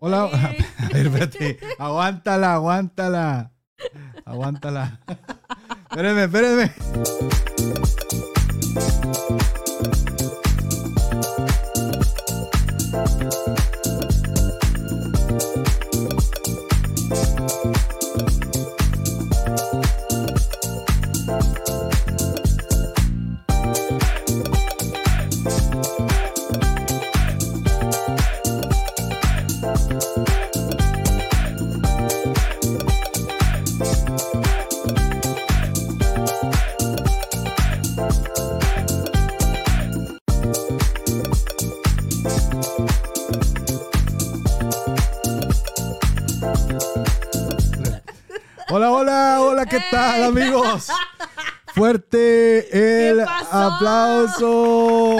Hola. A ver, espérate. Aguántala, aguántala. Aguántala. espérenme, espérenme. Amigos? Fuerte el aplauso.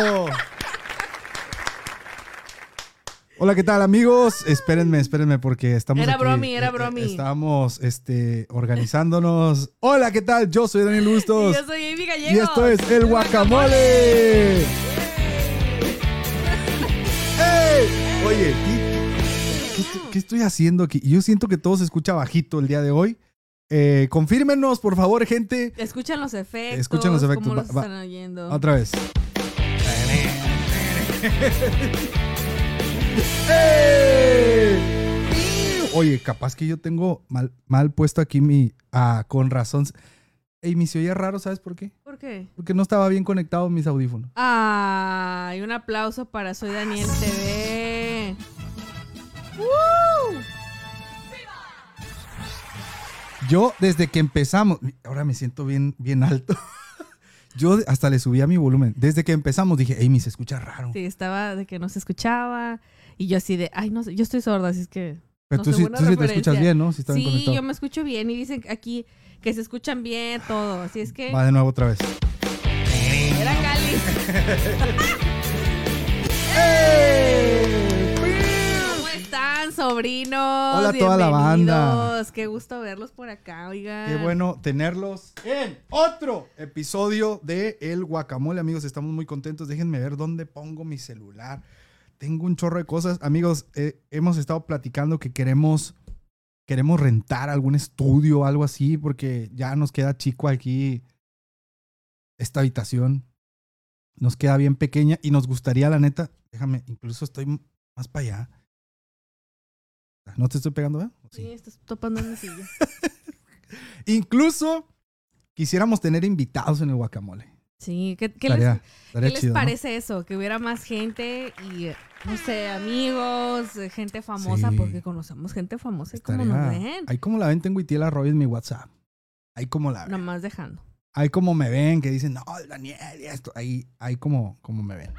Hola, ¿qué tal, amigos? Espérenme, espérenme, porque estamos. Era aquí, bromi, era eh, bromi. Estamos este, organizándonos. Hola, ¿qué tal? Yo soy Daniel Y Bustos. yo soy Amy Gallegos. Y esto es El Guacamole. ¡Ey! Oye, ¿qué, qué estoy haciendo aquí? Yo siento que todo se escucha bajito el día de hoy. Eh, confírmenos, por favor, gente. Escuchan los efectos. Escuchan los efectos. ¿Cómo los Va- va- están oyendo? Otra vez. ¡Ey! Oye, capaz que yo tengo mal, mal puesto aquí mi... Ah, con razón. Ey, me se oía raro, ¿sabes por qué? ¿Por qué? Porque no estaba bien conectado mis audífonos. Ay, un aplauso para Soy Daniel TV. ¡Woo! Yo, desde que empezamos, ahora me siento bien, bien alto. Yo hasta le subí a mi volumen. Desde que empezamos dije, Amy, se escucha raro. Sí, estaba de que no se escuchaba. Y yo así de, ay, no sé, yo estoy sorda, así es que. Pero no tú, sí, tú sí te escuchas bien, ¿no? Si Sí, conectado. yo me escucho bien y dicen aquí que se escuchan bien todo. Así es que. Va de nuevo otra vez. Era Cali. ¿Cómo están, sobrinos? Hola a toda la banda. Qué gusto verlos por acá, oigan. Qué bueno tenerlos en otro episodio de El Guacamole, amigos. Estamos muy contentos. Déjenme ver dónde pongo mi celular. Tengo un chorro de cosas. Amigos, eh, hemos estado platicando que queremos, queremos rentar algún estudio o algo así, porque ya nos queda chico aquí esta habitación. Nos queda bien pequeña y nos gustaría, la neta, déjame, incluso estoy más para allá. ¿No te estoy pegando, eh? ¿O Sí, estás topando en mi silla. Incluso quisiéramos tener invitados en el guacamole. Sí, ¿qué, les, estaría qué les chido, ¿no? parece eso? Que hubiera más gente y, no sé, amigos, eh, gente famosa, Sí. porque conocemos gente famosa y cómo nos ven. Ahí como la ven, tengo Itiela Roy en mi WhatsApp. Ahí como la ven. Nomás dejando. Ahí como me ven, que dicen, no, Daniel, y esto. Ahí, ahí como, como me ven.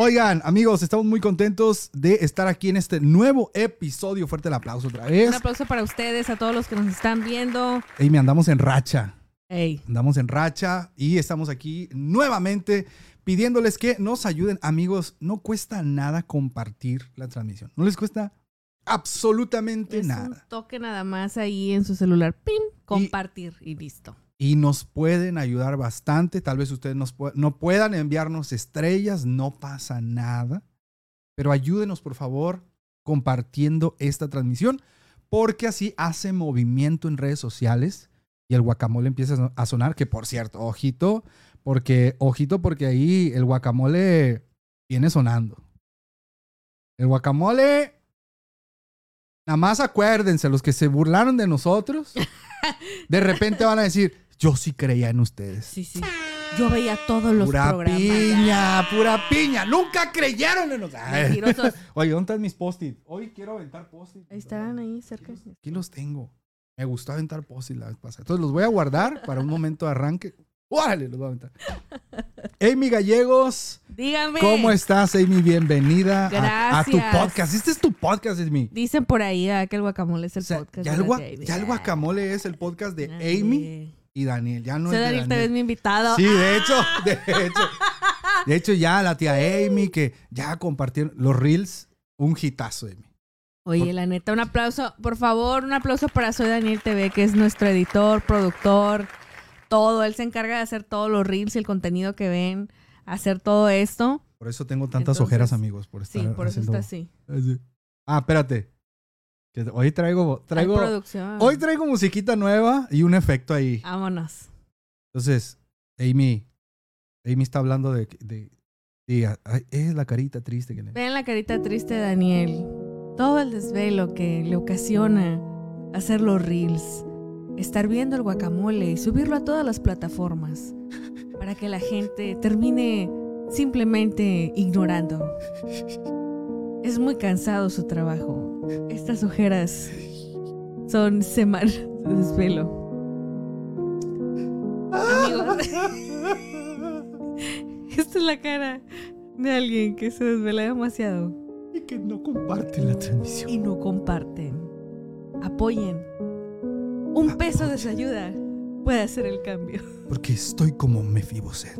Oigan, amigos, estamos muy contentos de estar aquí en este nuevo episodio. Fuerte el aplauso otra vez. Un aplauso para ustedes, a todos los que nos están viendo. Ey, me andamos en racha. Ey, Andamos en racha y estamos aquí nuevamente pidiéndoles que nos ayuden. Amigos, no cuesta nada compartir la transmisión. No les cuesta absolutamente es un nada. toque nada más ahí en su celular. ¡Pim! Compartir y listo. Y nos pueden ayudar bastante. Tal vez ustedes nos pu- no puedan enviarnos estrellas, no pasa nada. Pero ayúdenos, por favor, compartiendo esta transmisión, porque así hace movimiento en redes sociales y el guacamole empieza a sonar. Que por cierto, ojito, porque, ojito, porque ahí el guacamole viene sonando. El guacamole. Nada más acuérdense, los que se burlaron de nosotros, de repente van a decir, yo sí creía en ustedes. Sí, sí. Yo veía todos los pura programas. piña, pura piña. Nunca creyeron en nosotros. Mentirosos. Oye, ¿dónde están mis post-it? Hoy quiero aventar post-it. Ahí están, ahí cerca. Aquí los tengo. Me gustó aventar post-it la vez pasada. Entonces los voy a guardar para un momento de arranque. ¡Órale! Los voy a aventar. Amy Gallegos, Díganme. ¿cómo estás, Amy? Bienvenida a- a, tu podcast. Este es tu podcast, Amy. Dicen por ahí ah, que el guacamole es el O sea, podcast. ya, el gua- ya el guacamole es el podcast de. Amy y Daniel. Ya no es Daniel, te mi invitado. Sí, de hecho, de hecho. De hecho, ya la tía Amy, que ya compartieron los reels, un hitazo, Amy. Oye, la neta, un aplauso, por favor, un aplauso para Soy Daniel TV, que es nuestro editor, productor, todo. Él se encarga de hacer todos los reels y el contenido que ven, hacer todo esto. Por eso tengo tantas Entonces, ojeras, amigos, por estar Sí, por eso está así. Ah, espérate. Hoy traigo, traigo, producción. hoy traigo musiquita nueva y un efecto ahí. Vámonos. Entonces, Amy, Amy está hablando de, de, de- ay, es la carita triste que le. Vean la carita triste de Daniel. Todo el desvelo que le ocasiona hacer los reels. Estar viendo el guacamole y subirlo a todas las plataformas. Para que la gente termine simplemente ignorando. Es muy cansado su trabajo. Estas ojeras son semanas de desvelo. Amigos, esta es la cara de alguien que se desvela demasiado Y que no comparten la transmisión. y no comparten. Apoyen. Un peso de su ayuda puede hacer el cambio. Porque estoy como Mefiboset.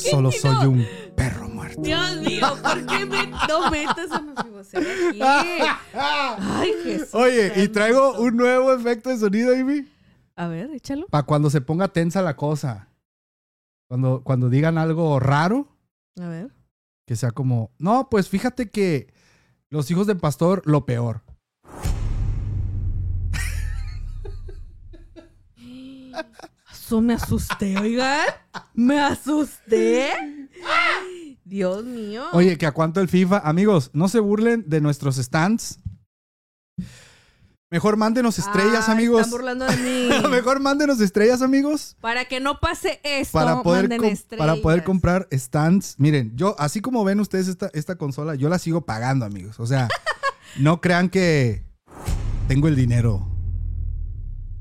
Solo soy un perro muerto. Dios mío, ¿por qué me, no metas a mi fibocera aquí? Ay, Jesús. Oye, y traigo un nuevo efecto de sonido, Amy. A ver, échalo. Para cuando se ponga tensa la cosa. Cuando, cuando digan algo raro, A ver. que sea como, no, pues fíjate que los hijos del pastor, lo peor. Eso me asusté, oigan. Me asusté. Dios mío. Oye, que a cuánto el FIFA. Amigos, no se burlen de nuestros stands. Mejor mándenos estrellas, Ay, amigos. Están burlando de mí. Mejor mándenos estrellas, amigos. Para que no pase esto, Para poder, manden estrellas. para poder comprar stands. Miren, yo, así como ven ustedes esta, esta consola, yo la sigo pagando, amigos. O sea, no crean que tengo el dinero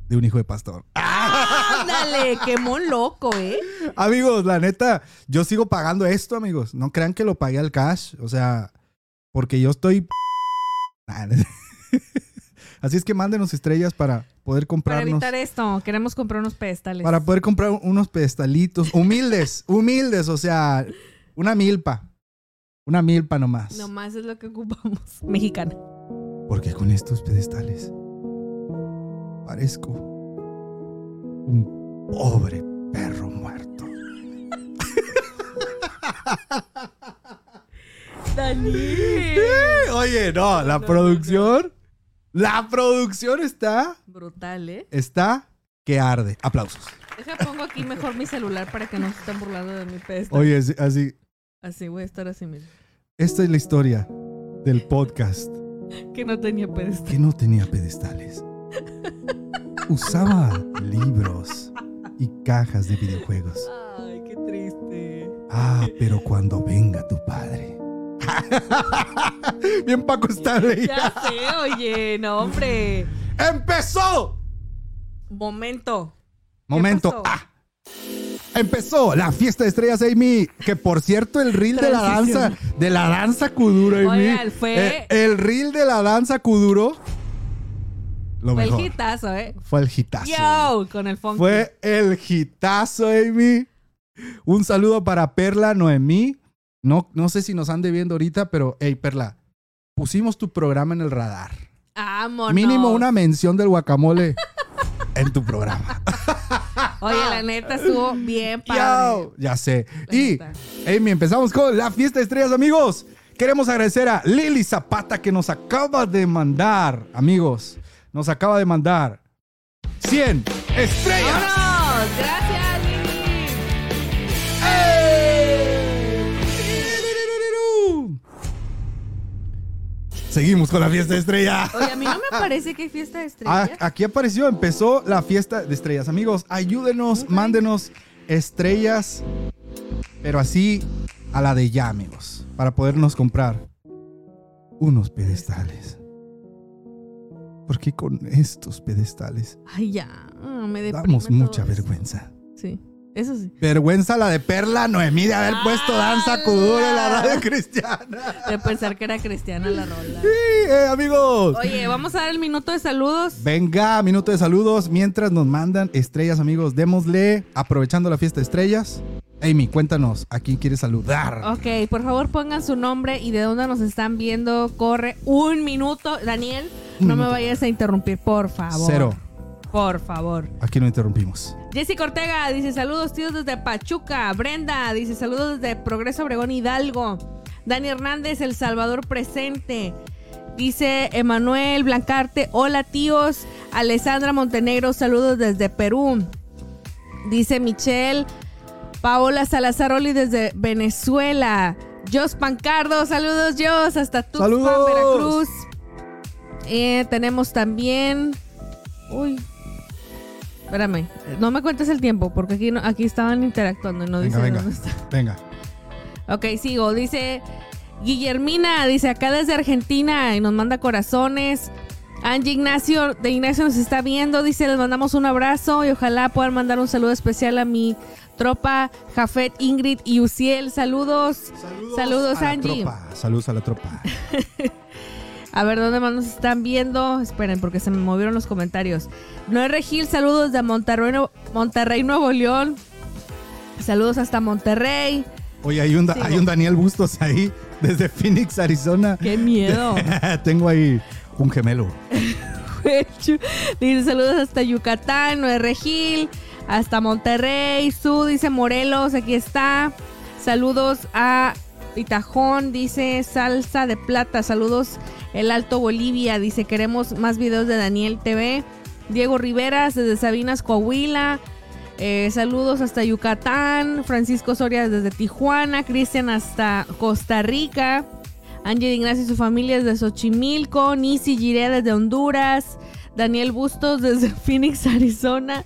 de un hijo de pastor. Qué mon loco, ¿eh? Amigos, la neta, yo sigo pagando esto, amigos. No crean que lo pagué al cash. O sea, porque yo estoy. Así es que mándenos estrellas para poder Para comprarnos. evitar esto, queremos comprar unos pedestales. Para poder comprar unos pedestalitos humildes, humildes, o sea, una milpa. Una milpa nomás. Nomás es lo que ocupamos. Mexicana. Porque con estos pedestales parezco un pobre perro muerto. Daniel. Oye, no, la No, producción. La producción está. Brutal, ¿eh? Está que arde. Aplausos. Deja pongo aquí mejor mi celular para que no se estén burlando de mi pedestal. Oye, así- así. Voy a estar así mismo. Esta es la historia del podcast Que no tenía pedestal. que no tenía pedestales. Usaba libros y cajas de videojuegos. Ay, qué triste. Ah, pero cuando venga tu padre. Bien Paco Stanley. Ya sé, oye, no, hombre. ¡Empezó! Momento. Momento. Ah. Empezó la fiesta de estrellas, Amy. Que por cierto, el reel de la danza, de la danza Kuduro, Amy. Oigan, fue- eh, el reel de la danza Kuduro. Lo Fue mejor. el hitazo, ¿eh? Fue el hitazo. Yo, con el funk. Fue el hitazo, Amy. Un saludo para Perla Noemí. No, no sé si nos ande viendo ahorita, pero, hey, Perla, pusimos tu programa en el radar. Vámonos. Mínimo una mención del guacamole en tu programa. Oye, la neta estuvo bien padre. Yo, ya sé. La Y, neta. Amy, empezamos con la fiesta de estrellas, amigos. Queremos agradecer a Lili Zapata que nos acaba de mandar, amigos, nos acaba de mandar 100 estrellas. ¡Vámonos! Gracias, Lili. Seguimos con la fiesta de estrellas. Oye, a mí no me parece que hay fiesta de Ah, estrellas. aquí apareció, empezó la fiesta de estrellas. Amigos, ayúdenos, mándenos estrellas, pero así a la de ya, amigos, para podernos comprar unos pedestales. Porque con estos pedestales Ay, ya. ah, Me damos mucha vergüenza. Sí, eso sí. Vergüenza la de Perla Noemí de haber puesto danza kuduro en la radio cristiana. De pensar que era cristiana la rola. Sí, eh, amigos. Oye, vamos a dar el minuto de saludos. Venga, minuto de saludos. Mientras nos mandan estrellas, amigos, démosle, aprovechando la fiesta de estrellas. Amy, cuéntanos, ¿a quién quieres saludar? Ok, por favor pongan su nombre y de dónde nos están viendo. Corre un minuto. Daniel, Un no me vayas a interrumpir, por favor. Cero. Por favor. Aquí no interrumpimos. Jessica Ortega dice saludos tíos desde Pachuca. Brenda dice saludos desde Progreso Obregón Hidalgo. Dani Hernández, El Salvador presente. Dice Emanuel Blancarte, hola tíos. Alessandra Montenegro, saludos desde Perú. Dice Michelle, Paola Salazaroli desde Venezuela. Jos Pancardo, saludos Jos, hasta Tuxpan, ¡Saludos! Veracruz. Eh, tenemos también... Uy. Espérame, no me cuentes el tiempo porque aquí, no- aquí estaban interactuando y no Venga, dice venga. dónde está. Venga. Ok, sigo. Dice Guillermina, dice acá desde Argentina y nos manda corazones. Angie Ignacio, de Ignacio nos está viendo, dice, les mandamos un abrazo y ojalá puedan mandar un saludo especial a mi tropa, Jafet, Ingrid y Uciel. Saludos. Saludos, a la Angie. tropa. Saludos a la tropa. A ver, ¿dónde más nos están viendo? Esperen, porque se me movieron los comentarios. Noé Regil, saludos de Monterrey, Nuevo- Monterrey, Nuevo León. Saludos hasta Monterrey. Oye, hay un, da- Sigo. hay un Daniel Bustos ahí, desde Phoenix, Arizona. ¡Qué miedo! Tengo ahí un gemelo. dice saludos hasta Yucatán, Noé Regil, hasta Monterrey, Su, dice Morelos, aquí está. Saludos a Itajón, dice Salsa de Plata, saludos El Alto Bolivia, dice queremos más videos de Daniel TV. Diego Riveras desde Sabinas, Coahuila. Eh, saludos hasta Yucatán. Francisco Soria desde Tijuana. Cristian hasta Costa Rica. Ángel Ignacio y su familia desde Xochimilco. Nisi Girea desde Honduras. Daniel Bustos desde Phoenix, Arizona.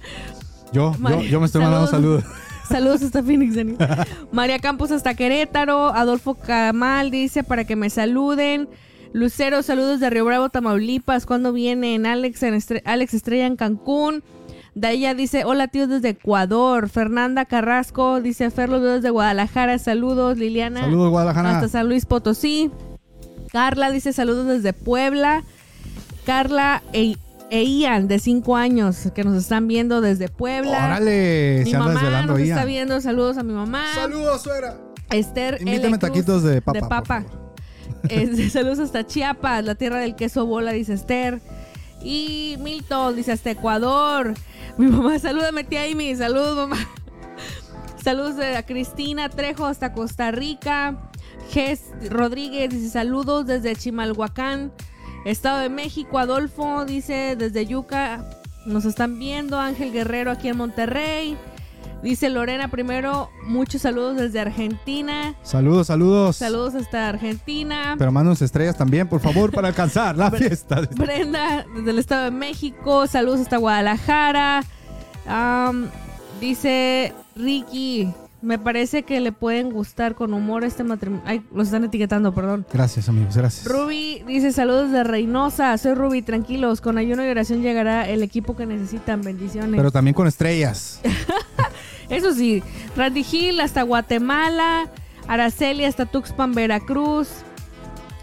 Yo, yo, me estoy mandando saludos. saludos. Hasta Phoenix, Daniel. María Campos hasta Querétaro. Adolfo Camal dice para que me saluden. Lucero, saludos de Río Bravo, Tamaulipas. ¿Cuándo vienen? Alex, en Estre- Alex Estrella en Cancún. Daya dice, hola tíos desde Ecuador. Fernanda Carrasco dice, Fer, los veo desde Guadalajara. Saludos, Liliana. Saludos, Guadalajara. Hasta San Luis Potosí. Carla dice saludos desde Puebla. Carla e, e Ian, de 5 años, que nos están viendo desde Puebla. Órale, Mi se anda mamá desvelando nos está viendo. Saludos a mi mamá. Saludos, suegra. Esther L. Invítame Cruz, taquitos de papa. De papa. Este, saludos hasta Chiapas, la tierra del queso bola, dice Esther. Y Milton dice hasta Ecuador. Mi mamá, salúdame, tía Amy. Saludos, mamá. Saludos a Cristina Trejo hasta Costa Rica. Ges Rodríguez dice saludos desde Chimalhuacán, Estado de México. Adolfo dice desde Yuca. Nos están viendo. Ángel Guerrero aquí en Monterrey. Dice Lorena primero, muchos saludos desde Argentina. Saludos, saludos. Saludos hasta Argentina. Pero mándanos estrellas también, por favor, para alcanzar la fiesta. Brenda, desde el Estado de México. Saludos hasta Guadalajara. Dice Ricky, me parece que le pueden gustar con humor este matrimonio. Ay, los están etiquetando, perdón. Gracias, amigos, gracias. Ruby dice saludos de Reynosa. Soy Ruby, tranquilos. Con ayuno y oración llegará el equipo que necesitan. Bendiciones. Pero también con estrellas. Eso sí, Randy Hill hasta Guatemala, Araceli hasta Tuxpan, Veracruz.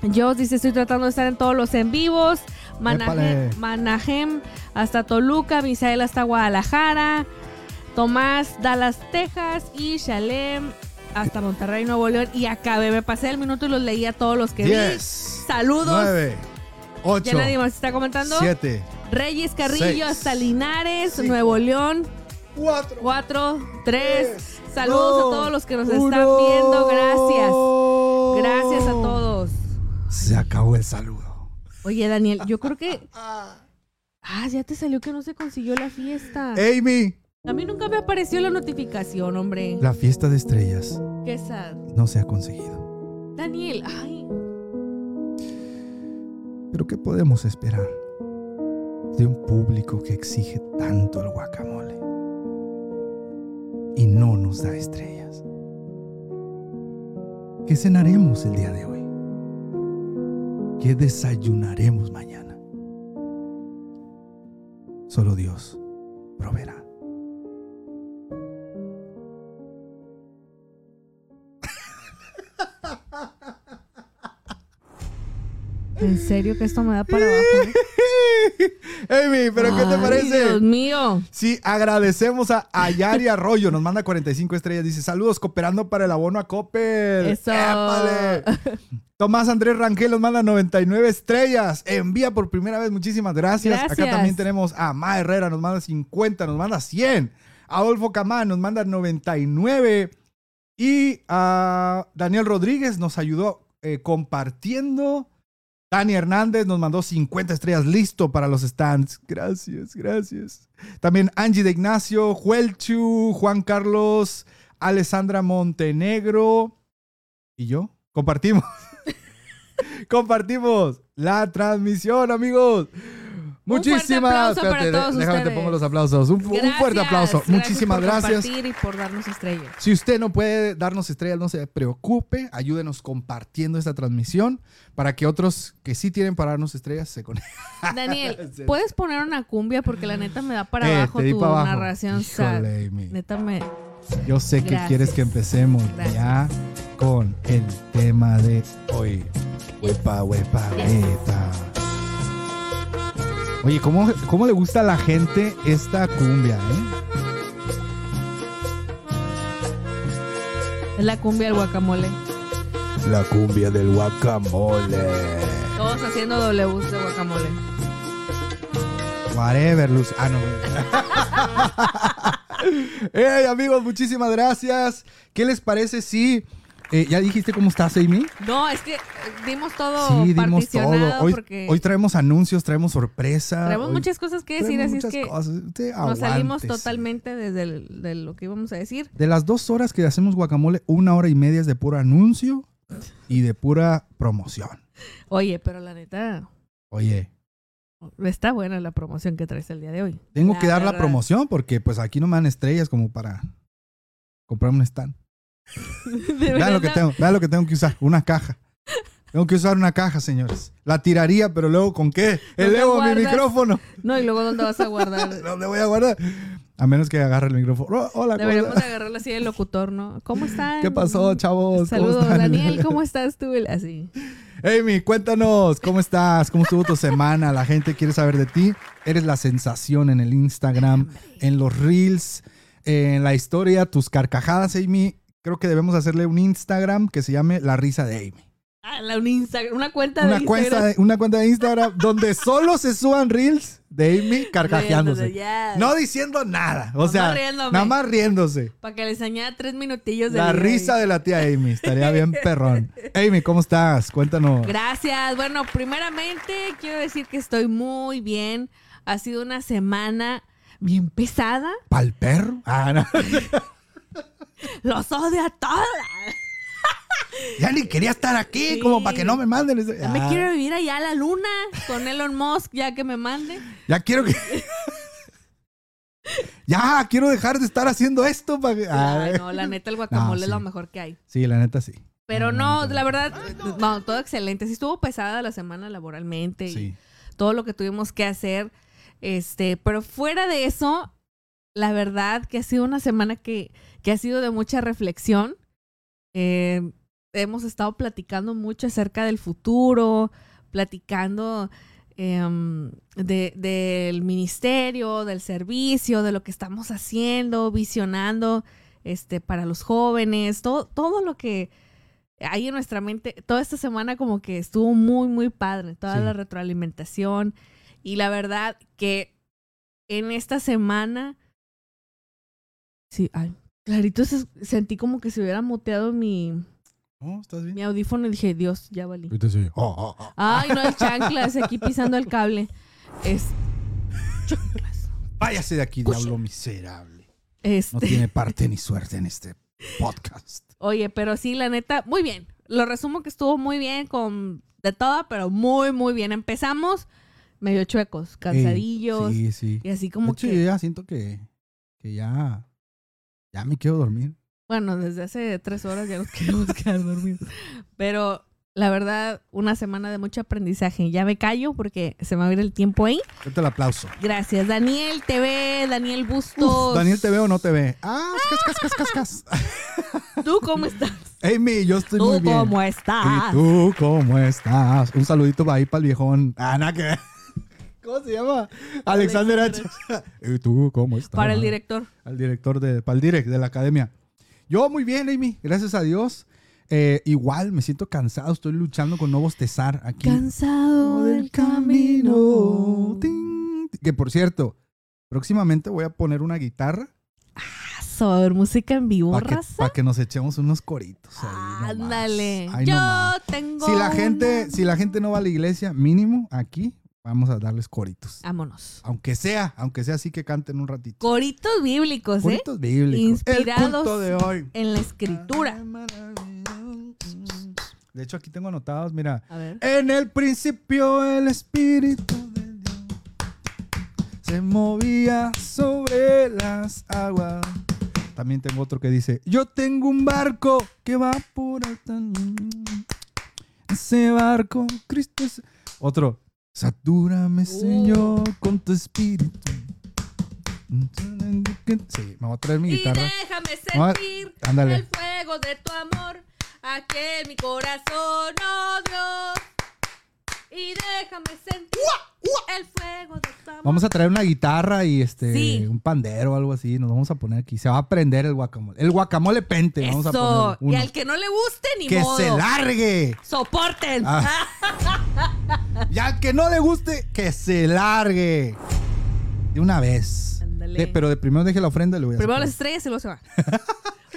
Yo dice, estoy tratando de estar en todos los en vivos. Manahem. Manahem hasta Toluca, Misael hasta Guadalajara, Tomás, Dallas, Texas y Shalem hasta Monterrey, Nuevo León. Y acabé, me pasé el minuto y los leí a todos los que vi. 10, Saludos. 9, 8, ¿Ya nadie más está comentando? 7, Reyes Carrillo Seis, hasta Linares, cinco, Nuevo León. 4, 4, 3. Saludos a todos los que nos están viendo. Gracias. Gracias a todos. Se acabó el saludo. Oye, Daniel, yo creo que. Ah, ya te salió que no se consiguió la fiesta. Amy, A mí nunca me apareció la notificación, hombre. la fiesta de estrellas Qué sad. no se ha conseguido. Daniel, ay. Pero ¿qué podemos esperar de un público que exige tanto el guacamole y no nos da estrellas? ¿Qué cenaremos el día de hoy? ¿Qué desayunaremos mañana? Solo Dios proveerá. En serio que esto me da para abajo. Amy, ¿pero qué te Ay, parece? Dios mío. Sí, agradecemos a Ayari Arroyo, nos manda 45 estrellas, dice saludos cooperando para el abono a Coppel. Eso. ¡Épale! Tomás Andrés Rangel nos manda 99 estrellas, envía por primera vez, muchísimas gracias. Acá también tenemos a Ma Herrera, nos manda 50, nos manda 100. Adolfo Camán nos manda 99 y a Daniel Rodríguez nos ayudó eh, compartiendo. Dani Hernández nos mandó 50 estrellas listo para los stands. Gracias, gracias. También Angie de Ignacio, Juelchu, Juan Carlos, Alessandra Montenegro y yo compartimos. compartimos la transmisión, amigos. Muchísimas fuerte para todos déjame te pongo los aplausos. Un, un fuerte Gracias, aplauso. Muchísimas por gracias. compartir y por darnos estrellas. Si usted no puede darnos estrellas, no se preocupe. Ayúdenos compartiendo esta transmisión para que otros que sí tienen para darnos estrellas se conecten. Daniel, ¿puedes poner una cumbia? Porque la neta me da para Eh, abajo tu para abajo. narración sad. Híjole. Neta me... Yo sé que Gracias. quieres que empecemos Gracias. ya con el tema de hoy. Huepa, huepa, huepa. Oye, ¿cómo, ¿cómo le gusta a la gente esta cumbia, eh? Es la cumbia del guacamole. La cumbia del guacamole. Todos haciendo Ws de guacamole. Whatever, Luz. Ah, no. hey, amigos, muchísimas gracias. ¿Qué les parece si... eh, ¿Ya dijiste cómo estás, Amy? No, es que eh, dimos todo Sí, dimos todo. Hoy, porque hoy traemos anuncios, traemos sorpresa. traemos hoy muchas cosas que decir, así es que nos salimos totalmente desde el- de lo que íbamos a decir. De las dos horas que hacemos guacamole, una hora y media es de puro anuncio y de pura promoción. Oye, pero la neta, Oye, está buena la promoción que traes el día de hoy. tengo La que dar la promoción porque pues aquí no me dan estrellas como para comprar un stand. Vean lo que tengo, vean lo que tengo que usar, una caja. Tengo que usar una caja, señores. La tiraría, pero luego ¿con qué? ¿Dónde Elevo mi micrófono. No, y luego ¿dónde vas a guardar? ¿Dónde voy a guardar? A menos que agarre el micrófono. Oh, hola, ¿cómo Deberíamos agarrarla así de locutor, ¿no? ¿Cómo están? ¿Qué pasó, chavos? ¿Cómo Saludos? Daniel, ¿cómo estás tú? Así. Amy, cuéntanos, ¿cómo estás? ¿Cómo estuvo tu semana? La gente quiere saber de ti. Eres la sensación en el Instagram, en los reels, en la historia, tus carcajadas, Amy. Creo que debemos hacerle un Instagram que se llame La Risa de Amy. Ah, la- un Instagram, una cuenta de Una Instagram. cuenta, de, una cuenta de Instagram donde solo se suban reels de Amy carcajeándose. No diciendo nada. O Nada sea, más nada más riéndose. Para que les añada tres minutillos de La risa de la tía Amy. Estaría bien perrón. Amy, ¿cómo estás? Cuéntanos. Gracias. Bueno, primeramente quiero decir que estoy muy bien. Ha sido una semana bien pesada. ¿Pal perro? Ah, no. Los odio a todas. Ya ni quería estar aquí, Sí. como para que no me manden. Ya Me Ah, quiero vivir allá a la luna con Elon Musk, ya que me mande. Ya quiero que. ya, quiero dejar de estar haciendo esto. para que- Ay, no, la neta, el guacamole No, es lo mejor que hay. Sí, la neta sí. Pero no, la verdad, no, todo excelente. Sí estuvo pesada la semana laboralmente y Sí. todo lo que tuvimos que hacer. Este, pero fuera de eso, la verdad que ha sido una semana que, que ha sido de mucha reflexión. Eh, hemos estado platicando mucho acerca del futuro, platicando em, de- del ministerio, del servicio, de lo que estamos haciendo, visionando este, para los jóvenes, todo, todo lo que hay en nuestra mente. Toda esta semana como que estuvo muy, muy padre, toda Sí. la retroalimentación. Y la verdad que en esta semana, sí, ay, clarito se- sentí como que se hubiera muteado mi, Oh, ¿Estás bien? mi audífono y dije, Dios, ya valí. Sí. Oh, oh, oh. Ay, no hay chanclas, aquí pisando el cable. Es. Chanclas. Váyase de aquí, diablo miserable. Este. No tiene parte ni suerte en este podcast. Oye, pero sí, la neta, muy bien. Lo resumo que estuvo muy bien con de todo, pero muy, muy bien. Empezamos medio chuecos, cansadillos. Sí, sí. Y así De como hecho, que. yo ya siento que, que ya, ya me quiero dormir. Bueno, desde hace tres horas ya nos queremos quedar dormidos. Pero la verdad, una semana de mucho aprendizaje. Ya me callo porque se me va a ir el tiempo ahí. Date el aplauso. Gracias. Daniel TV, Daniel Bustos. Uf, Daniel, ¿te ve o no te ve? Ah, cas, cas, cas, cas, cas. ¿Tú cómo estás? Amy, yo estoy ¿Tú muy bien. cómo ¿Y estás? tú cómo estás? Un saludito para ahí para el viejón. Ah, nada que. ¿Cómo se llama? Alexander H. ¿Y tú cómo estás? Para el director. Al director de, para el direct de la academia. Yo muy bien, Amy. Gracias a Dios. Eh, igual me siento cansado. Estoy luchando con no bostezar aquí. Cansado del camino. Ting. Que por cierto, próximamente voy a poner una guitarra eso? ¿Va a haber música en vivo, Para que, raza? pa' que nos echemos unos coritos. ahí nomás. Ándale. Ahí Yo nomás. tengo. Si la, gente, si la gente no va a la iglesia, mínimo aquí vamos a darles coritos. Vámonos. Aunque sea, aunque sea así que canten un ratito. Coritos bíblicos, ¿eh? Coritos bíblicos. El Inspirados culto de hoy. En la escritura. De hecho, aquí tengo anotados, mira. A ver. En el principio el Espíritu de Dios se movía sobre las aguas. También tengo otro que dice, yo tengo un barco que va por alta. Ese barco, Cristo es... Otro, satúrame, Señor, con tu espíritu. Sí, me voy a traer mi Y guitarra. déjame sentir ándale. el fuego de tu amor aquí en mi corazón, oh Dios. Y déjame sentir el fuego de tu amor. Vamos a traer una guitarra y este Sí. un pandero o algo así. Nos vamos a poner aquí. Se va a prender el guacamole. El guacamole pente. Vamos a Eso. poner Y uno. al que no le guste, ni que modo. se largue. Soporten. Ah. Y al que no le guste, que se largue. De una vez. Ándale. De- pero de primero deje la ofrenda y le voy a Primero las estrellas y luego se va.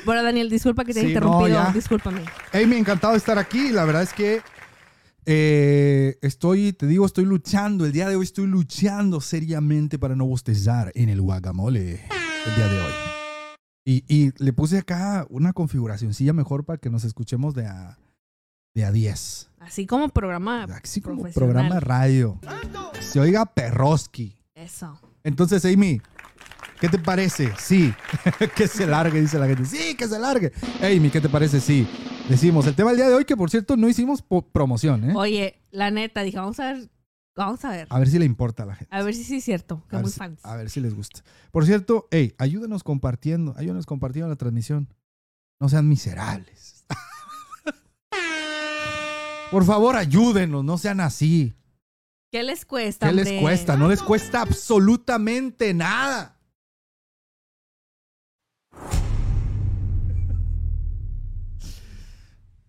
bueno, Daniel, disculpa que te Sí, haya no, interrumpido. ya. Discúlpame. Amy, encantado de estar aquí. La verdad es que eh, estoy, te digo, estoy luchando. El día de hoy estoy luchando seriamente para no bostezar en el guacamole. El día de hoy. Y, y le puse acá una configuracioncilla mejor para que nos escuchemos de a, de a 10. Así como programa. Así como programa de radio. Se oiga perroski. Eso. Entonces, Amy, ¿qué te parece? Sí. que se largue, dice la gente. Sí, que se largue. Amy, ¿qué te parece? Sí. Decimos, el tema del día de hoy, que por cierto no hicimos promoción, ¿eh? Oye, la neta, dije, vamos a ver. Vamos a ver. A ver si le importa a la gente. A ver si sí es cierto. Que A muy si, fans. a ver si les gusta. Por cierto, hey, ayúdenos compartiendo, ayúdenos compartiendo la transmisión. No sean miserables. Por favor, ayúdenos, no sean así. ¿Qué les cuesta? ¿Qué les cuesta? No les cuesta absolutamente nada.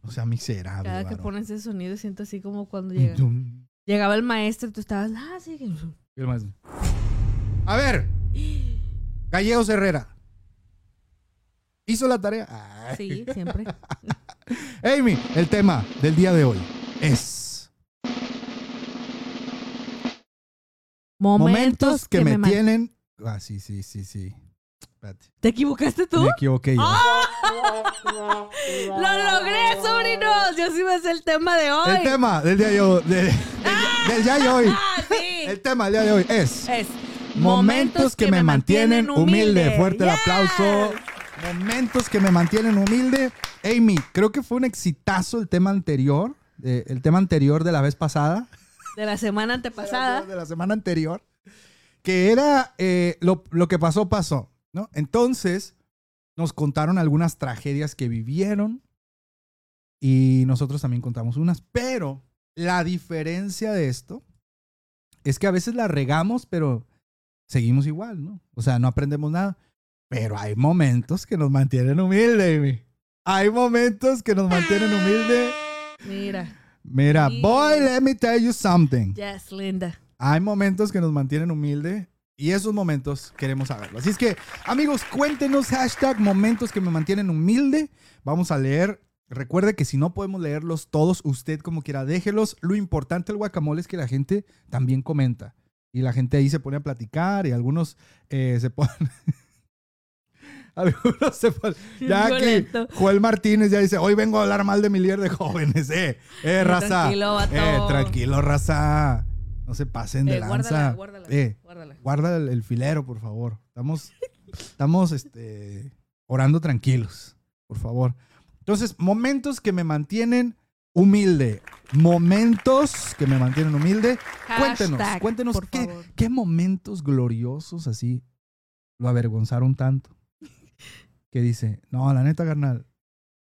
No sea miserable. Cada que pones ese sonido siento así como cuando llega- llegaba el maestro y tú estabas, ah, sí. que-". y el maestro. A ver, Gallegos Herrera. ¿Hizo la tarea? Ay. Sí, siempre. Amy, el tema del día de hoy es momentos que, me, tienen. Ah, sí, sí, sí, sí. Espérate. ¿Te equivocaste tú? Me equivoqué yo. ¡Ah! ¡Lo logré, sobrinos! Yo sí me sé el tema de hoy. El tema del día de hoy. de- del, del día de hoy. ¡Ah, sí! El tema del día de hoy es Es momentos que me mantienen humilde. Fuerte el aplauso. Momentos que me mantienen humilde. Amy, creo que fue un exitazo el tema anterior. eh, el tema anterior de la vez pasada. De la semana antepasada. De la semana anterior. Que era eh, lo, lo que pasó, pasó. ¿no? Entonces, nos contaron algunas tragedias que vivieron. Y nosotros también contamos unas. Pero la diferencia de esto es que a veces la regamos, pero seguimos igual, ¿no? O sea, no aprendemos nada. Pero hay momentos que nos mantienen humildes, Amy. Hay momentos que nos mantienen humildes. Mira. Mira, boy, let me tell you something. Yes, linda. Hay momentos que nos mantienen humilde y esos momentos queremos saberlo. Así es que, amigos, cuéntenos hashtag momentos que me mantienen humilde. Vamos a leer. Recuerde que si no podemos leerlos todos, usted como quiera, déjelos. Lo importante del guacamole es que la gente también comenta. Y la gente ahí se pone a platicar y algunos eh, se ponen... algunos se ponen... Ya Violento. Joel Martínez ya dice, hoy vengo a hablar mal de mi líder de jóvenes. Eh, eh, raza. Tranquilo, vato. Eh, tranquilo, raza. No se pasen de Eh, lanza. guárdala, guárdala, Eh, guárdala. guarda el, el filero, por favor. Estamos, estamos este, orando tranquilos, por favor. Entonces, momentos que me mantienen humilde. Momentos que me mantienen humilde. Cuéntenos, Hashtag, cuéntenos por qué, qué momentos gloriosos así lo avergonzaron tanto. Que dice, no, la neta, carnal,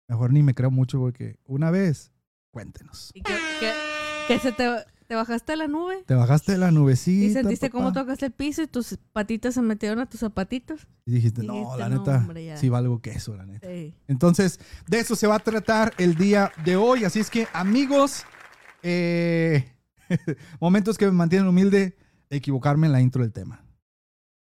mejor ni me creo mucho porque una vez, cuéntenos. ¿Y que- que se te, te bajaste a la nube? Te bajaste de la nubecita. ¿Y sentiste cómo tocaste el piso y tus patitas se metieron a tus zapatitos? Y dijiste, no, Dijiste, la "No, neta, hombre, ya". sí valgo queso, la neta. Sí. Entonces, de eso se va a tratar el día de hoy. Así es que, amigos, eh, momentos que me mantienen humilde, equivocarme en la intro del tema.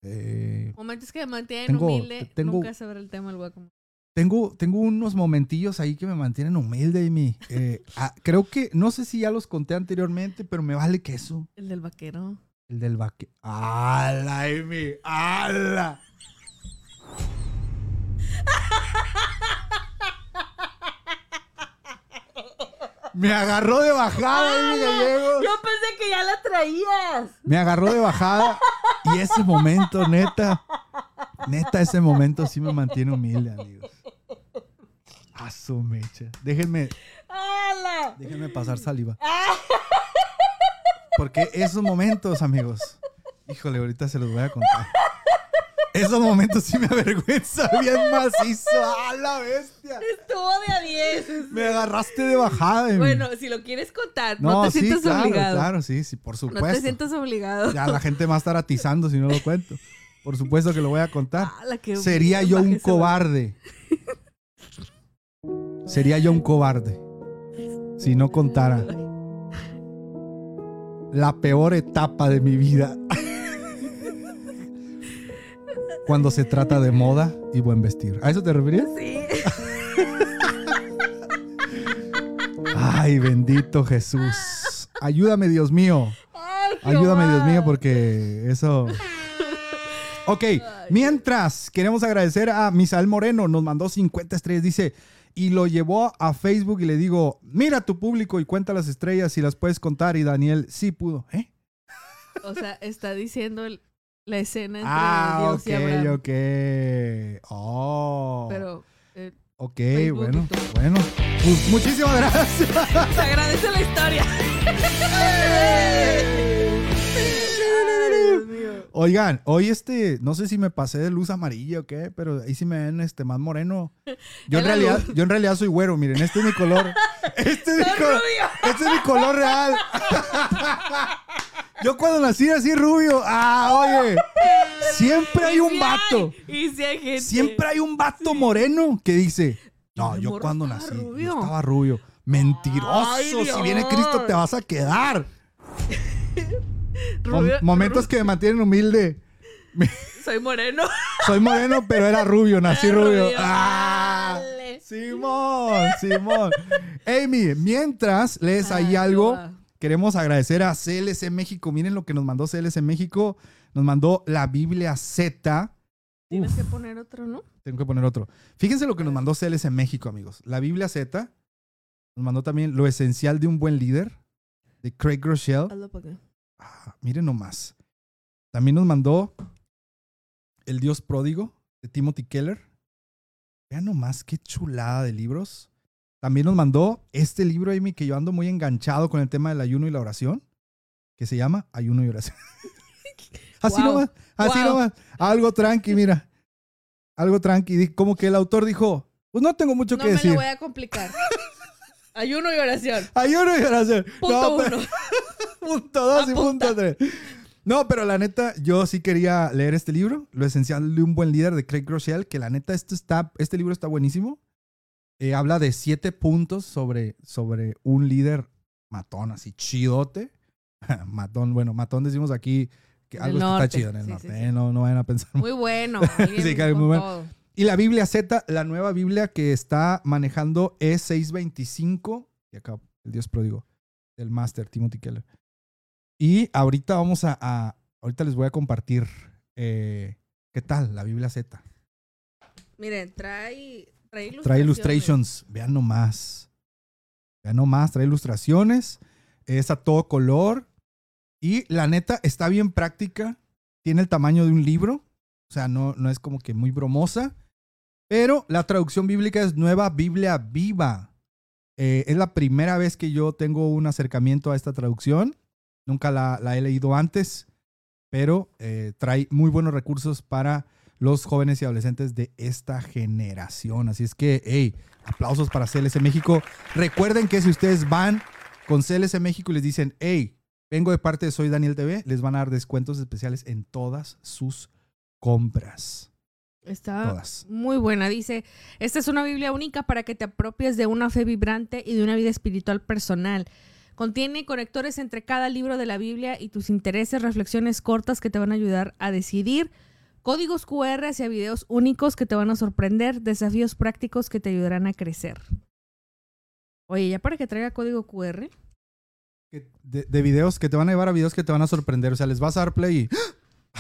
Eh, Momentos que me mantienen Tengo- humilde. tengo- Nunca saber el tema del guacamole. Tengo, tengo unos momentillos ahí que me mantienen humilde, Amy. Eh, ah, creo que, no sé si ya los conté anteriormente, pero me vale queso. El del vaquero. El del vaque. ¡Hala, Amy! ¡Hala! Me agarró de bajada, Amy Gallegos. Yo pensé que ya la traías. Me agarró de bajada. Y ese momento, neta, neta, ese momento sí me mantiene humilde, amigos. A su mecha. Déjenme, ¡Hala! déjenme pasar saliva. Porque esos momentos, amigos, híjole, ahorita se los voy a contar. Esos momentos sí me avergüenza bien macizo. ¡A la bestia! Estuvo de a 10. Me agarraste de bajada. Bueno, si lo quieres contar, no, no, te sí, sientas claro, obligado. claro, sí, sí, por No supuesto. te sientas obligado. Ya la gente va a estar atizando si no lo cuento. Por supuesto que lo voy a contar. ¡Hala, qué Sería yo un cobarde. Sería yo un cobarde si no contara la peor etapa de mi vida. Cuando se trata de moda y buen vestir. ¿A eso te referías? Sí. Ay, bendito Jesús. Ayúdame, Dios mío. Ay, Ayúdame, Dios mío, porque eso. Ok, mientras queremos agradecer a Misael Moreno, nos mandó 50 estrellas, dice, y lo llevó a Facebook y le digo, mira tu público y cuenta las estrellas si las puedes contar. Y Daniel sí pudo. ¿Eh? O sea, está diciendo el- la escena entre Ah, Dios y Abraham. ok, ok. Oh. Pero eh, ok, Facebook y bueno, bueno. Pues muchísimas gracias. se agradece la historia. Ay, Dios mío. Oigan, hoy este, no sé si me pasé de luz amarilla o qué, pero ahí sí me ven este más moreno. Yo en realidad, luz. yo en realidad soy güero, miren, este es mi color. Este es mi Soy color. rubio. Este es mi color real. Yo cuando nací así rubio, ah, oye, siempre hay un vato. Y si hay gente. Siempre hay un vato moreno que dice, no, yo cuando nací, yo rubio". estaba rubio. Mentiroso, Ay, si viene. Cristo te vas a quedar. Mom- momentos que me mantienen humilde. Soy moreno. Soy moreno, pero era rubio, nací Era rubio. rubio. ¡Ah! Dale. Simón, Simón. Amy, mientras lees ahí Ay, algo, queremos agradecer a CLC México. Miren lo que nos mandó CLC México. Nos mandó la Biblia Z. Tienes Uf, que poner otro, ¿no? tengo que poner otro. Fíjense lo que nos mandó CLC México, amigos. La Biblia Z. Nos mandó también Lo esencial de un buen líder, de Craig Rochelle. Ah, miren nomás. También nos mandó El Dios Pródigo de Timothy Keller. Vean nomás qué chulada de libros. También nos mandó este libro, Amy, que yo ando muy enganchado con el tema del ayuno y la oración, que se llama Ayuno y Oración. así Wow. nomás, así Wow. nomás. Algo tranqui, mira. Algo tranqui. Como que el autor dijo, pues no tengo mucho No que me decir. lo voy a complicar. Ayuno y oración. Ayuno y oración. Punto No, pero- uno. punto dos y punto tres. No, pero la neta, yo sí quería leer este libro, Lo esencial de un buen líder de Craig Rochelle, que la neta, esto está, este libro está buenísimo. Eh, habla de siete puntos sobre, sobre un líder matón, así chidote. matón, bueno, matón decimos aquí que algo que está chido en el Sí, norte, sí, eh. No, no vayan a pensar. Muy bueno. Sí, muy bueno. todo. Y la Biblia Z, la nueva Biblia que está manejando es 625. Y acá el Dios pródigo del Master Timothy Keller. Y ahorita vamos a, a- ahorita les voy a compartir eh, qué tal la Biblia Z. Miren, trae, trae ilustraciones. Trae illustrations, vean nomás. Vean nomás, trae ilustraciones. Es a todo color. Y la neta está bien práctica. Tiene el tamaño de un libro. O sea, no, no es como que muy bromosa. Pero la traducción bíblica es Nueva Biblia Viva. Eh, es la primera vez que yo tengo un acercamiento a esta traducción. Nunca la, he leído antes. Pero eh, trae muy buenos recursos para los jóvenes y adolescentes de esta generación. Así es que, hey, aplausos para CLC México. Recuerden que si ustedes van con CLC México y les dicen, hey, vengo de parte de Soy Daniel TV, les van a dar descuentos especiales en todas sus compras. Está Todas. muy buena. Dice, esta es una Biblia única para que te apropies de una fe vibrante y de una vida espiritual personal. Contiene conectores entre cada libro de la Biblia y tus intereses, reflexiones cortas que te van a ayudar a decidir Códigos QR hacia videos únicos que te van a sorprender, desafíos prácticos que te ayudarán a crecer. Oye, ya para que traiga código QR. De, de videos que te van a llevar a videos que te van a sorprender. O sea, les vas a dar play y.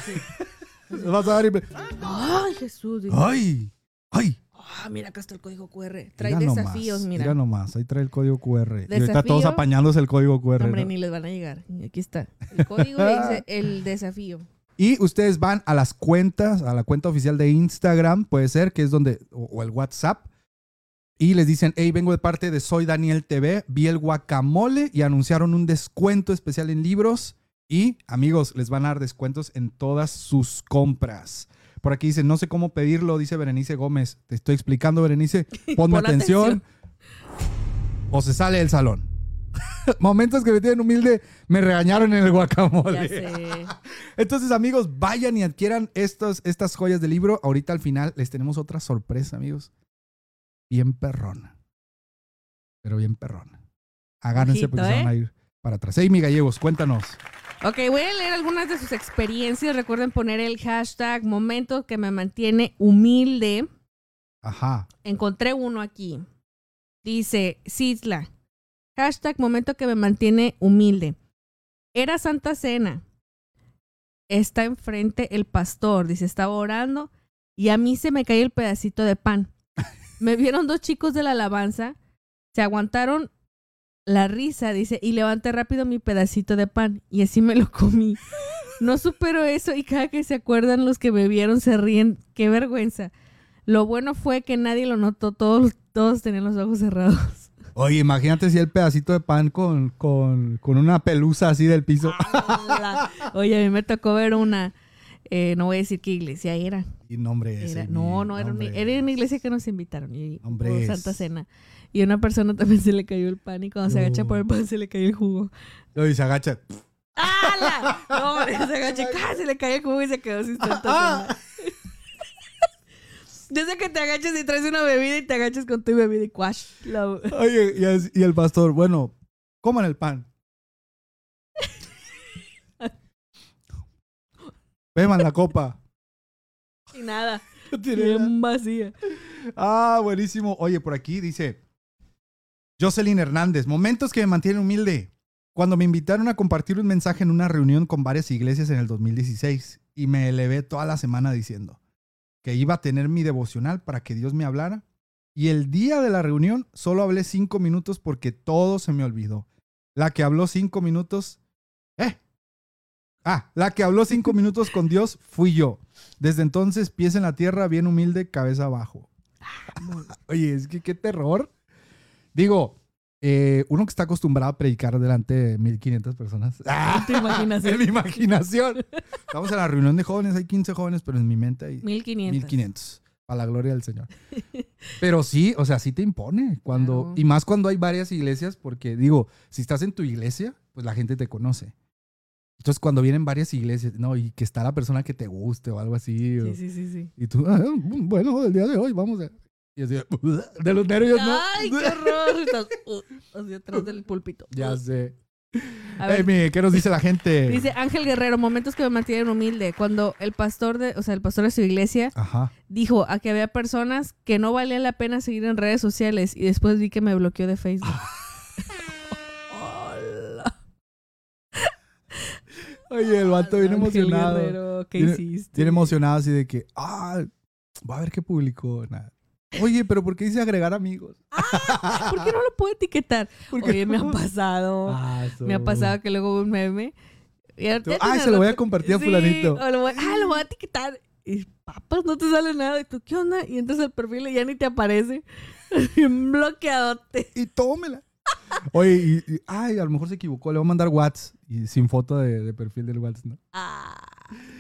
les vas a y. Ay, Jesús. ¡Ay! ¡Ay! Ah, mira, acá está el código QR. Trae Mira desafíos, nomás, mira. nomás, ahí trae el código QR. Y ahorita Desafío. todos apañándose el código QR. No, hombre, ¿no? ni les van a llegar. Y Aquí está. El código le dice el desafío. Y ustedes van a las cuentas, a la cuenta oficial de Instagram, puede ser, que es donde, o, o el WhatsApp, y les dicen, hey, vengo de parte de Soy Daniel TV, vi el guacamole y anunciaron un descuento especial en libros. Y amigos, les van a dar descuentos en todas sus compras. Por aquí dice, no sé cómo pedirlo, dice Berenice Gómez. Te estoy explicando, Berenice. Ponme Pon atención. O se sale del salón. Momentos que me tienen humilde, me regañaron en el guacamole. Ya sé. Entonces, amigos, vayan y adquieran estos, estas joyas del libro. Ahorita al final les tenemos otra sorpresa, amigos. Bien perrona. Pero bien perrona. Agárrense Ojito, porque se van ¿eh? a ir para atrás. Hey, mi gallegos, cuéntanos. Ok, voy a leer algunas de sus experiencias. Recuerden poner el hashtag momento que me mantiene humilde. Ajá. Encontré uno aquí. Dice Cisla. Hashtag momento que me mantiene humilde. Era Santa Cena. Está enfrente el pastor. Dice, estaba orando y a mí se me cayó el pedacito de pan. Me vieron dos chicos de la alabanza. Se aguantaron la risa, dice, y levanté rápido mi pedacito de pan y así me lo comí. No supero eso y cada que se acuerdan los que me vieron se ríen. Qué vergüenza. Lo bueno fue que nadie lo notó, todos, todos tenían los ojos cerrados. Oye, imagínate si el pedacito de pan con, con, con una pelusa así del piso. Oye, a mí me tocó ver una, eh, no voy a decir qué iglesia era. Y nombre Era- ese. no, no, era una, nombre. era una iglesia que nos invitaron. Y es- Santa Cena. Y a una persona también se le cayó el pan y cuando se agacha por el pan se le cayó el jugo. Oye, se agacha. ¡Hala! No, hombre, se agacha, ¡ca! se le cayó el jugo y se quedó sin Santa Cena. Desde que te agachas y traes una bebida y te agachas con tu bebida y cuash. La- Oye, y, y el pastor, bueno, coman el pan. Beban la copa. Y nada. Bien vacía. Ah, buenísimo. Oye, por aquí dice Jocelyn Hernández, momentos que me mantienen humilde. Cuando me invitaron a compartir un mensaje en una reunión con varias iglesias en el 2016 y me elevé toda la semana diciendo que iba a tener mi devocional para que Dios me hablara. Y el día de la reunión solo hablé cinco minutos porque todo se me olvidó. La que habló cinco minutos... ¿Eh? Ah, la que habló cinco minutos con Dios fui yo. Desde entonces, pies en la tierra, bien humilde, cabeza abajo. Oye, es que qué terror. Digo, eh, uno que está acostumbrado a predicar delante de 1500 personas. ¡Ah! ¿Te imaginas? En mi imaginación. Estamos en la reunión de jóvenes, hay 15 jóvenes, pero en mi mente hay 1500. 1500. A la gloria del Señor. Pero sí, o sea, sí te impone. Cuando, Claro. Y más cuando hay varias iglesias, porque digo, si estás en tu iglesia, pues la gente te conoce. Entonces, cuando vienen varias iglesias, no, y que está la persona que te guste o algo así. o- Sí, sí, sí, sí. y tú, "Ah, bueno, el día de hoy vamos a. Y así, de los nervios, ¿no? ¡Ay, qué horror! Estás uh, así atrás del púlpito. Ya sé. A ver, Amy, ¿qué nos dice la gente? dice Ángel Guerrero, momentos que me mantienen humilde. Cuando el pastor de, o sea, el pastor de su iglesia Ajá. dijo a que había personas que no valía la pena seguir en redes sociales y después vi que me bloqueó de Facebook. Oye, el vato viene Ángel emocionado. Guerrero, ¿qué Viene- hiciste? Viene emocionado así de que, ah, va a ver qué publicó. Nada. Oye, pero ¿por qué dice agregar amigos? ¿Por qué no lo puedo etiquetar? ¿Por qué Oye, me ha no? pasado. Ah, Me ha pasado que luego un meme. y ya- Tú, ya "Ay, tiene se lo voy a compartir a Sí, fulanito". o lo voy- ah, lo voy a etiquetar. Y papas, no te sale nada. Y tú, ¿qué onda? Y entras al perfil y ya ni te aparece. Bien bloqueadote. Y tómela. Oye, y, y- ay, a lo mejor se equivocó. Le voy a mandar WhatsApp y sin foto de, de perfil del WhatsApp, ¿no? Ah,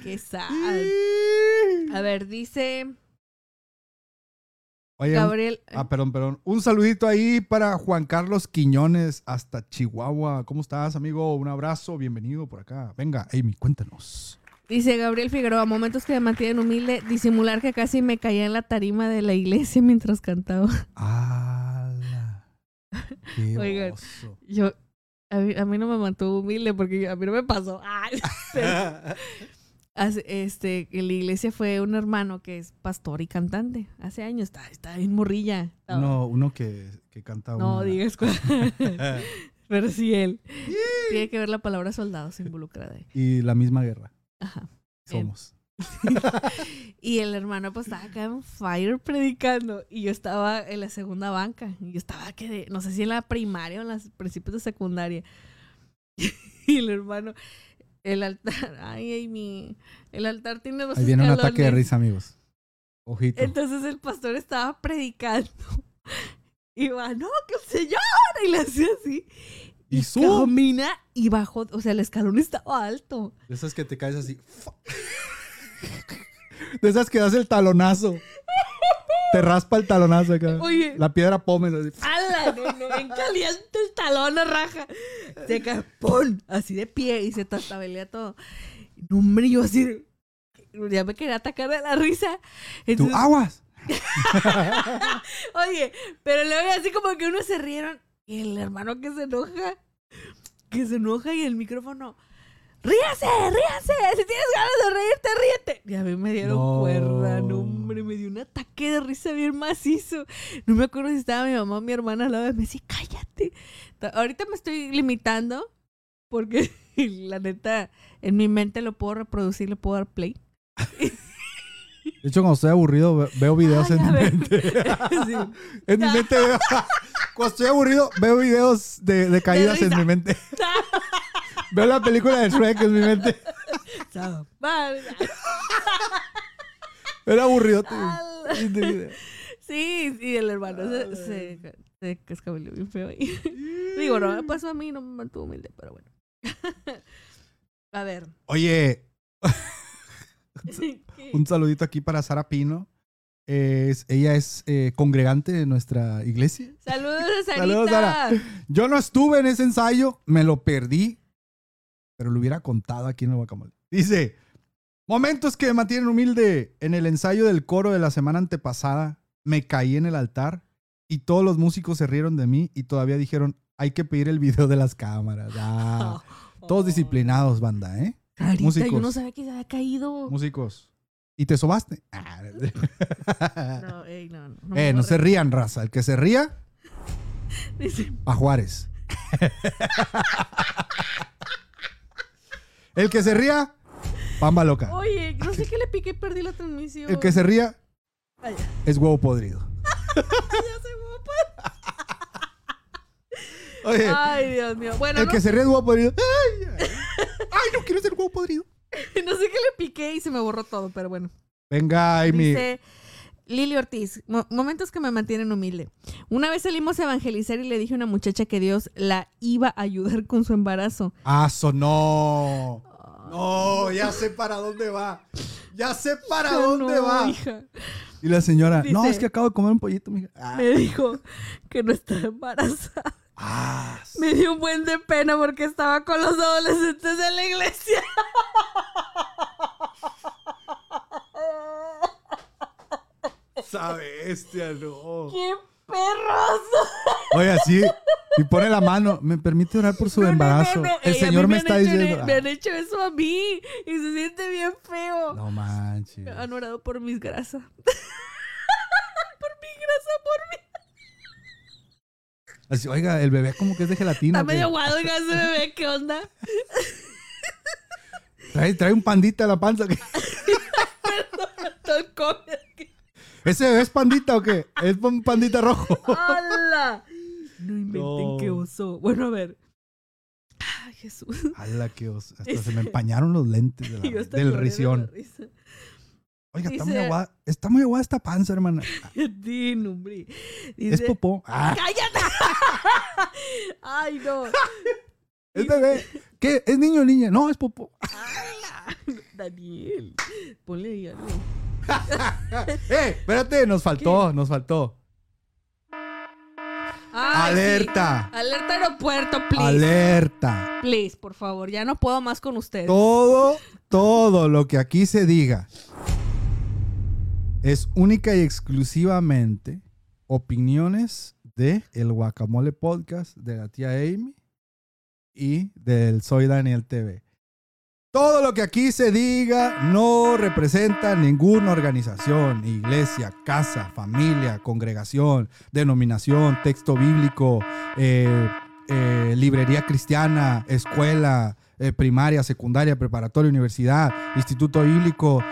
qué sad. A ver, dice Oye, Gabriel. Ah, perdón, perdón. Un saludito ahí para Juan Carlos Quiñones hasta Chihuahua. ¿Cómo estás, amigo? Un abrazo, bienvenido por acá. Venga, Amy, cuéntanos. Dice Gabriel Figueroa, momentos que me mantienen humilde, disimular que casi me caía en la tarima de la iglesia mientras cantaba. ¡Hala! ¡Qué Oigan. Yo, a mí, a mí no me mantuvo humilde porque a mí no me pasó. Este, en la iglesia fue un hermano que es pastor y cantante. Hace años, está, está en morrilla. Estaba- Uno, uno que, que canta no una- digas cuál. Pero sí él. Tiene que ver la palabra soldado se involucrada ahí. Y la misma guerra Ajá. Somos. Y el hermano pues estaba acá en fire predicando y yo estaba en la segunda banca. Y yo estaba que de- no sé si en la primaria o en los principios de secundaria. Y el hermano, el altar, ay, Amy, el altar tiene dos Ahí viene un ataque de escalones. risa, amigos. Ojito. Entonces el pastor estaba predicando. Y va, no, que el Señor. Y le hacía así. Y Y sub. camina y bajó. O sea, el escalón estaba alto. De esas que te caes así. De esas que das el talonazo. Te raspa el talonazo acá. Oye. La piedra pómez así. ¡Hala! No, no, bien caliente el talón, raja. Se cae, ¡pum! Así de pie y se tastabelea todo. No, hombre, yo así. Ya me quería atacar de la risa. Tú, Entonces, aguas. Oye, pero luego así como que uno se rieron. Y el hermano que se enoja, que se enoja y el micrófono. ¡Ríase! ¡Ríase! Si tienes ganas de reírte, ríete. Y a mí me dieron No. cuerda, no, hombre, me dio un ataque de risa bien macizo. No me acuerdo si estaba mi mamá o mi hermana al lado de mí. Me decía, cállate. Ta- Ahorita me estoy limitando porque la neta, en mi mente lo puedo reproducir, le puedo dar play. De hecho, cuando estoy aburrido, ve- veo videos Ay, en mi ver. mente. Sí. En mi mente veo. Cuando estoy aburrido, veo videos de, de caídas en mi mente. Veo la película de Shrek en mi mente. Chao. Vale. Era aburrido. Sí, sí, el hermano se, se, se bien feo ahí. Digo, no me pasó a mí, no me mantuvo humilde, pero bueno. A ver. Oye, un saludito aquí para Sara Pino. Es- ella es eh, congregante de nuestra iglesia. Saludos. Saludos, Sara. Yo no estuve en ese ensayo, me lo perdí, pero lo hubiera contado aquí en el guacamole. Dice, momentos que me mantienen humilde. En el ensayo del coro de la semana antepasada, me caí en el altar y todos los músicos se rieron de mí y todavía dijeron, hay que pedir el video de las cámaras. Ah, todos disciplinados, banda, ¿eh? Sarita, músicos. yo no sabía que se había caído. Músicos. ¿Y te sobaste? Ah, No, ey, no, no. eh, no se rían, raza. El que se ría, Dice, a Juárez. El que se ría, pamba loca. Oye, no sé qué le piqué y perdí la transmisión. El que se ría Ay, es huevo podrido. ya se guapa. Oye, Ay, Dios mío. Bueno, el no, que se ríe es huevo podrido. Ay, no quiero ser huevo podrido. no sé qué le piqué y se me borró todo, pero bueno. Venga, Amy. Dice Lili Ortiz, "Mo- momentos que me mantienen humilde. Una vez salimos a evangelizar y le dije a una muchacha que Dios la iba a ayudar con su embarazo. Ah, no. No, ya sé para dónde va. Ya sé para dónde no, va. hija. Y la señora, no, es que acabo de comer un pollito, mija. Ah, Me dijo que no estaba embarazada. ah, Me dio un buen de pena porque estaba con los adolescentes de la iglesia. esa bestia, no. ¡Qué perros! Oye, así, y pone la mano. ¿Me permite orar por su No, embarazo? no, no. El Ey, a Señor me está hecho- diciendo. Me han hecho eso a mí y se siente bien feo. ah, no manches. Han orado por mis grasas. por mi grasa, por mi. Así, oiga, el bebé como que es de gelatina. Está medio guado oiga, ese bebé, ¿qué onda? Trae, trae un pandita en la panza. come. ¿Ese bebé es pandita o qué? Es un pandita rojo. ¡Hala! No inventen No. qué oso. Bueno, a ver. Ay, Jesús. ¡Hala, qué oso! Hasta se me empañaron los lentes de la- Y yo hasta del de risión. Oiga, está muy aguada. Está muy aguada esta panza, hermana. Sí. Es popó. Ah, ¡Cállate! Ay, no. es bebé. ¿Qué? ¿Es niño o niña? No, es popó. Daniel, ponle ahí algo. ¡Eh! Espérate, nos faltó, nos faltó. Ay, Alerta. sí. Alerta aeropuerto, please. Alerta. Please, por favor. Ya no puedo más con ustedes. Todo, todo lo que aquí se diga es única y exclusivamente opiniones de el Guacamole Podcast, de la tía Amy y del Soy Daniel TV. Todo lo que aquí se diga no representa ninguna organización, iglesia, casa, familia, congregación, denominación, texto bíblico, eh, eh, librería cristiana, escuela, eh, primaria, secundaria, preparatoria, universidad, instituto bíblico,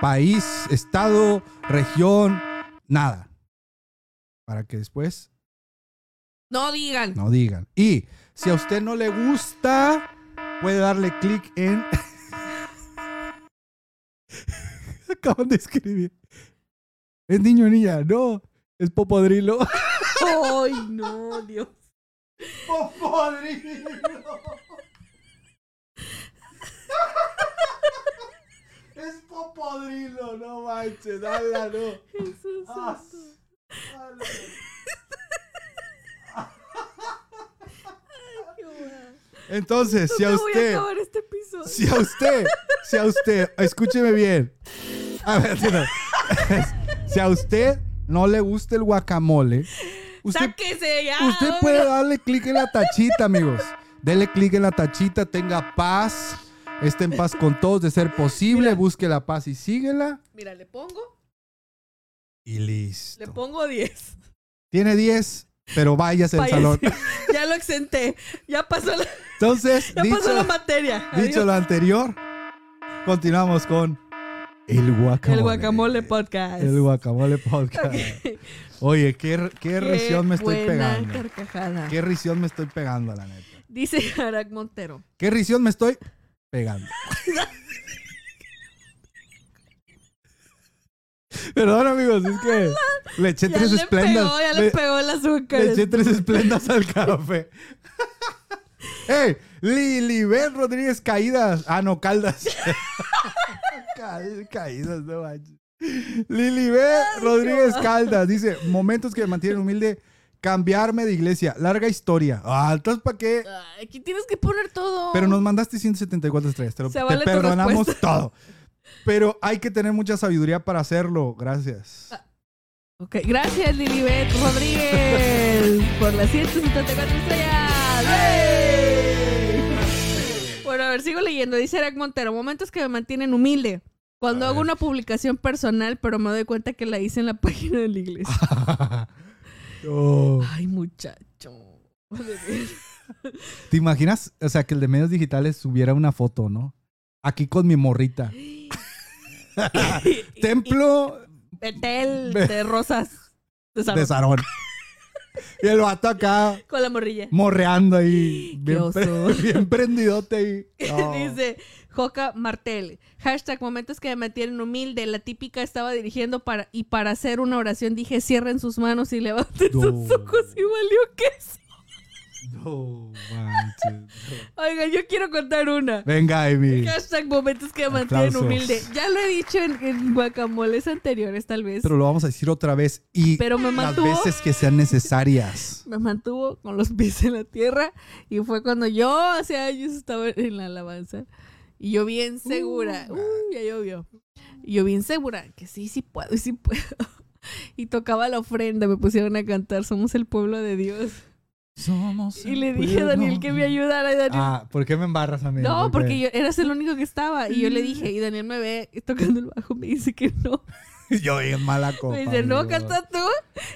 país, estado, región, nada. Para que después No digan. no digan. Y si a usted no le gusta, puede darle clic en. Acaban de escribir. Es niño o niña, no. Es popodrilo. Ay, no, Dios. popodrilo. es popodrilo, no manches, dala, no. Jesús Ah. Qué. Entonces, si a Nunca voy a usted. acabar este episodio. Si a usted, si a usted, escúcheme bien. A ver, si, no. Si a usted no le gusta el guacamole, usted, Sáquese ya. usted hombre. puede darle clic en la tachita, amigos. Dele clic en la tachita, tenga paz, esté en paz con todos de ser posible, busque la paz y síguela. Mira, le pongo, Y le listo. pongo 10. Tiene 10, pero váyase Váyase. salón. Ya lo exenté. Ya pasó la, Entonces, ya pasó la dicho, materia. dicho Adiós. lo anterior, continuamos con el guacamole. El guacamole podcast. El guacamole podcast. Oye, qué, qué Qué risión me estoy buena pegando. carcajada. Qué risión me estoy pegando, la neta. Dice Arac Montero. Qué risión me estoy pegando. Perdón, amigos, es que le eché Ya tres le esplendas. pegó, ya le, le, pegó el azúcar. le eché tres esplendas al café. ¡Ey! Lilibet Rodríguez Caídas. Ah, no, Caldas. Ca- Caídas, no manches. Lilibet Rodríguez Caldas dice: Momentos que me mantienen humilde. Cambiarme de iglesia. Larga historia. Ah, entonces, ¿para qué? Aquí tienes que poner todo. Pero nos mandaste 174 estrellas. Te, lo- te vale perdonamos todo. Pero hay que tener mucha sabiduría para hacerlo. Gracias. Ok, gracias Lilibet Rodríguez por las 174 estrellas. Bueno, a ver, sigo leyendo. Dice Eric Montero, momentos que me mantienen humilde. Cuando hago una publicación personal, pero me doy cuenta que la hice en la página de la iglesia. Oh. Ay, muchacho. ¿Te imaginas? O sea, que el de medios digitales subiera una foto, ¿no? Aquí con mi morrita. Templo Betel de rosas. De Sarón. de Sarón. Y el vato acá Con la morrilla. morreando ahí. Bien, oso. bien prendidote ahí. Dice Joca Martel. Hashtag momentos que me mantienen humilde. La típica estaba dirigiendo para y para hacer una oración dije cierren sus manos y levanten No. sus ojos y valió queso. No, manches. Oigan, yo quiero contar una. Venga, Amy. Hashtag momentos que mantienen humilde. Ya lo he dicho en, en guacamoles anteriores tal vez. Pero lo vamos a decir otra vez y Pero me las mantuvo. veces que sean necesarias. me mantuvo con los pies en la tierra y fue cuando yo hace años estaba en la alabanza y yo bien segura, Uh, uh, ya llovió, y yo bien segura que sí, sí puedo, sí puedo. Y tocaba la ofrenda, me pusieron a cantar, somos el pueblo de Dios. Somos Y le dije a Daniel que me ayudara. Y Daniel, Ah, ¿por qué me embarras a mí? no, porque yo, eras el único que estaba. Y yo le dije, y Daniel me ve tocando el bajo, me dice que no. Yo bien mala copa. me dice, no, amigo. canta tú.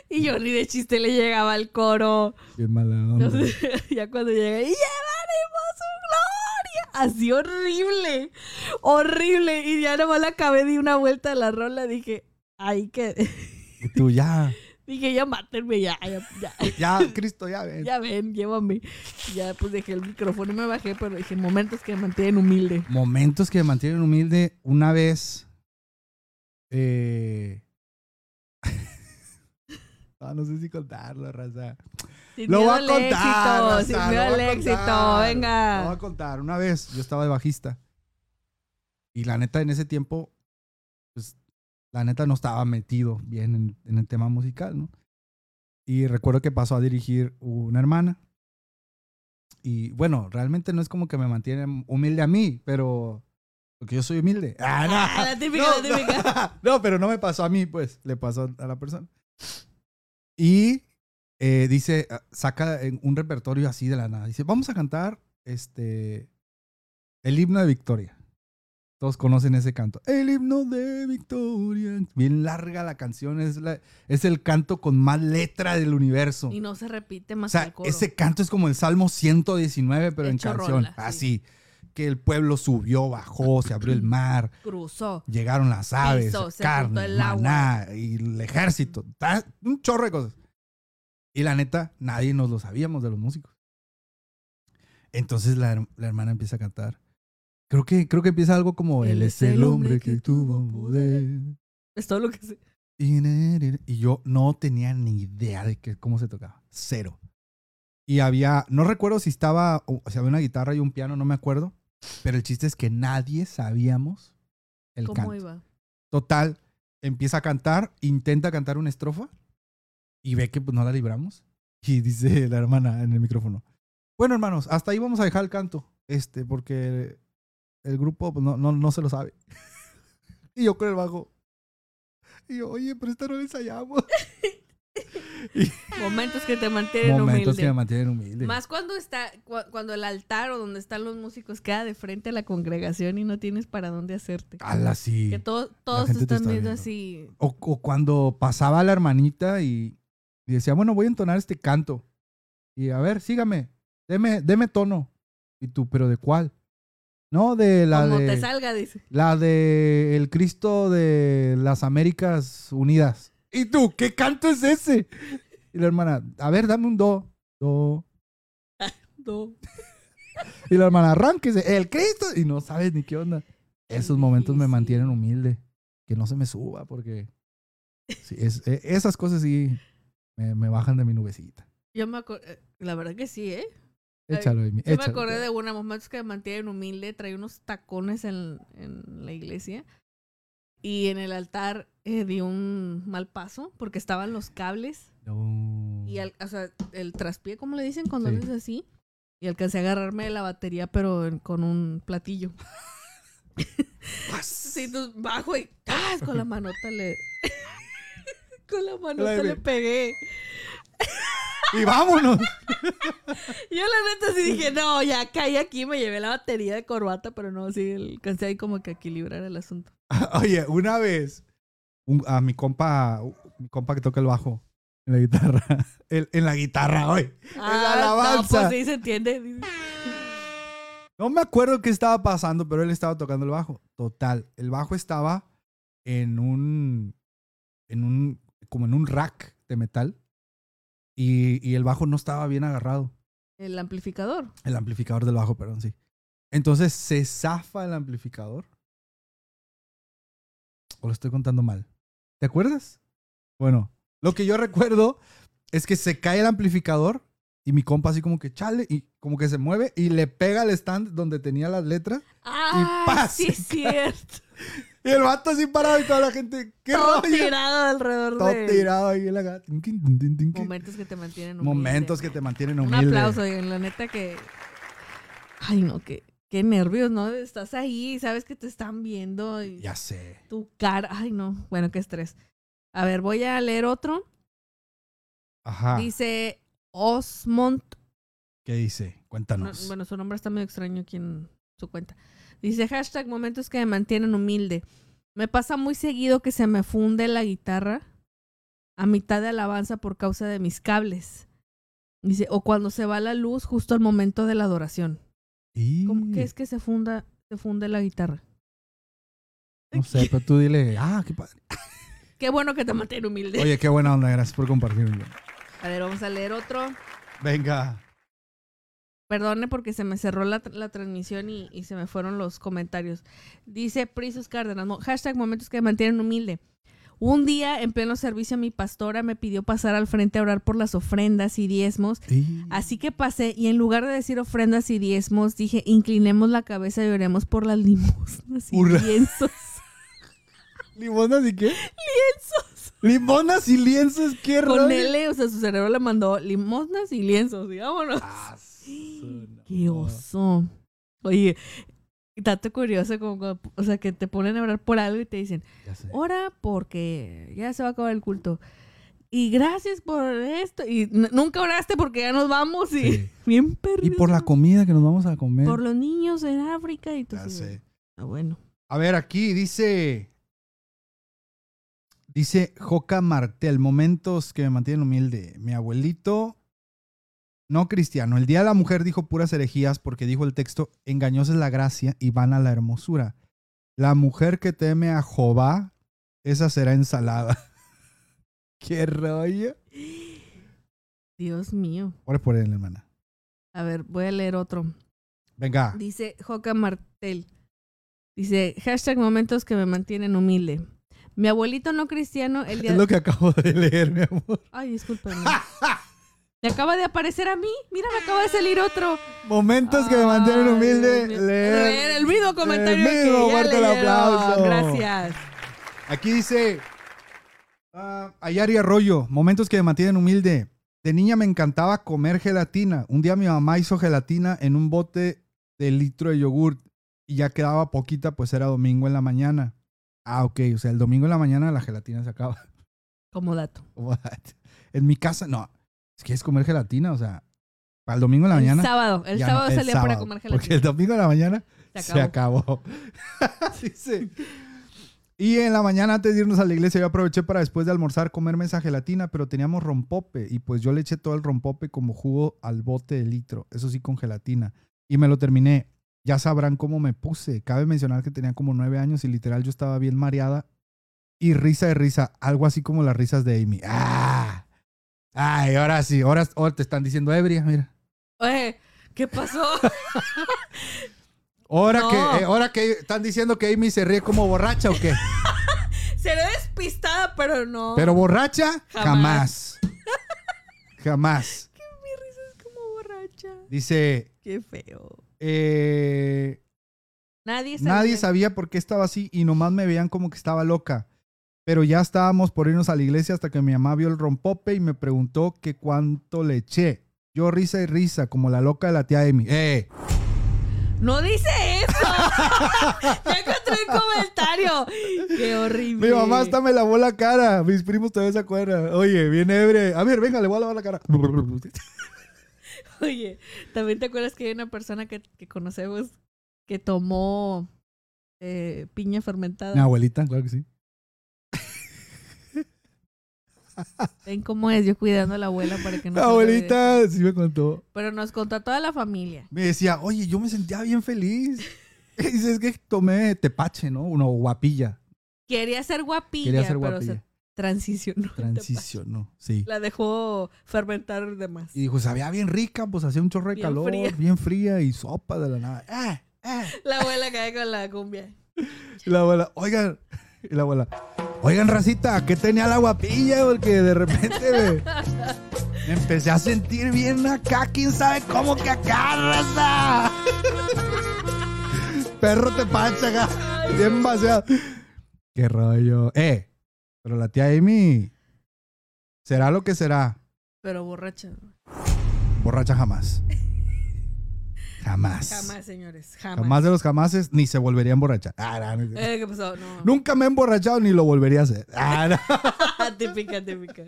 Y yo ni de chiste le llegaba al coro. Bien mala onda. Entonces, ya cuando llegué, y llevaremos su gloria. Así horrible, horrible. Y ya nomás la acabé, di una vuelta a la rola, dije, ay, que. Y tú ya. Dije, ya mátenme, ya, ya, ya. Ya, Cristo, ya ven. Ya ven, llévame. Ya pues dejé el micrófono y me bajé, pero dije, momentos que me mantienen humilde. Momentos que me mantienen humilde. Una vez. Eh... ah, no sé si contarlo, raza. Sin Lo voy a contar. éxito, raza, sin miedo al éxito, contar. Lo voy venga. a contar. Una vez yo estaba de bajista. Y la neta, en ese tiempo, pues, la neta no estaba metido bien en, en el tema musical, ¿no? Y recuerdo que pasó a dirigir una hermana. Y bueno, realmente no es como que me mantiene humilde a mí, pero. Porque yo soy humilde. Ah, no. Ah, la típica, no, la típica. No, no, pero no me pasó a mí, pues. Le pasó a la persona. Y eh, dice, ah, saca un repertorio así de la nada. Dice, vamos a cantar este El himno de victoria. Todos conocen ese canto. El himno de victoria. Bien larga la canción. Es, la- es el canto con más letra del universo. Y no se repite O más que sea, el coro. ese canto es como el Salmo 119, pero en canción. rola, sí. Así. Que el pueblo subió, bajó, se abrió el mar, Cruzó. llegaron las aves, se carne, el agua. maná y el ejército. Un chorro de cosas. Y la neta, nadie nos lo sabíamos de los músicos. Entonces la, la hermana empieza a cantar. Creo que, creo que empieza algo como Él es el hombre que tuvo poder. Es todo lo que sé. Y yo no tenía ni idea de que, cómo se tocaba. Cero. Y había, no recuerdo si estaba, o si había una guitarra y un piano, no me acuerdo. Pero el chiste es que nadie sabíamos el ¿Cómo canto. iba? Total, empieza a cantar, intenta cantar una estrofa y ve que pues no la libramos. Y dice la hermana en el micrófono. Bueno, hermanos, hasta ahí vamos a dejar el canto. Este, porque el grupo pues, no, no, no se lo sabe. y yo con el bajo. Y yo, oye, pero esta no la ensayamos. Momentos que te mantienen Momentos humilde. que me mantienen humilde. Más cuando está, cu- cuando el altar o donde están los músicos queda de frente a la congregación y no tienes para dónde hacerte. Ala, sí. Que todo- todos gente te están está viendo viendo. así. O, o cuando pasaba la hermanita y, y decía, bueno, voy a entonar este canto. Y a ver, sígame, deme, deme tono. Y tú, ¿pero de cuál? No, de la como te de. salga, dice. La de El Cristo de las Américas Unidas. ¿Y tú, qué canto es ese? Y la hermana, a ver, dame un do. Do. No. Y la hermana, arránquese, el Cristo. Y no sabes ni qué onda. Esos momentos me mantienen humilde. Que no se me suba, porque. sí, es- e- esas cosas sí me, me bajan de mi nubecita. Yo me acuerdo, la verdad que sí, ¿eh? Échalo, Amy, Yo me acordé de una, momentos que me mantienen humilde, traía unos tacones en, en la iglesia y en el altar eh, di un mal paso porque estaban los cables No. y al- o sea, el traspié, ¿cómo le dicen cuando Sí. haces así? Y alcancé a agarrarme de la batería pero en- con un platillo. Sí, tú bajo y ¡tas! con la manota le... con la manota le pegué. Y vámonos. Yo la neta sí dije, no, ya caí aquí, me llevé la batería de corbata, pero no, sí, alcancé ahí como que a equilibrar el asunto. Oye, una vez un- a mi compa, mi compa que toca el bajo en la guitarra, el- en la guitarra, hoy. Ah, alabanza. No, pues sí se entiende. No me acuerdo qué estaba pasando, pero él estaba tocando el bajo. Total, el bajo estaba en un, en un, como en un rack de metal y, y el bajo no estaba bien agarrado. El amplificador. El amplificador del bajo, perdón, sí. Entonces se zafa el amplificador. ¿O lo estoy contando mal? ¿Te acuerdas? Bueno, lo que yo recuerdo es que se cae el amplificador y mi compa así como que chale y como que se mueve y le pega al stand donde tenía las letras Ah, paz, sí, se es cierto. y el vato así parado y toda la gente, ¿qué Todo tirado alrededor Todo de tirado ahí en la gata. momentos que te mantienen humilde. Momentos que te mantienen Un humilde. aplauso, oigan, la neta que... Ay, no, qué, qué nervios, ¿no? Estás ahí y sabes que te están viendo y Ya sé. tu cara... Ay, no, bueno, qué estrés. A ver, voy a leer otro. Ajá. Dice Osmond ¿Qué dice? No, Cuéntanos. bueno, su nombre está medio extraño aquí en su cuenta. Dice hashtag momentos que me mantienen humilde. Me pasa muy seguido que se me funde la guitarra a mitad de alabanza por causa de mis cables. Dice, o cuando se va la luz justo al momento de la adoración. Y- ¿Cómo que es que se funda, se funde la guitarra? No sé, pero tú dile, ah, qué padre. Qué bueno que te mantiene humilde. Oye, qué buena onda, gracias por compartir. A ver, vamos a leer otro. Venga. Perdone porque se me cerró la, la transmisión y, y se me fueron los comentarios. Dice Prisus Cárdenas, hashtag momentos que me mantienen humilde. Un día, en pleno servicio, mi pastora me pidió pasar al frente a orar por las ofrendas y diezmos. Así que pasé y en lugar de decir ofrendas y diezmos, dije, inclinemos la cabeza y oremos por las limosnas y lienzos. ¿Limonas y qué? Lienzos. Limonas y lienzos, qué Con rollo? L, o sea, su cerebro le mandó limosnas y lienzos, y vámonos. Ah. Qué oso. Oye, tanto curioso como, cuando- o sea, que te ponen a orar por algo y te dicen, ora porque ya se va a acabar el culto. Y gracias por esto. Y nunca oraste porque ya nos vamos y Sí. bien Y perdidos. por la comida que nos vamos a comer. Por los niños en África y todo eso. Ah, bueno. A ver, aquí dice. Dice Joca Martel, momentos que me mantienen humilde. Mi abuelito, no cristiano, el día de la mujer dijo puras herejías porque dijo el texto, engañosa es la gracia y vana la hermosura. La mujer que teme a Jehová, esa será ensalada. Qué rollo. Dios mío. Ore por él, hermana. A ver, voy a leer otro. Venga. Dice Joca Martel. Dice, hashtag momentos que me mantienen humilde. Mi abuelito no cristiano el día... Es lo que acabo de leer, mi amor. Ay, discúlpame. Me acaba de aparecer a mí. Mira, me acaba de salir otro. Momentos que me mantienen humilde. Leer. Leer el mismo comentario El que mismo, ya fuerte el aplauso. Gracias. Aquí dice ah, Ayari Arroyo, momentos que me mantienen humilde. De niña me encantaba comer gelatina. Un día mi mamá hizo gelatina en un bote de litro de yogurt y ya quedaba poquita, pues era domingo en la mañana. Ah, ok, o sea, el domingo en la mañana la gelatina se acaba. Como dato. What? En mi casa, no. Si quieres comer gelatina, o sea, para el domingo en la El mañana. sábado. El no, sábado el salía para comer Porque gelatina. el domingo en la mañana Se se acabó. acabó. Dice. Y en la mañana antes de irnos a la iglesia yo aproveché para después de almorzar comerme esa gelatina, pero teníamos rompope y pues yo le eché todo el rompope como jugo al bote de litro, eso sí con gelatina. Y me lo terminé. Ya sabrán cómo me puse. Cabe mencionar que tenía como nueve años y literal yo estaba bien mareada y risa de risa, algo así como las risas de Amy. ¡Ah! Ay, ahora sí, ahora, ahora te están diciendo ebria, mira. Oye, ¿qué pasó? Ahora, No. que, eh, ahora que están diciendo que Amy se ríe como borracha o qué. Seré despistada, pero no. Pero borracha, jamás. Jamás. Jamás. Mi risa es como borracha. Dice, Qué feo. eh, Nadie sabía. nadie sabía por qué estaba así y nomás me veían como que estaba loca. Pero ya estábamos por irnos a la iglesia hasta que mi mamá vio el rompope y me preguntó que cuánto le eché. Yo risa y risa, como la loca de la tía Amy. ¡Eh! No dice eso. ya encontré el comentario. Qué horrible. Mi mamá hasta me lavó la cara. Mis primos todavía se acuerdan. Oye, viene ebre. A ver, venga, le voy a lavar la cara. Oye, ¿también te acuerdas que hay una persona que, que conocemos que tomó eh, piña fermentada? Mi abuelita, claro que sí. Ven cómo es, yo cuidando a la abuela para que no de- abuelita sí me contó. Pero nos contó a toda la familia. me decía, oye, yo me sentía bien feliz. Y dice, es que tomé tepache, ¿no? Uno, guapilla. Quería ser guapilla, Quería ser pero guapilla. se transicionó. Transicionó, sí. La dejó fermentar de más. Y dijo, sabía bien rica, pues hacía un chorro de Bien calor, fría. bien fría y sopa de la nada. ¡Eh! ¡Eh! La abuela cae con la cumbia. La abuela, oigan, y la abuela, oigan, racita, ¿qué tenía la guapilla? Porque de repente me, me empecé a sentir bien acá, quién sabe cómo que acá, raza. Perro te pancha acá, bien vaciado. Qué rollo. Eh, pero la tía Amy, será lo que será. Pero borracha. Borracha jamás. Jamás. Jamás, señores. Jamás. Jamás de los jamases, ni se volvería a emborrachar. Ah, no. Eh, ¿Qué pasó? No. Nunca me he emborrachado ni lo volvería a hacer. Ah, no. típica, típica.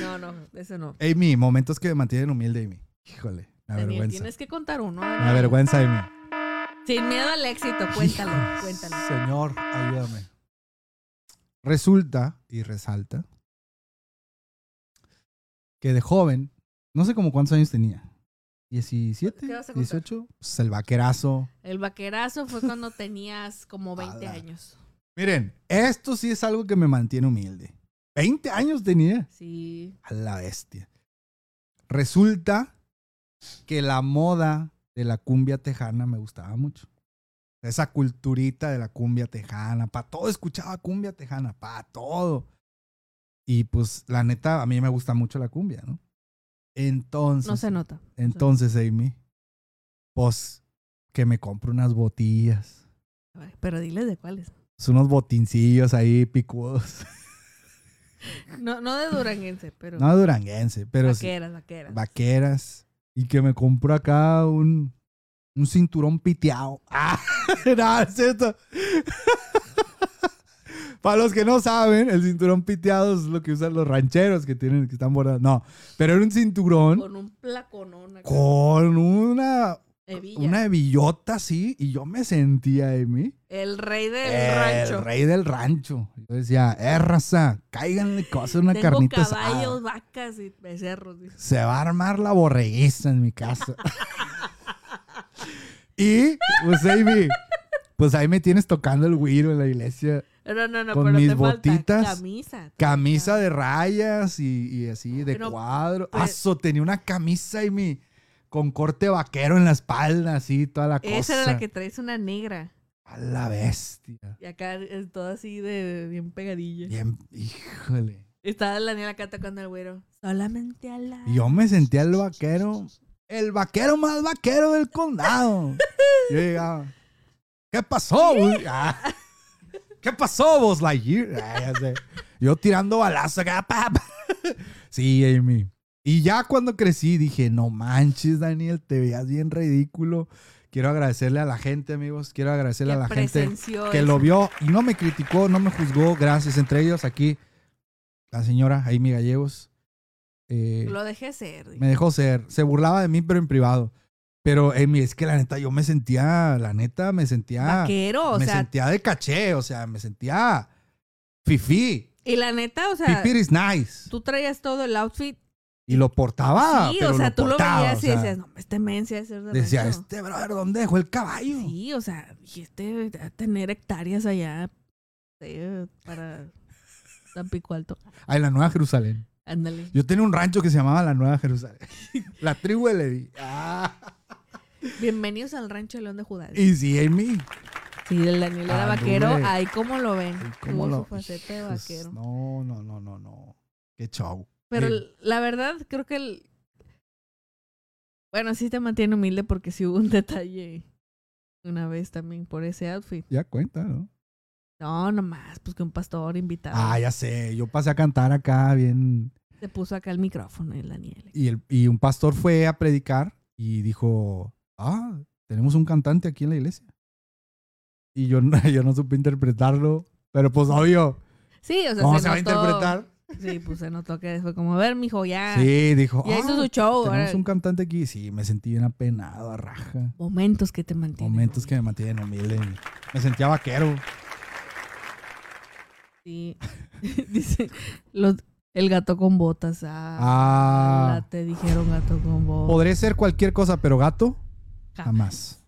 No, no, eso no. Amy, momentos que me mantienen humilde, Amy. Híjole, me Daniel, avergüenza. tienes que contar uno. Me Daniel. avergüenza, Amy. Sin miedo al éxito, cuéntalo, cuéntalo. Señor, ayúdame. Resulta y resalta que de joven, no sé como cuántos años tenía. ¿17? ¿Qué vas a contar? ¿18? Pues el vaquerazo. El vaquerazo fue cuando tenías como 20 Ala. años. Miren, esto sí es algo que me mantiene humilde. 20 años tenía. Sí. A la bestia. Resulta que la moda de la cumbia tejana me gustaba mucho. Esa culturita de la cumbia tejana. Para todo escuchaba cumbia tejana. Para todo. Y pues la neta, a mí me gusta mucho la cumbia, ¿no? Entonces, No se nota. entonces, Amy, pues que me compro unas botillas. Pero diles de cuáles. Pues, unos botincillos ahí picudos. No, no de duranguense, pero No duranguense, pero sí. vaqueras, vaqueras. vaqueras y que me compro acá un, un cinturón piteado. Ah, no, es cierto. Para los que no saben, el cinturón piteado es lo que usan los rancheros que tienen, que están bordados. No, pero era un cinturón Con un placonón acá. con una, Hebilla. una hebillota así, y yo me sentía, Amy, El rey del el rancho. rey del rancho. Yo decía, eh, raza, cáiganle cosas, una Tengo carnita asada. caballos, vacas y becerros. dice. Se va a armar la borreguiza en mi casa. y, pues, Amy, pues ahí me tienes tocando el güiro en la iglesia. No, no, no, Con pero mis te falta botitas, camisa. Camisa de rayas y, y así, de Pero, cuadro. pues- Aso, tenía una camisa, Amy, con corte vaquero en la espalda, así, toda la cosa. Esa era la que traes una negra. A la bestia. Y acá es todo así de bien pegadilla. Bien, híjole. Estaba la niña acá tocando el güero. Solamente a la. Y yo me sentía el vaquero, el vaquero más vaquero del condado. Yo llegaba, ¿qué pasó? güey? Ah, ¿Qué pasó, vos Lightyear? Ah, ya sé. Yo tirando acá. pa. Sí, Amy. Y ya cuando crecí dije, no manches, Daniel, te veías bien ridículo. Quiero agradecerle a la gente, amigos. Quiero agradecerle que a la gente que eso. lo vio y no me criticó, no me juzgó. Gracias. Entre ellos aquí, la señora Amy Gallegos. Eh, Lo dejé ser. me dejó ser. Se burlaba de mí, pero en privado. Pero, Amy, es que la neta, yo me sentía, la neta, me sentía. Vaquero, o me sea. sentía de caché, o sea, me sentía fifi. Y la neta, o sea, Fifi is nice. tú traías todo el outfit. Y lo portaba. sí, pero o sea, lo tú lo veías o y decías, no, este mencia de ser de Decía, rancho". este brother, ¿dónde dejó el caballo? Sí, o sea, dijiste a tener hectáreas allá sí, para Tampico Alto. Ah, en la Nueva Jerusalén. Ándale. Yo tenía un rancho que se llamaba la Nueva Jerusalén. la tribu de Levi. Ah. Bienvenidos al rancho de León de Judá. Y sí, Amy. Sí, el Daniel era Ah, vaquero. hombre. Ahí como lo ven. ¿Cómo Tuvo lo- su faceta de Hijos, vaquero. No, no, no, no, no. Qué show. Pero la verdad, creo que el... Bueno, sí te mantiene humilde porque sí hubo un detalle una vez también por ese outfit. Ya cuenta, ¿no? No, nomás, pues que un pastor invitado Ah, ya sé. Yo pasé a cantar acá bien. se puso acá el micrófono el Daniel. Y, el, y un pastor fue a predicar y dijo, ah, tenemos un cantante aquí en la iglesia. Y yo, no- yo no supe interpretarlo, pero pues obvio, Sí, o sea, ¿cómo se, se va a interpretar? Sí, pues se notó que fue como, a ver, mijo, ya. Sí, dijo, Ya hizo "Ah, su show. tenemos ahora- un cantante aquí. Sí, me sentí bien apenado, a raja. Momentos que te mantienen. Momentos que me mantienen humilde. Me sentía vaquero. Sí. Dice, los, el gato con botas. Ah, Ah. te dijeron gato con botas. Podré ser cualquier cosa, pero gato, jamás.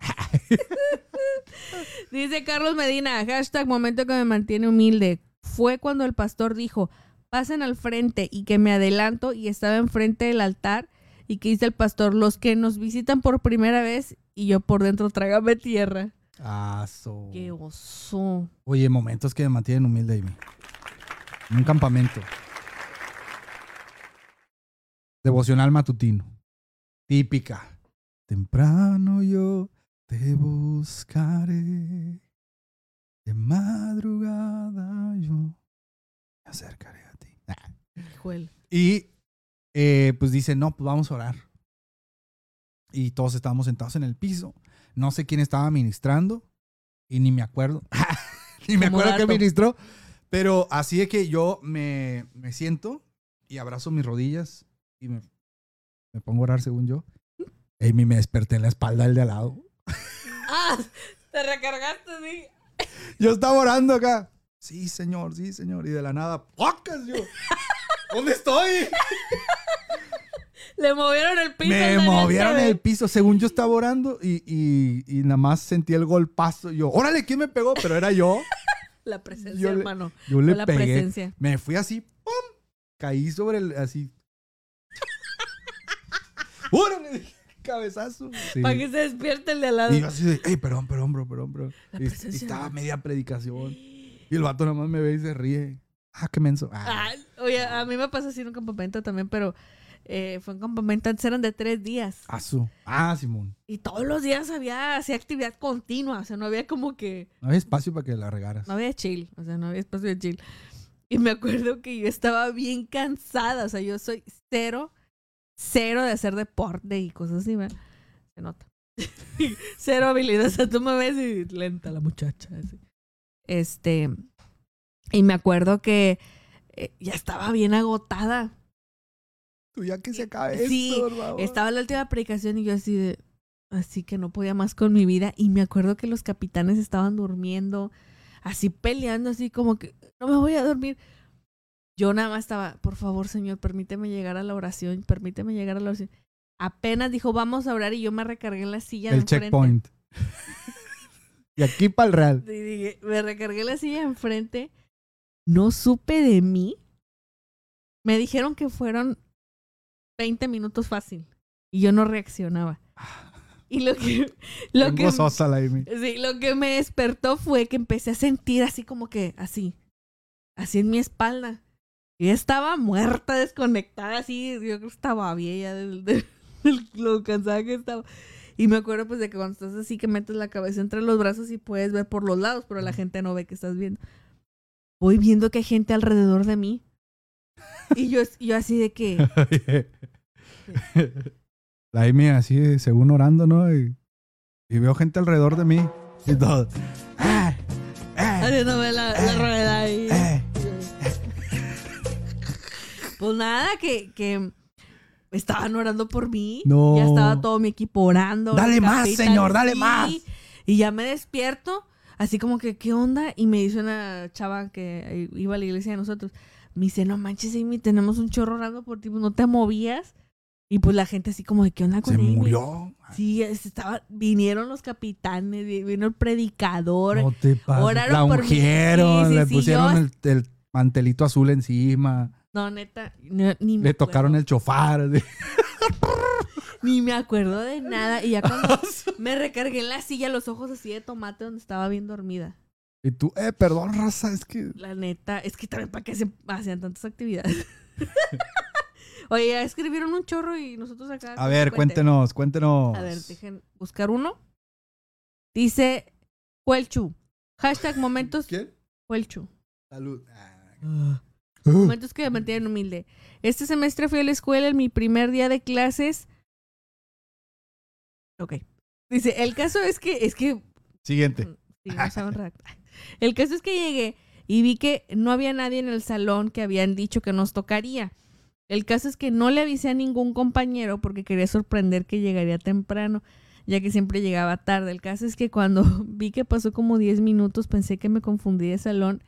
Dice Carlos Medina, hashtag momento que me mantiene humilde. Fue cuando el pastor dijo, pasen al frente y que me adelanto y estaba enfrente del altar y que dice el pastor, los que nos visitan por primera vez y yo por dentro trágame tierra. Ah, so. Qué oso. Oye, momentos que me mantienen humilde, Amy. En un campamento. Devocional matutino. Típica. Temprano yo te buscaré. De madrugada yo me acercaré a ti. Y eh, pues dice, no, pues vamos a orar. Y todos estábamos sentados en el piso. No sé quién estaba ministrando y ni me acuerdo. ni me acuerdo qué ministró. Pero así de que yo me, me siento y abrazo mis rodillas y me, me pongo a orar según yo. Y me desperté en la espalda del de al lado. Ah, te recargaste, sí. Yo estaba orando acá. Sí, señor, sí, señor. Y de la nada, ¡pocas! Yo, ¿dónde estoy? Le movieron el piso. Me movieron el piso según yo estaba orando y, y, y nada más sentí el golpazo. Yo, órale, ¿quién me pegó? Pero era yo. La presencia, Yo le- hermano. Yo le la pegué. presencia. Me fui así, ¡pum! Caí sobre el, así. ¡Órale! Cabezazo. Sí. Para que se despierte el de al lado. Y yo así de, ey, perdón, perdón, bro, perdón, bro. Y, estaba media predicación. Y el vato nada más me ve y se ríe. Ah, qué menso. Ah. Ay, oye, a mí me pasó así en un campamento también, pero eh, fue un campamento, antes eran de tres días. Ah, su. Ah, Simón. Y todos los días había así actividad continua, o sea, no había como que, No había espacio para que la regaras. no había chill, o sea, no había espacio de chill. Y me acuerdo que yo estaba bien cansada, o sea, yo soy cero, cero de hacer deporte y cosas así, ¿verdad? Se nota. cero habilidad, o sea, tú me ves y lenta la muchacha, así. Este, Y me acuerdo que eh, ya estaba bien agotada. Tú ya que se acabe Sí, esto, por favor. Estaba la última predicación y yo así de... Así que no podía más con mi vida. Y me acuerdo que los capitanes estaban durmiendo, así peleando, así como que no me voy a dormir. Yo nada más estaba, por favor, Señor, permíteme llegar a la oración, permíteme llegar a la oración. Apenas dijo, vamos a orar y yo me recargué en la silla de El enfrente. checkpoint. y aquí para el real. Y dije, me recargué en la silla de enfrente. No supe de mí. Me dijeron que fueron 20 minutos fácil. Y yo no reaccionaba. Y lo que, lo que, gozosa la sí, lo que me despertó fue que empecé a sentir así como que, así, así en mi espalda. Y estaba muerta, desconectada, así. Yo estaba vieja del, del- del- lo cansada que estaba. Y me acuerdo pues de que cuando estás así que metes la cabeza entre los brazos y puedes ver por los lados, pero la gente no ve que estás viendo. Voy viendo que hay gente alrededor de mí. Y yo, yo así de que, la Amy así, según orando, ¿no? Y, y veo gente alrededor de mí. Y todo. ¡Ah! ¡Ah! haciéndome la, la Pues nada, que, que estaban orando por mí. No. Ya estaba todo mi equipo orando. Dale más, señor, dale más. Y ya me despierto, así como que, ¿qué onda? Y me dice una chava que iba a la iglesia de nosotros. Me dice, no manches, Amy, tenemos un chorro orando por ti, pues, no te movías. Y pues la gente así como de, ¿qué onda con Se Amy? murió. Sí, es- estaba, vinieron los capitanes, vi- vino el predicador. No te pases. Oraron La por mí. Sí, sí, le sí, pusieron yo- el, el mantelito azul encima. No, neta, no- ni me Le tocaron el chofar. Ni me acuerdo de nada. Y ya cuando me recargué en la silla, los ojos así de tomate donde estaba bien dormida. Y tú, eh, perdón, raza, es que. La neta, es que también para qué se hacían tantas actividades. Oye, ya escribieron un chorro y nosotros acá. A ver, cuéntenos, cuéntenos. A ver, dejen buscar uno. Dice Huelchu. Hashtag momentos ¿Quién? Huelchu. Salud. Momentos que me mantienen humilde. Este semestre fui a la escuela en mi primer día de clases. Ok. Dice, el caso es que, es que Siguiente. Sí, no saben redactar. El caso es que llegué y vi que no había nadie en el salón que habían dicho que nos tocaría. El caso es que no le avisé a ningún compañero porque quería sorprender que llegaría temprano, ya que siempre llegaba tarde. El caso es que cuando vi que pasó como 10 minutos pensé que me confundí de salón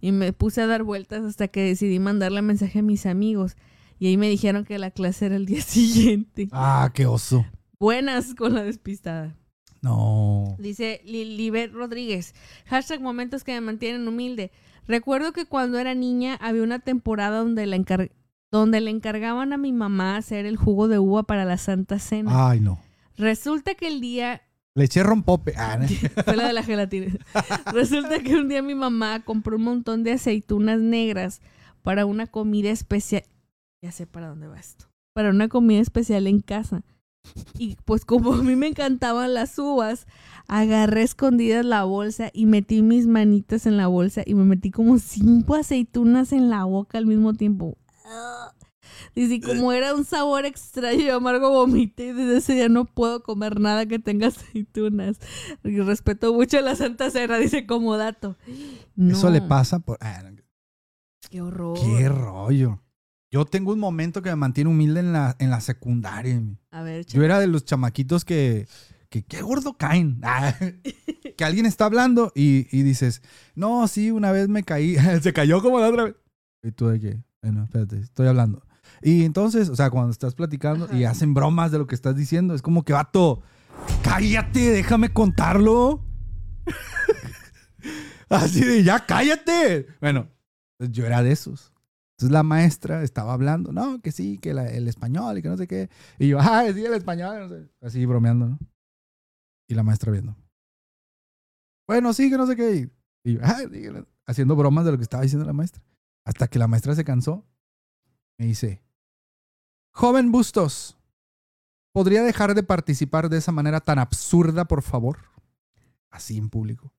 y me puse a dar vueltas hasta que decidí mandarle mensaje a mis amigos. Y ahí me dijeron que la clase era el día siguiente. Ah, qué oso. Buenas con la despistada. No. Dice Lilibet Rodríguez. Hashtag momentos que me mantienen humilde. Recuerdo que cuando era niña había una temporada donde, la encar- donde le encargaban a mi mamá hacer el jugo de uva para la Santa Cena. Ay, no. Resulta que el día... Le eché rompope. Ah, no. Fue la de la gelatina. Resulta que un día mi mamá compró un montón de aceitunas negras para una comida especial. Ya sé para dónde va esto. Para una comida especial en casa. Y pues como a mí me encantaban las uvas, agarré escondidas la bolsa y metí mis manitas en la bolsa y me metí como cinco aceitunas en la boca al mismo tiempo. Dice, y como era un sabor extraño y amargo, vomité y desde ese día no puedo comer nada que tenga aceitunas. Y respeto mucho a la Santa Cena, dice como dato. Eso le pasa por. ah. Qué horror. Qué rollo. Yo tengo un momento que me mantiene humilde en la, en la secundaria. A ver, Yo era de los chamaquitos que. que qué gordo caen. Ah, que alguien está hablando y, y dices, no, sí, una vez me caí. Se cayó como la otra vez. Y tú de que, bueno, espérate, estoy hablando. Y entonces, o sea, cuando estás platicando y hacen bromas de lo que estás diciendo, es como que, vato, cállate, déjame contarlo. Así de, ya cállate. Bueno, pues yo era de esos. Entonces la maestra estaba hablando, no, que sí, que la- el español y que no sé qué. Y yo, ah, sí, el español, no sé. así bromeando, ¿no? Y la maestra viendo. Bueno, sí, que no sé qué. Y yo, ah, sí, que no-". haciendo bromas de lo que estaba diciendo la maestra. Hasta que la maestra se cansó. Me dice, joven Bustos, ¿podría dejar de participar de esa manera tan absurda, por favor? Así en público.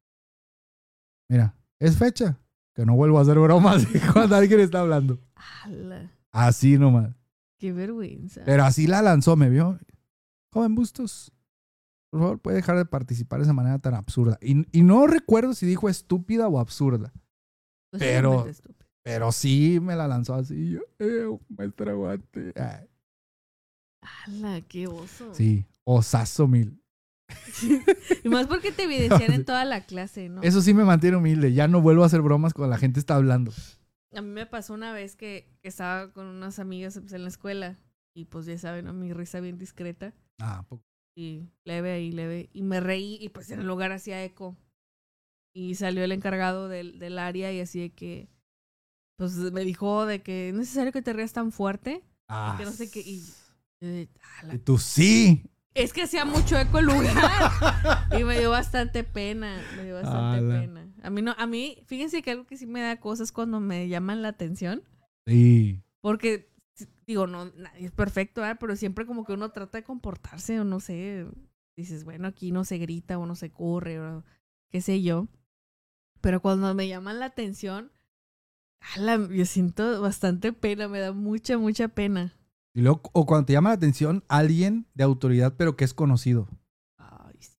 Mira, es fecha. Que no vuelvo a hacer bromas cuando alguien está hablando. Así nomás. qué vergüenza. Pero así la lanzó, me vio. Joven Bustos, por favor, puede dejar de participar de esa manera tan absurda. Y, y no recuerdo si dijo estúpida o absurda. Pero- Posiblemente estúpido. Pero sí me la lanzó así. Yo, eh, maestra, aguante. Ay, ¡Hala, qué oso! Sí, osazo mil. Y más porque te evidencian en toda la clase, ¿no? Eso sí me mantiene humilde. Ya no vuelvo a hacer bromas cuando la gente está hablando. A mí me pasó una vez que estaba con unas amigas pues, en la escuela y pues ya saben, ¿no? mi risa bien discreta Ah, po- y leve ahí, leve. Y me reí y pues en el lugar hacía eco. Y salió el encargado del, del área y así de que, pues me dijo de que no es necesario que te rías tan fuerte. ah. Que no sé qué. Y, tú sí. Es que hacía mucho eco el lugar. y me dio bastante pena. Me dio bastante Ala. pena. A mí no, a mí, fíjense que algo que sí me da cosas cuando me llaman la atención. Sí. Porque, digo, no, nadie es perfecto, pero siempre como que uno trata de comportarse o no sé. Dices, bueno, aquí no se grita o no se corre o qué sé yo. Pero cuando me llaman la atención, ala, yo siento bastante pena, me da mucha, mucha pena. Y luego, o cuando te llama la atención alguien de autoridad, pero que es conocido. Ay, sí.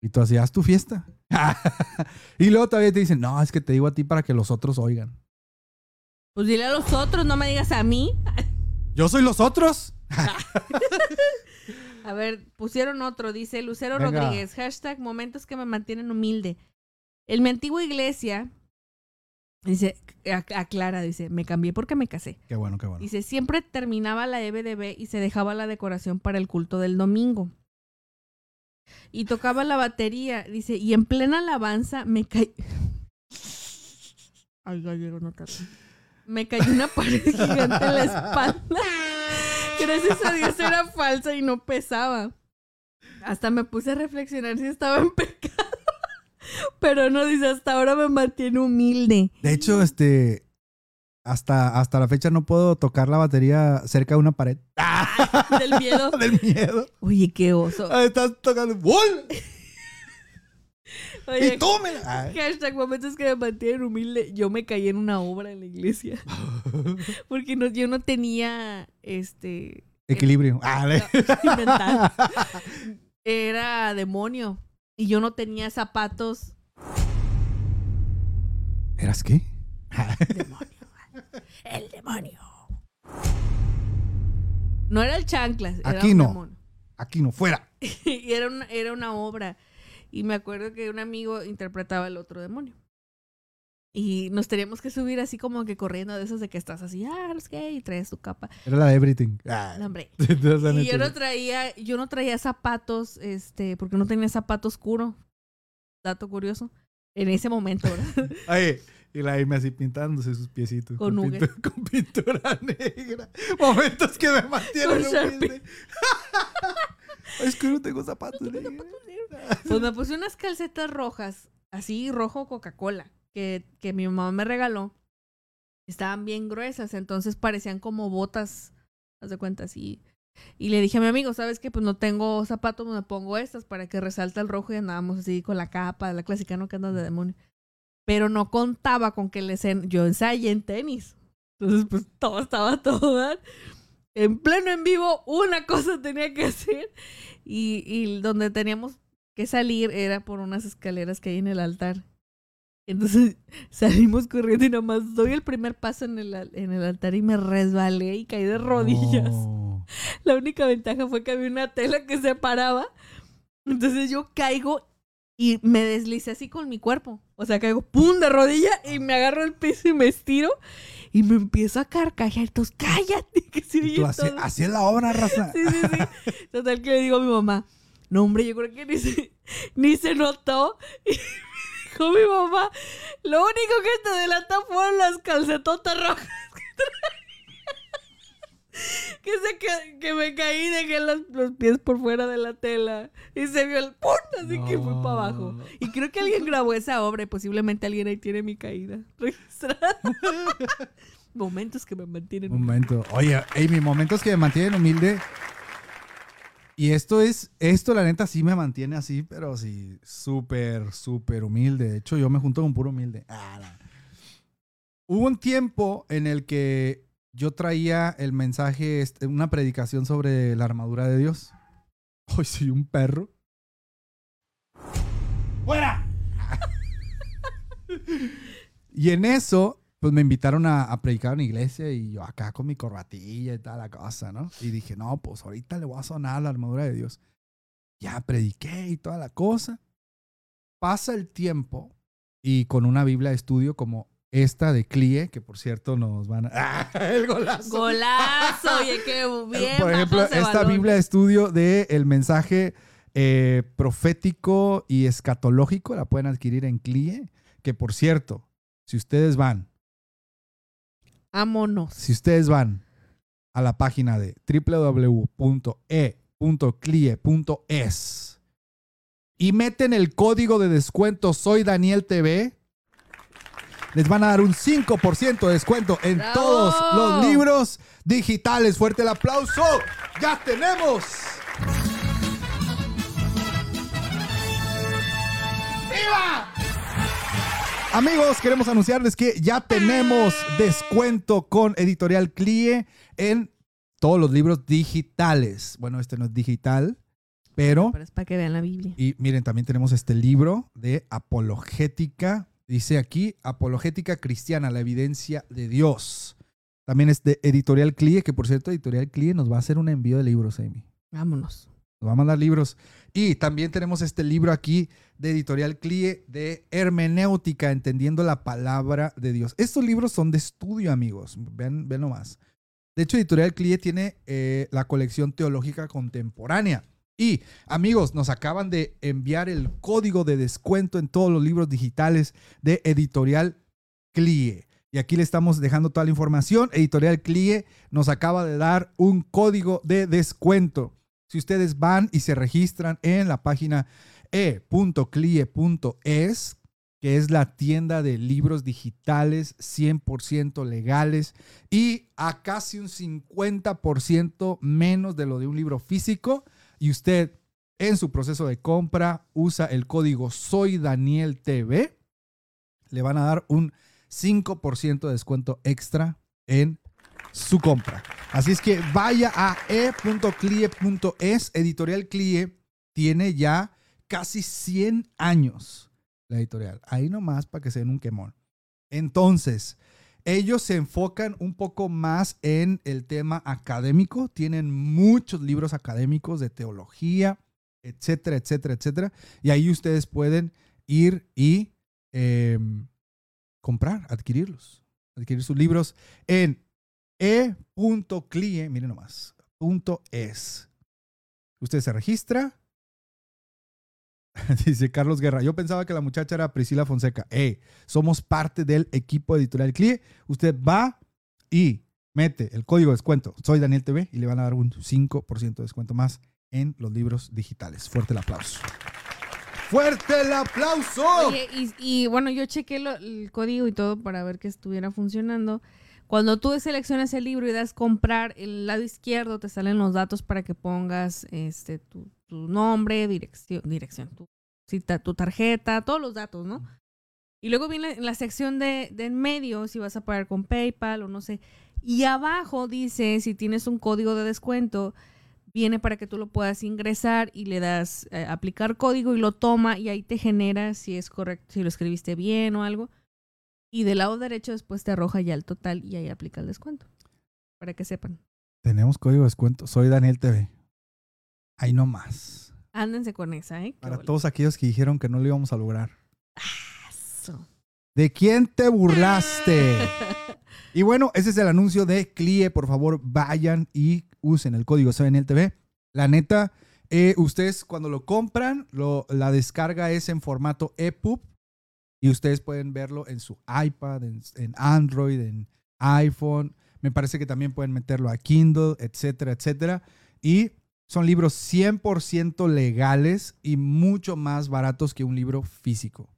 Y tú así, haz tu fiesta. y luego todavía te dicen, no, es que te digo a ti para que los otros oigan. Pues dile a los otros, no me digas a mí. Yo soy los otros. A ver, pusieron otro, dice Lucero Venga. Rodríguez, hashtag momentos que me mantienen humilde. En mi antigua iglesia, dice, ac- aclara, dice, me cambié porque me casé. Qué bueno, qué bueno. Dice, siempre terminaba la EBDB y se dejaba la decoración para el culto del domingo. Y tocaba la batería, dice, y en plena alabanza me caí... Ay, gallego, no tanto. Me cayó una pared gigante en la espalda. Gracias a Dios era falsa y no pesaba. Hasta me puse a reflexionar si estaba en pecado. Pero no dice, hasta ahora me mantiene humilde. De hecho, este. Hasta, hasta la fecha no puedo tocar la batería cerca de una pared. Del miedo. Del miedo. Oye, qué oso. Ah, Estás tocando. ¡Bol! Oye, ¡Y tómela! Hashtag momentos que me mantienen humilde. Yo me caí en una obra en la iglesia. Porque no, yo no tenía este Equilibrio. Ah, le- mental. Era demonio. Y yo no tenía zapatos. ¿Eras qué? Demonio. El demonio. No era el chanclas. Era Aquí un no. demonio. Aquí no, fuera. y era una, era una obra. Y me acuerdo que un amigo interpretaba el otro demonio. Y nos teníamos que subir así como que corriendo de esos de que estás así, ah, no sé y traes tu capa. Era la everything. Ah. No, hombre. Y yo no traía, yo no traía zapatos, este, porque no tenía zapato oscuro. Dato curioso. En ese momento, ¿verdad? Ay, y la Amy así pintándose sus piecitos. Con pintura, con pintura negra. Momentos que me mantienen Con humilde. Es que no tengo zapatos negros. Pues me puse unas calcetas rojas, así rojo Coca-Cola, que, que mi mamá me regaló. Estaban bien gruesas, entonces parecían como botas, haz de cuenta así. Y le dije a mi amigo, ¿sabes qué? Pues no tengo zapatos, me pongo estas para que resalte el rojo y andábamos así con la capa, la clásica, ¿no? Que andas de demonio. Pero no contaba con que les en... yo ensayé en tenis. Entonces, pues todo estaba todo. En pleno en vivo, una cosa tenía que hacer. Y, y donde teníamos que salir era por unas escaleras que hay en el altar. Entonces salimos corriendo y nomás doy el primer paso en el, en el altar y me resbalé y caí de rodillas. No. La única ventaja fue que había una tela que separaba. Entonces yo caigo y me deslicé así con mi cuerpo. O sea, caigo pum de rodilla y me agarro el piso y me estiro y me empiezo a carcajear. Entonces, cállate, que se oye así, es la obra, raza. Sí, sí, sí. Total que le digo a mi mamá, no hombre, yo creo que ni se, ni se notó. Y dijo mi mamá, lo único que te delató fueron las calcetotas rojas que. Que, se ca- que me caí dejé los, los pies por fuera de la tela. Y se vio el ¡pum! Así que fui para abajo. Y creo que alguien grabó esa obra y posiblemente alguien ahí tiene mi caída registrada. Momentos que me mantienen. Momento. Oye, Amy, momentos que me mantienen humilde. Y esto es, esto la neta sí me mantiene así, pero sí, súper, súper humilde. De hecho, yo me junto con puro humilde. Ah, Hubo un tiempo en el que yo traía el mensaje, este, una predicación sobre la armadura de Dios. Hoy soy un perro. ¡Fuera! y en eso pues me invitaron a, a predicar en la iglesia y yo acá con mi corbatilla y tal la cosa, ¿no? Y dije, no, pues ahorita le voy a sonar la armadura de Dios. Ya prediqué y toda la cosa. Pasa el tiempo y con una Biblia de estudio como esta de Clie, que por cierto nos van a... ¡Ah! El golazo. Golazo, oye, qué bien. Por ejemplo, esta balón. Biblia de estudio de el mensaje eh, profético y escatológico la pueden adquirir en CLIE, que por cierto, si ustedes van, Vámonos. si ustedes van a la página de www.e.clie.es y meten el código de descuento Soy Daniel TV, les van a dar un 5% de descuento en ¡Bravo! todos los libros digitales. Fuerte el aplauso. Ya tenemos. ¡Viva! Amigos, queremos anunciarles que ya tenemos descuento con Editorial Clie en todos los libros digitales. Bueno, este no es digital, pero Pero es para que vean la Biblia. y miren, también tenemos este libro de apologética. Dice aquí, apologética cristiana, la evidencia de Dios. También es de Editorial Clie, que por cierto, Editorial Clie nos va a hacer un envío de libros, Amy. Vámonos. Nos va a mandar libros. Y también tenemos este libro aquí de Editorial Clie de hermenéutica, entendiendo la palabra de Dios. Estos libros son de estudio, amigos. Ven, ven nomás. De hecho, Editorial Clie tiene eh, la colección teológica contemporánea. Y amigos, nos acaban de enviar el código de descuento en todos los libros digitales de Editorial Clie. Y aquí le estamos dejando toda la información. Editorial Clie nos acaba de dar un código de descuento. Si ustedes van y se registran en la página e.clie.es, que es la tienda de libros digitales 100% legales y a casi un 50% menos de lo de un libro físico, y usted en su proceso de compra usa el código Soy le van a dar un 5% de descuento extra en su compra. Así es que vaya a e.clie.es. Editorial Clie tiene ya casi 100 años la editorial. Ahí nomás para que se den un quemón. Entonces, ellos se enfocan un poco más en el tema académico. Tienen muchos libros académicos de teología, etcétera, etcétera, etcétera. Y ahí ustedes pueden ir y eh, comprar, adquirirlos. Adquirir sus libros en e.clie, miren nomás, punto es. Usted se registra. Dice Carlos Guerra. Yo pensaba que la muchacha era Priscila Fonseca. Hey, somos parte del equipo editorial CLIE. Usted va y mete el código de descuento. Soy Daniel TV y le van a dar un 5% de descuento más en los libros digitales. Fuerte el aplauso. ¡Fuerte el aplauso! Oye, y, bueno, yo chequé el código y todo para ver que estuviera funcionando. Cuando tú seleccionas el libro y das comprar, el lado izquierdo te salen los datos para que pongas este tu, nombre, dirección, dirección, tu, cita- tu tarjeta, todos los datos, ¿no? Y luego viene la sección de, de en medio, si vas a pagar con PayPal o no sé. Y abajo dice, si tienes un código de descuento, viene para que tú lo puedas ingresar y le das eh, aplicar código y lo toma y ahí te genera si es correcto, si lo escribiste bien o algo. Y del lado derecho después te arroja ya el total y ahí aplica el descuento. Para que sepan. Tenemos código de descuento. Soy Daniel TV. Ahí nomás. Ándense con esa, ¿eh? Qué Para bola. todos aquellos que dijeron que no lo íbamos a lograr. ¿De quién te burlaste? Y bueno, ese es el anuncio de CLIE. Por favor, vayan y usen el código TV. La neta, eh, ustedes cuando lo compran, lo- la descarga es en formato EPUB y ustedes pueden verlo en su iPad, en, Android, en iPhone. Me parece que también pueden meterlo a Kindle, etcétera, etcétera. Y son libros 100% legales y mucho más baratos que un libro físico.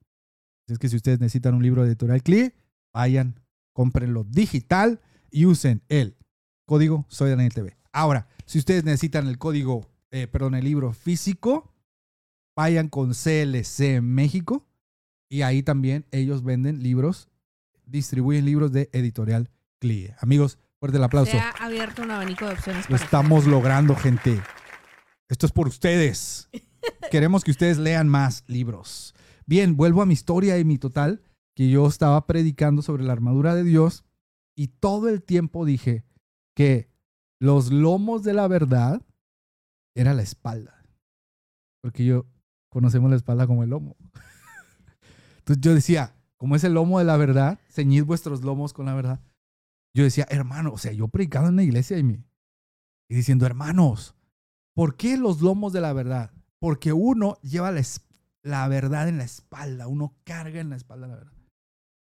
Así Es que si ustedes necesitan un libro de editorial CLIE, vayan, cómprenlo digital y usen el código Soy Daniel TV. Ahora, si ustedes necesitan el código, eh, perdón, el libro físico, vayan con CLC México y ahí también ellos venden libros, distribuyen libros de editorial CLIE. Amigos, fuerte el aplauso. Se ha abierto un abanico de opciones. Lo para estamos logrando, gente. Esto es por ustedes. Queremos que ustedes lean más libros. Bien, vuelvo a mi historia y mi total. que yo estaba predicando sobre la armadura de Dios y todo el tiempo dije que los lomos de la verdad era la espalda. Porque yo conocemos la espalda como el lomo. Entonces yo decía, como es el lomo de la verdad, ceñid vuestros lomos con la verdad. Yo decía, hermano, o sea, yo predicaba en la iglesia y, me, y diciendo, hermanos, ¿por qué los lomos de la verdad? Porque uno lleva la, la verdad en la espalda, uno carga en la espalda la verdad.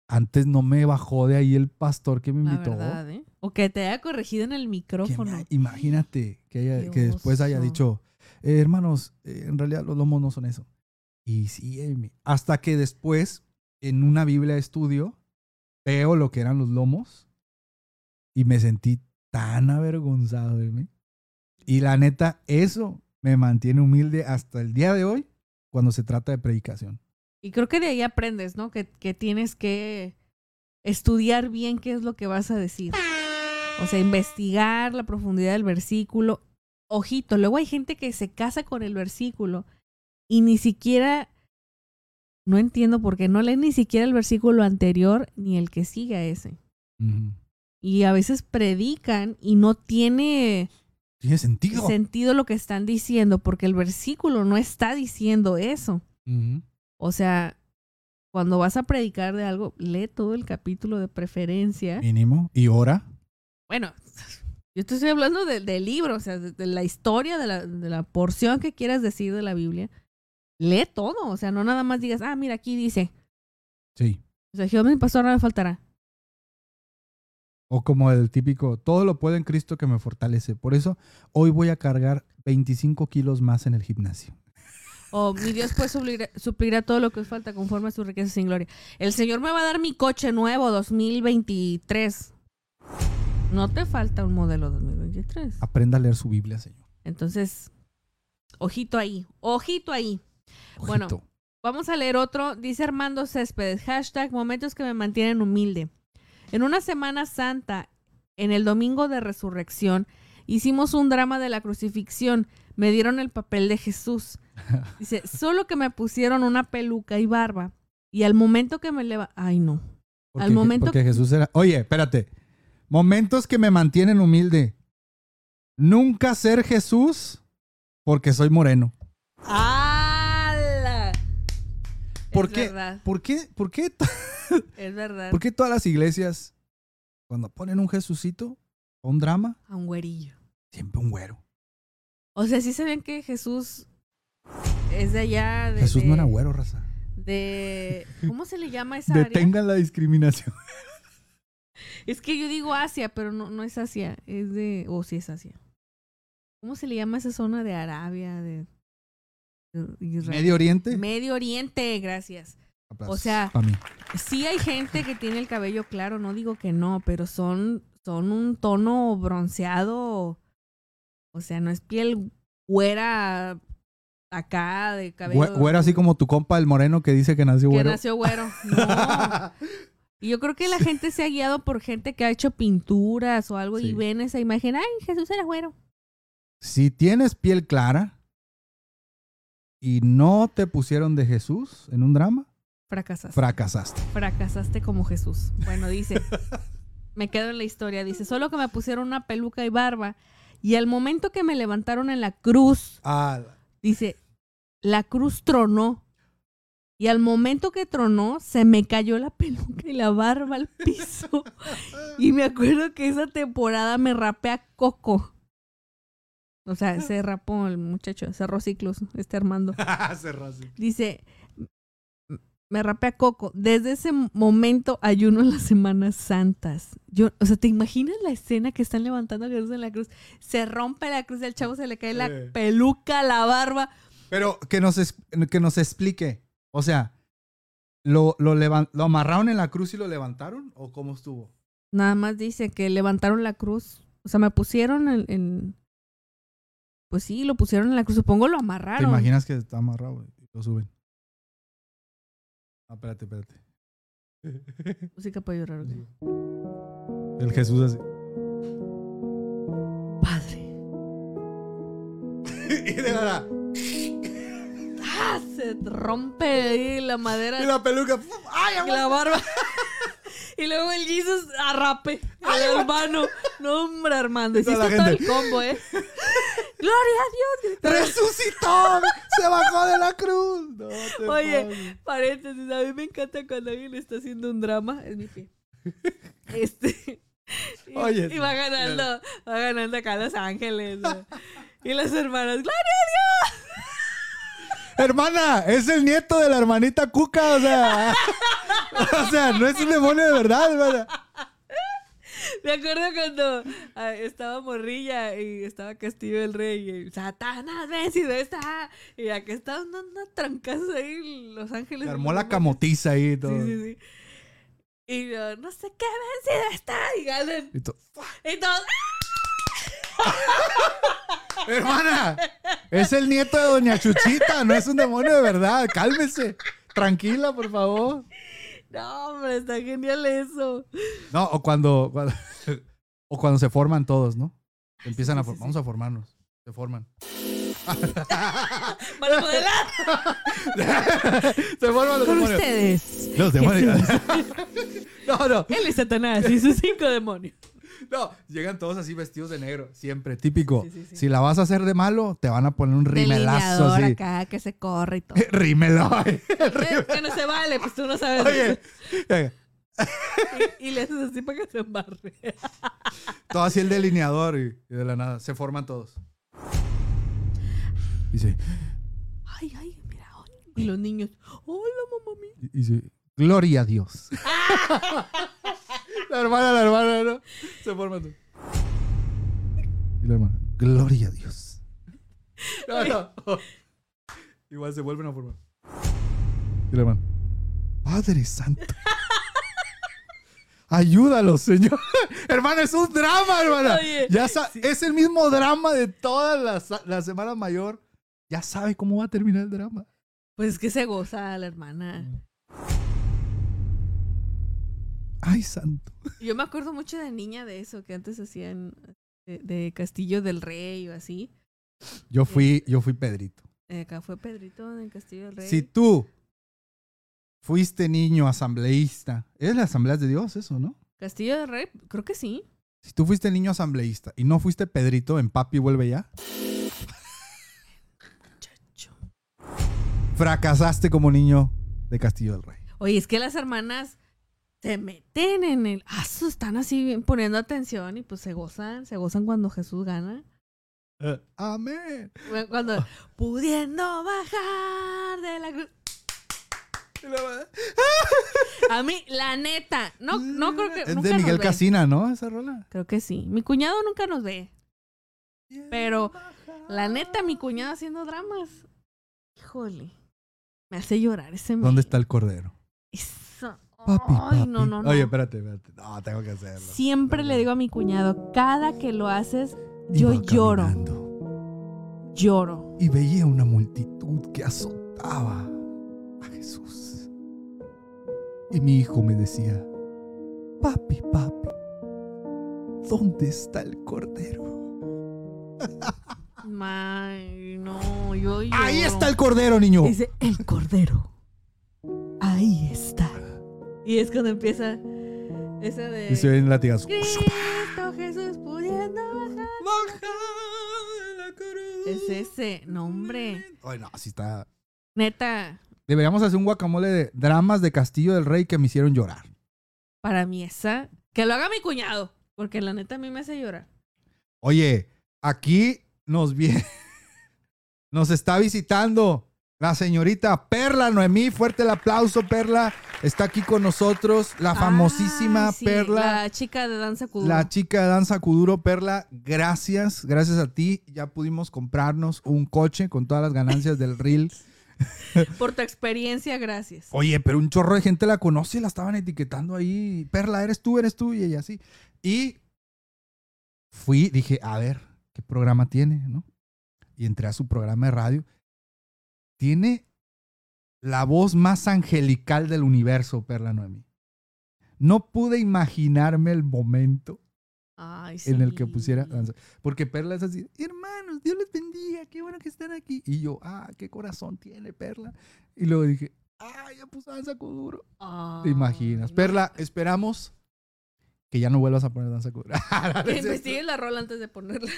Antes no me bajó de ahí el pastor que me La invitó. verdad, ¿eh? O que te haya corregido en el Que micrófono. me- imagínate que, haya- que después haya dicho, "Eh, hermanos, eh, en realidad los lomos no son eso. Y sí, hasta que después, en una Biblia de estudio, veo lo que eran los lomos y me sentí tan avergonzado de mí. Y la neta, eso me mantiene humilde hasta el día de hoy cuando se trata de predicación. Y creo que de ahí aprendes, ¿no? Que, que tienes que estudiar bien qué es lo que vas a decir. O sea, investigar la profundidad del versículo. Ojito, luego hay gente que se casa con el versículo y ni siquiera, no entiendo por qué, no lee ni siquiera el versículo anterior ni el que sigue a ese. Y a veces predican y no tiene Tiene sentido. sentido lo que están diciendo porque el versículo no está diciendo eso. O sea, cuando vas a predicar de algo, lee todo el capítulo de preferencia. Mínimo. ¿Y hora? Bueno, yo te estoy hablando de- del libro, o sea, de, de la historia, de la, de la porción que quieras decir de la Biblia. Lee todo, o sea, no nada más digas, ah, mira, aquí dice. Sí. O sea, Jehová mi pastor no me faltará. O como el típico, todo lo puedo en Cristo que me fortalece. Por eso hoy voy a cargar 25 kilos más en el gimnasio. O mi Dios pues suplirá, suplirá todo lo que os falta conforme a su riqueza sin gloria. El Señor me va a dar mi coche nuevo 2023. No te falta un modelo 2023. Aprenda a leer su Biblia, Señor. Entonces, ojito ahí, ojito ahí. Bueno, Ojito. Vamos a leer otro. Dice Armando Céspedes, hashtag momentos que me mantienen humilde. En una Semana Santa, en el domingo de resurrección, hicimos un drama de la crucifixión. Me dieron el papel de Jesús. Dice, solo que me pusieron una peluca y barba. Y al momento que me leva... Ay, no. Porque, al momento- porque Jesús era. Oye, espérate. Momentos que me mantienen humilde. Nunca ser Jesús porque soy moreno. ¡Hala! ¿Por es qué? verdad, ¿Por qué? ¿Por qué? es verdad. ¿Por qué todas las iglesias, cuando ponen un Jesucito o un drama, A un güerillo. siempre un güero? O sea, sí sabían que Jesús es de allá. De, Jesús no era güero, raza. de ¿cómo se le llama esa área? Detengan la discriminación. Es que yo digo Asia, pero no, no es Asia, es de o sí es Asia. ¿Cómo se le llama esa zona de Arabia de Israel? Medio Oriente. Medio Oriente, gracias. Aplausos o sea-. Sí hay gente que tiene el cabello claro, no digo que no, pero son son un tono bronceado. O sea, no es piel güera acá de cabello Güe- Güero así como tu compa el moreno que dice que nació que güero. nació güero. No. Y yo creo que la gente se ha guiado por gente que ha hecho pinturas o algo Sí. y ven esa imagen. Ay, Jesús era güero. Si tienes piel clara y no te pusieron de Jesús en un drama, Fracasaste. fracasaste. Fracasaste como Jesús. Bueno, dice, me quedo en la historia. Dice, solo que me pusieron una peluca y barba. Y al momento que me levantaron en la cruz, Ah, dice, la cruz tronó. Y al momento que tronó, se me cayó la peluca y la barba al piso. Y me acuerdo que esa temporada me rapé a Coco. O sea, se rapó el muchacho, cerró ciclos, este Armando. Cerró así. Dice, "M- me rapé a Coco. Desde ese momento ayuno en las Semanas Santas. Yo, o sea, ¿te imaginas la escena que están levantando a Jesús en la cruz? Se rompe la cruz, el chavo se le cae la peluca, la barba. Pero que nos, que nos explique. O sea, ¿lo, lo, ¿lo amarraron en la cruz y lo levantaron? ¿O cómo estuvo? Nada más dice que levantaron la cruz. O sea, me pusieron en... en- pues sí, lo pusieron en la cruz. Supongo lo ¿Te amarraron. imaginas que está amarrado y lo suben? Ah, espérate, espérate. Música para llorar. ok. El Jesús así. Padre. y de verdad. ¡Ah! Se rompe ahí la madera Y la peluca. ¡pum! ¡Ay, y la barba. y luego el Jesus arrape. El hermano. No, hombre, Armando. Hiciste la todo el combo, ¿eh? ¡Gloria a Dios! ¡Resucitó! ¡Se bajó de la cruz! No te Oye, paréntesis, a mí me encanta cuando alguien está haciendo un drama. Es mi pie. Este. Y, Oye, y va ganando, va ganando acá Los Ángeles. ¿no? Y las hermanas, ¡Gloria a Dios! Hermana, es el nieto de la hermanita Cuca, o sea. o sea, no es un demonio de verdad, hermana. Me acuerdo cuando ah, estaba morrilla y estaba Castillo del Rey y Satanás, vencido está. Y acá estaba una, una trancazo ahí, Los Ángeles. Se armó la camotiza ahí y todo. Sí, sí, sí. Y yo, no sé qué vencido está. Y ganan. Y to- Y todos, Hermana, es el nieto de Doña Chuchita, no es un demonio de verdad. Cálmese. Tranquila, por favor. No, hombre, está genial eso. No, o cuando, cuando- o cuando se forman todos, ¿no? Empiezan a sí, vamos a formarnos. Se forman. Para modelar. se forman los Con demonios. ustedes. Los demonios. no, no, Él es Satanás y sus cinco demonios. No. Llegan todos así vestidos de negro. Siempre, típico. Sí, sí, sí. Si la vas a hacer de malo, te van a poner un rimelazo así. acá que se corre y todo. Rímelo. Eh, que no se vale, pues tú no sabes. Oye, oye, Y, y le haces así para que se embarre. todo así el delineador y, y de la nada. Se forman todos. Dice, Ay, ay, mira. ay. Y los niños, hola, mamá mía. dice, gloria a Dios. la hermana, la hermana, ¿no? Se forman todos. Y la hermana, gloria a Dios. No, no. Igual se vuelven a formar. Y la hermana, Padre Santo. Ayúdalo, Señor. hermana, es un drama, hermana. Oye, ya Es el mismo drama de todas las la semana mayor. Ya sabe cómo va a terminar el drama. Pues es que se goza la hermana. Ay, santo. Yo me acuerdo mucho de niña de eso, que antes hacían de, de Castillo del Rey o así. Yo fui, yo fui Pedrito. Eh, acá fue Pedrito en Castillo del Rey. Si tú fuiste niño asambleísta, es la Asamblea de Dios eso, ¿no? Castillo del Rey, creo que sí. Si tú fuiste niño asambleísta y no fuiste Pedrito en Papi vuelve ya, Chacho. fracasaste como niño de Castillo del Rey. Oye, es que las hermanas se meten en el... Ah, están así poniendo atención y pues se gozan, se gozan cuando Jesús gana. Amén. Bueno, Cuando pudiendo bajar de la cruz. A mí, la neta, no, no creo que... Es nunca de nos Miguel ve. Casina, ¿no? Esa rola. Creo que sí. Mi cuñado nunca nos ve. Pero, La neta, mi cuñado haciendo dramas. Híjole. Me hace llorar ese. ¿Dónde está el cordero? Eso. Papi, Ay, papi. no, no, no. Oye, espérate, espérate. No, tengo que hacerlo. Siempre le digo a mi cuñado, cada que lo haces, Iba yo lloro, caminando lloro. Y veía una multitud que azotaba a Jesús. Y mi hijo me decía, papi, papi, ¿dónde está el cordero? Ay, no, yo lloro. Ahí está el cordero, niño. Dice, el cordero. Ahí está. Y es cuando empieza esa de... Y se ven. Cristo Jesús pudiendo bajar. Es ese, no hombre. Ay, no, así está. Neta, Deberíamos hacer un guacamole de dramas de Castillo del Rey que me hicieron llorar. para mí esa... Que lo haga mi cuñado, porque la neta a mí me hace llorar. Oye, aquí nos viene, nos está visitando la señorita Perla Noemí. Fuerte el aplauso, Perla. Está aquí con nosotros, la famosísima Ah, sí, Perla. La chica de danza kuduro. La chica de danza Kuduro, Perla, gracias, gracias a ti ya pudimos comprarnos un coche con todas las ganancias del reel. Por tu experiencia, gracias. Oye, pero un chorro de gente la conoce, la estaban etiquetando ahí. Perla, eres tú, eres tú, y ella así. Y fui, dije, a ver, ¿qué programa tiene? ¿no? Y entré a su programa de radio. Tiene la voz más angelical del universo, Perla Noemí. No pude imaginarme el momento Ay, sí. en el que pusiera danza. Porque Perla es así, hermanos, Dios les bendiga, qué bueno que están aquí. Y yo, ah, qué corazón tiene Perla. Y luego dije, ah, ya puso danza Kuduro. Te imaginas. No. Perla, esperamos que ya no vuelvas a poner danza Kuduro. Que investiguen la rola antes de ponerla.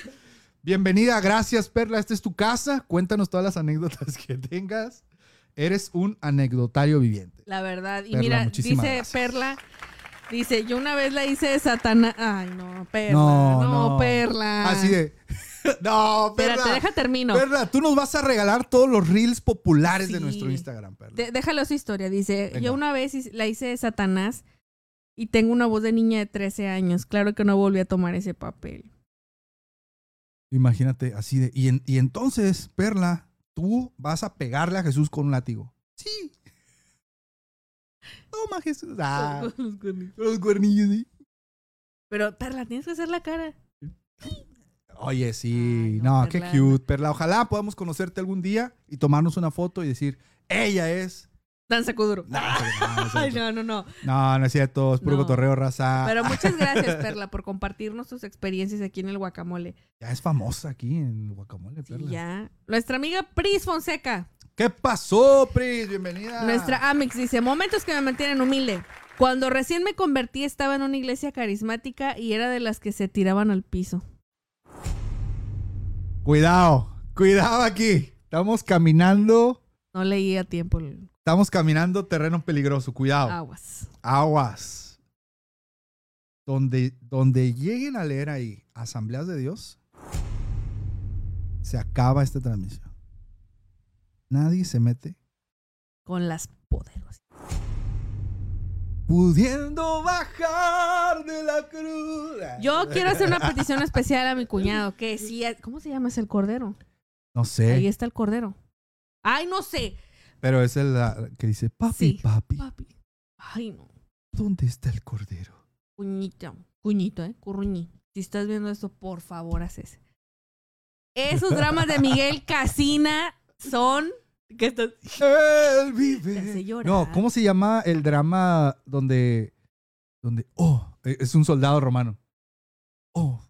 Bienvenida, gracias Perla, esta es tu casa. Cuéntanos todas las anécdotas que tengas. Eres un anecdotario viviente. La verdad. Y Perla, mira, dice gracias. Perla. Dice, yo una vez la hice de Satanás. Ay, no, Perla. No, No, no. Perla. Así de, no, Perla. Espérate, deja termino. Perla, tú nos vas a regalar todos los reels populares de nuestro Instagram, Perla. De- déjalo su historia. Dice, Venga. yo una vez la hice de Satanás y tengo una voz de niña de 13 años. Claro que no volví a tomar ese papel. Imagínate, así de. Y, en- y entonces, Perla, tú vas a pegarle a Jesús con un látigo. Sí. Toma, Jesús. Ah, Con los cuernitos. los cuernillos, sí. Pero, Perla, tienes que hacer la cara. Oye, sí. Ay, no, no, qué cute, Perla. Ojalá podamos conocerte algún día y tomarnos una foto y decir, ella es. Danza Kuduro. No, no, no, Ay, no, no, no. no, no es cierto. Es puro No. cotorreo, raza. Pero muchas gracias, Perla, por compartirnos tus experiencias aquí en el guacamole. Ya es famosa aquí en Guacamole, Sí, Perla. ya. Nuestra amiga Pris Fonseca, ¿Qué pasó, Pris? Bienvenida. nuestra Amix, dice: Momentos que me mantienen humilde. Cuando recién me convertí, estaba en una iglesia carismática y era de las que se tiraban al piso. Cuidado, cuidado aquí. Estamos caminando, No leí a tiempo el estamos caminando terreno peligroso. Cuidado. aguas. Aguas. Donde, donde lleguen a leer ahí Asambleas de Dios, se acaba esta transmisión. Nadie se mete. Con las poderosas. Pudiendo bajar de la cruz. Yo quiero hacer una petición especial a mi cuñado. Que sí, ¿cómo se llama? Es el cordero. No Ahí sé, está el cordero. Ay, no sé. Pero es el la- que dice, papi, Sí. papi, Papi. Ay, no. ¿dónde está el cordero? Cuñita. Cuñito, ¿eh? Curruñi. Si estás viendo esto, por favor, haz ese. Esos dramas de Miguel Casina son. ¿Qué estás? Él vive. No, ¿cómo se llama el drama donde, donde, oh, eh, es un soldado romano? Oh,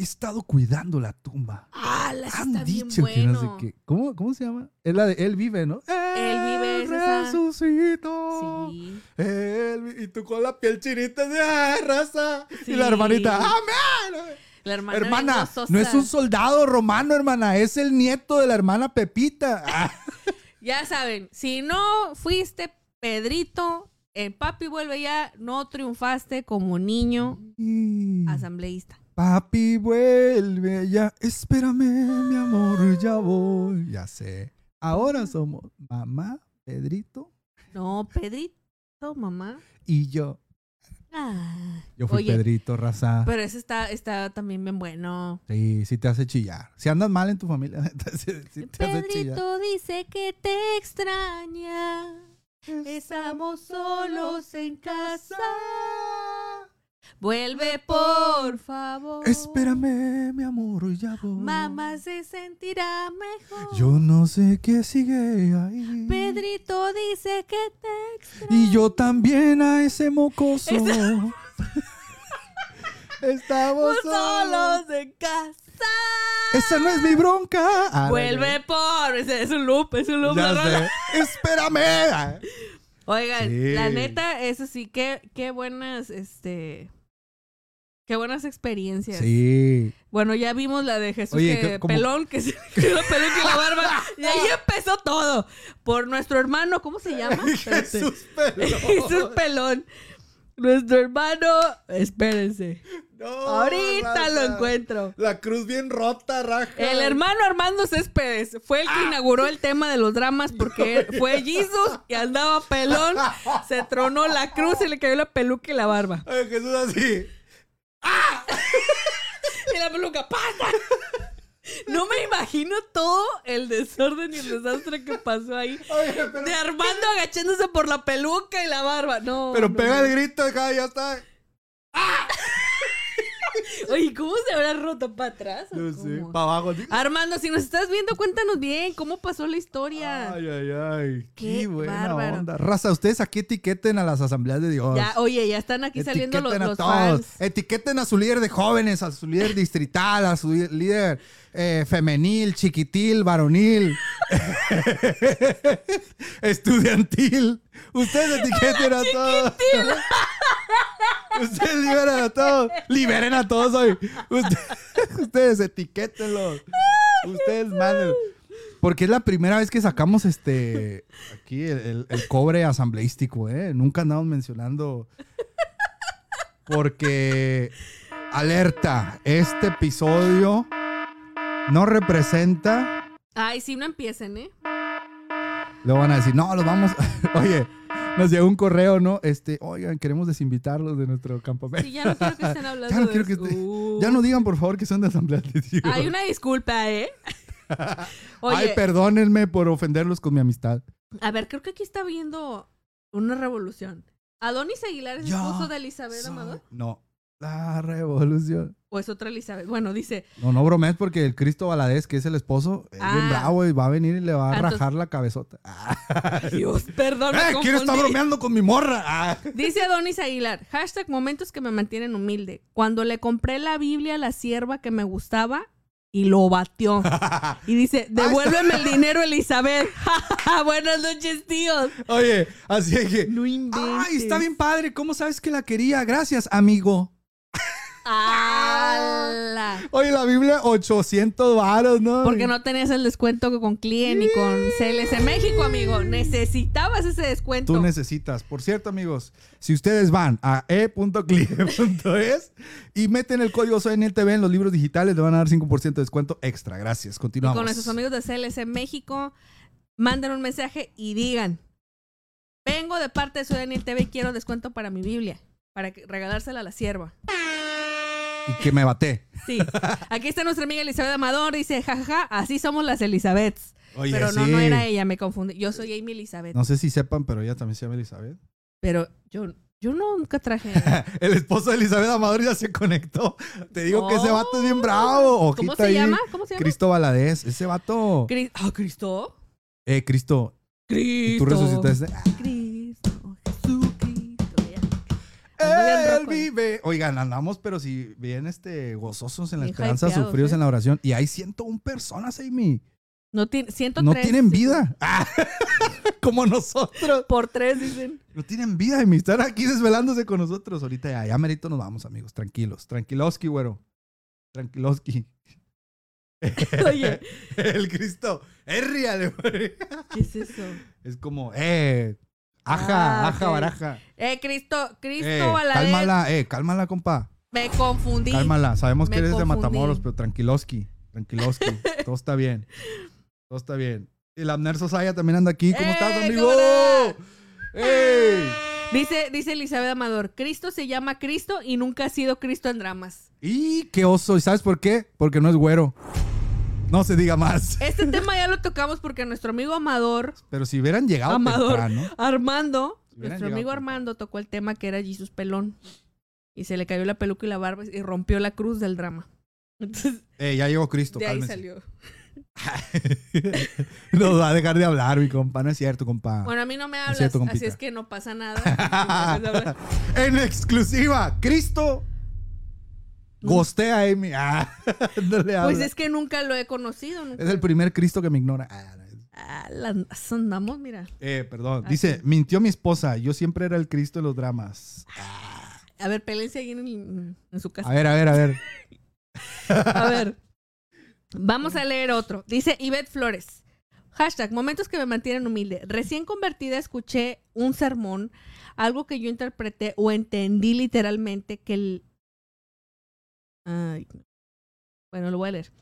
he estado cuidando la tumba. Ah, la Han está bien dicho que no sé bueno. qué. ¿Cómo, ¿Cómo se llama? Es la de Él vive, ¿no? Él vive, resucitó. Sí. Él vi- y tú con la piel chinita de ¡ay, raza! Sí. Y la hermanita, ¡amén! La hermana. bien Hermana, no es un soldado romano, hermana, es el nieto de la hermana Pepita. Ah. Ya saben, si no fuiste Pedrito, el papi vuelve ya, no triunfaste como niño asambleísta. Papi, vuelve ya. Espérame, mi amor, ya voy. Ya sé. Ahora somos mamá, Pedrito No, Pedrito, mamá. y yo. Ah. Yo fui Oye, Pedrito, raza. Pero ese está, está también bien bueno. Sí, sí te hace chillar. Si andas mal en tu familia, sí, sí te hace chillar. Pedrito dice que te extraña. Estamos solos en casa. Vuelve, por favor. Espérame, mi amor, ya voy. Mamá se sentirá mejor. Yo no sé qué sigue ahí. Pedrito dice que te extraña. Y yo también a ese mocoso. Estamos solos. solos en casa. Esa no es mi bronca. Ah, Vuelve por. Es un loop, es un loop. Ya sé. Espérame. Oigan, Sí. la neta, eso sí, qué, qué buenas, este. Qué buenas experiencias. Sí. Bueno, ya vimos la de Jesús Oye, que ¿cómo? pelón, que se quedó pelón que la barba. Y ahí empezó todo. Por nuestro hermano, ¿cómo se llama? Jesús pelón. Jesús pelón. Nuestro hermano, espérense. No, Ahorita lo encuentro. La cruz bien rota, raja. El hermano Armando Céspedes fue el que inauguró el tema de los dramas porque fue Jesus y andaba pelón, se tronó la cruz y le cayó la peluca y la barba. Ay, Jesús así. Y la peluca, ¡pasa! No me imagino todo el desorden y el desastre que pasó ahí. Oye, pero, De Armando agachándose por la peluca y la barba. No. pero no, pega no. el grito acá, ya está. Oye, ¿cómo se habrá roto para atrás? No sé, para abajo. Armando, si nos estás viendo, cuéntanos bien cómo pasó la historia. Ay, ay, ay. Qué, Qué buena bárbaro. onda. Raza, ustedes aquí etiqueten a las asambleas de Dios. Ya, oye, ya están aquí saliendo los, Etiqueten a los todos. fans. Etiqueten a su líder de jóvenes, a su líder distrital, a su líder eh, femenil, chiquitil, varonil, estudiantil. Ustedes etiqueten a todos. Ustedes liberan a todos. Liberen a todos hoy. Ustedes, ustedes etiquétenlos. Ustedes manden. Porque es la primera vez que sacamos este aquí el, el- el cobre asambleístico, ¿eh? Nunca andamos mencionando. Porque, alerta, este episodio no representa. Ay, sí, no empiecen, ¿eh? Lo van a decir, no, los vamos. Oye, nos llegó un correo, ¿no? Este, oigan, queremos desinvitarlos de nuestro campamento. Sí, ya no quiero que estén hablando Ya no de quiero que esté- Uh. Ya no digan, por favor, que son de asamblea. Hay una disculpa, ¿eh? Oye, Ay, perdónenme por ofenderlos con mi amistad. a ver, creo que aquí está viendo una revolución. ¿Adonis Aguilar es esposo de Elizabeth Amador? No, la revolución. ¿O es otra Elizabeth? Bueno, dice, No, no bromees porque el Cristo Valadez, que es el esposo, es bien Ah. bravo y va a venir y le va a Ah, entonces- rajar la cabezota. Ah. Dios, perdón, ¡Eh! ¿Quién está bromeando con mi morra? Ah. Dice Adonis Aguilar, hashtag momentos que me mantienen humilde. Cuando le compré la Biblia a la sierva que me gustaba y lo batió. Y dice, devuélveme el dinero, Elizabeth. Buenas noches, tíos. Oye, así es que. No inventes. ¡Ay, está bien padre! ¿Cómo sabes que la quería? Gracias, amigo. ¡Ala! Oye, la Biblia, 800 varos, ¿no? Porque no tenías el descuento con Client y con CLS México, amigo. Necesitabas ese descuento. Tú necesitas. Por cierto, amigos, si ustedes van a e.clie.es y meten el código SONLTV en los libros digitales, le van a dar 5% de descuento extra. Gracias. y Continuamos. con nuestros amigos de CLS México, manden un mensaje y digan: Vengo de parte de Daniel TV y quiero descuento para mi Biblia. Para regalársela a la sierva. Y que me bate. Sí. Aquí está nuestra amiga Elizabeth Amador. Dice: Jajaja, así somos las Elizabeths. Oye, Pero no, sí. no era ella, me confundí. Yo soy Amy Elizabeth. No sé si sepan, pero ella también se llama Elizabeth. Pero yo, yo nunca traje. El esposo de Elizabeth Amador ya se conectó. Te digo que ese Oh. vato es bien bravo. ¿Cómo Ojito se ahí. llama? ¿Cómo se llama? Cristo Valadez. Ese vato. Cris- Ah, Cristo. Eh, Cristo. ¿Y Cristo. tú resucitaste? Él ¿eh? vive. Oigan, andamos, pero si bien este, gozosos en la Bien esperanza, hypeados, sufridos ¿eh? en la oración. Y hay 101 personas, Amy. No tiene, 103. No tienen vida. Ah, Como nosotros. Por tres, dicen. No tienen vida, Amy. Están aquí desvelándose con nosotros. Ahorita ya, ya merito nos vamos, amigos. Tranquilos. Tranquiloski, güero. Tranquiloski. Oye, El Cristo. Es real, güey. ¿qué es eso? Es como, eh. Aja, Ah, aja, baraja. Eh, Cristo, Cristo Eh, Valadez. cálmala, eh, cálmala, compa. Me confundí. Cálmala. Sabemos Me que eres de. Matamoros, pero tranquiloski. Tranquiloski. Todo está bien. Todo está bien. Y la Abner Sosaya también anda aquí. ¿Cómo ¡Eh, estás, amigo? ¡Ey! Dice, dice Elizabeth Amador, Cristo se llama Cristo y nunca ha sido Cristo en dramas. Y qué oso. ¿Y sabes por qué? Porque no es güero. No se diga más. Este tema ya lo tocamos porque nuestro amigo Amador, Pero si hubieran llegado Amador. temprano. Armando, Si nuestro amigo. Armando tocó el tema que era Jesus Pelón. Y se le cayó la peluca y la barba y rompió la cruz del drama. Entonces, Eh, ya llegó Cristo. de ahí cálmense. salió. Nos va a dejar de hablar, mi compa. No es cierto, compa. Bueno, a mí no me hablas, cierto, así es que no pasa nada. En exclusiva, Cristo gostea a Amy. Ah, no le habla. pues es que nunca lo he conocido. nunca- Es el primer Cristo que me ignora. Ah. Ah, andamos, mira. Eh, perdón. Dice, mintió mi esposa. Yo siempre era el Cristo de los dramas. A ver, pélense ahí en, en su casa. A ver, a ver, a ver. A ver. Vamos a leer otro. Dice Ivette Flores. Hashtag, momentos que me mantienen humilde. Recién convertida escuché un sermón, algo que yo interpreté o entendí literalmente que el... Ay, no. bueno, lo voy a leer.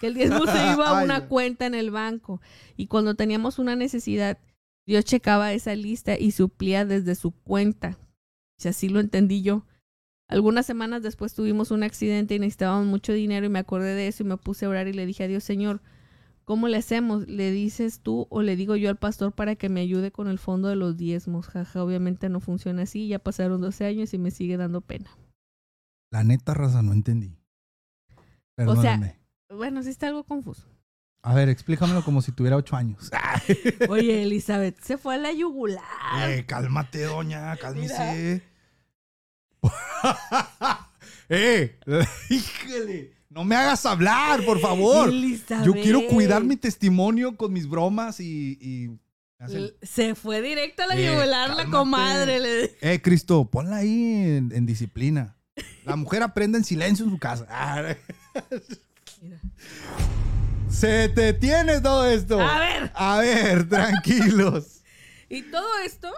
Que el diezmo se iba a una cuenta en el banco y cuando teníamos una necesidad, Dios checaba esa lista y suplía desde su cuenta. Si así lo entendí yo. Algunas semanas después tuvimos un accidente y necesitábamos mucho dinero y me acordé de eso y me puse a orar y le dije a Dios, Señor, ¿cómo le hacemos? ¿Le dices tú o le digo yo al pastor para que me ayude con el fondo de los diezmos? Jaja, obviamente no funciona así, ya pasaron 12 años y me sigue dando pena. La neta, raza, no entendí. Perdóname. Bueno, sí está algo confuso. a ver, explícamelo como si tuviera ocho años. Oye, Elizabeth, se fue a la yugular. Eh, cálmate, doña, cálmese. eh, híjole, no me hagas hablar, por favor. Elizabeth. Yo quiero cuidar mi testimonio con mis bromas y... Se fue directo a la Eh, yugular la comadre. le- Eh, Cristo, ponla ahí en, en disciplina. La mujer aprende en silencio en su casa. Ah. Se te tiene todo esto. A ver. A ver, tranquilos. Y todo esto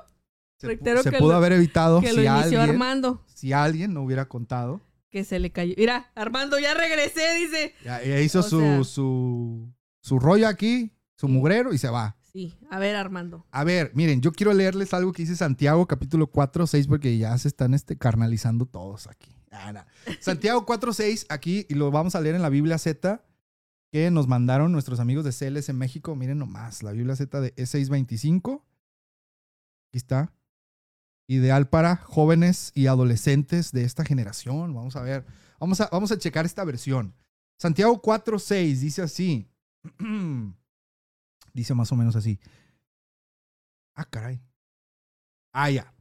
Se, Reitero se que pudo lo- haber evitado que si lo inició alguien, Armando. si alguien no hubiera contado. Que se le cayó. Mira, Armando, ya regresé, dice. Ya, ya hizo su, sea- su, su rollo aquí, su mugrero y se va. Sí, a ver, Armando. A ver, miren, yo quiero leerles algo que dice Santiago, capítulo 4, 6, porque ya se están este, carnalizando todos aquí. Ah. Santiago 4, 6, aquí, y lo vamos a leer en la Biblia Z, que nos mandaron nuestros amigos de CLS en México. Miren nomás, la Biblia Z de E625. Aquí está. Ideal para jóvenes y adolescentes de esta generación. Vamos a ver, vamos a, vamos a checar esta versión. Santiago 4, 6 dice así. dice más o menos así. Ah, caray. Ah, ya.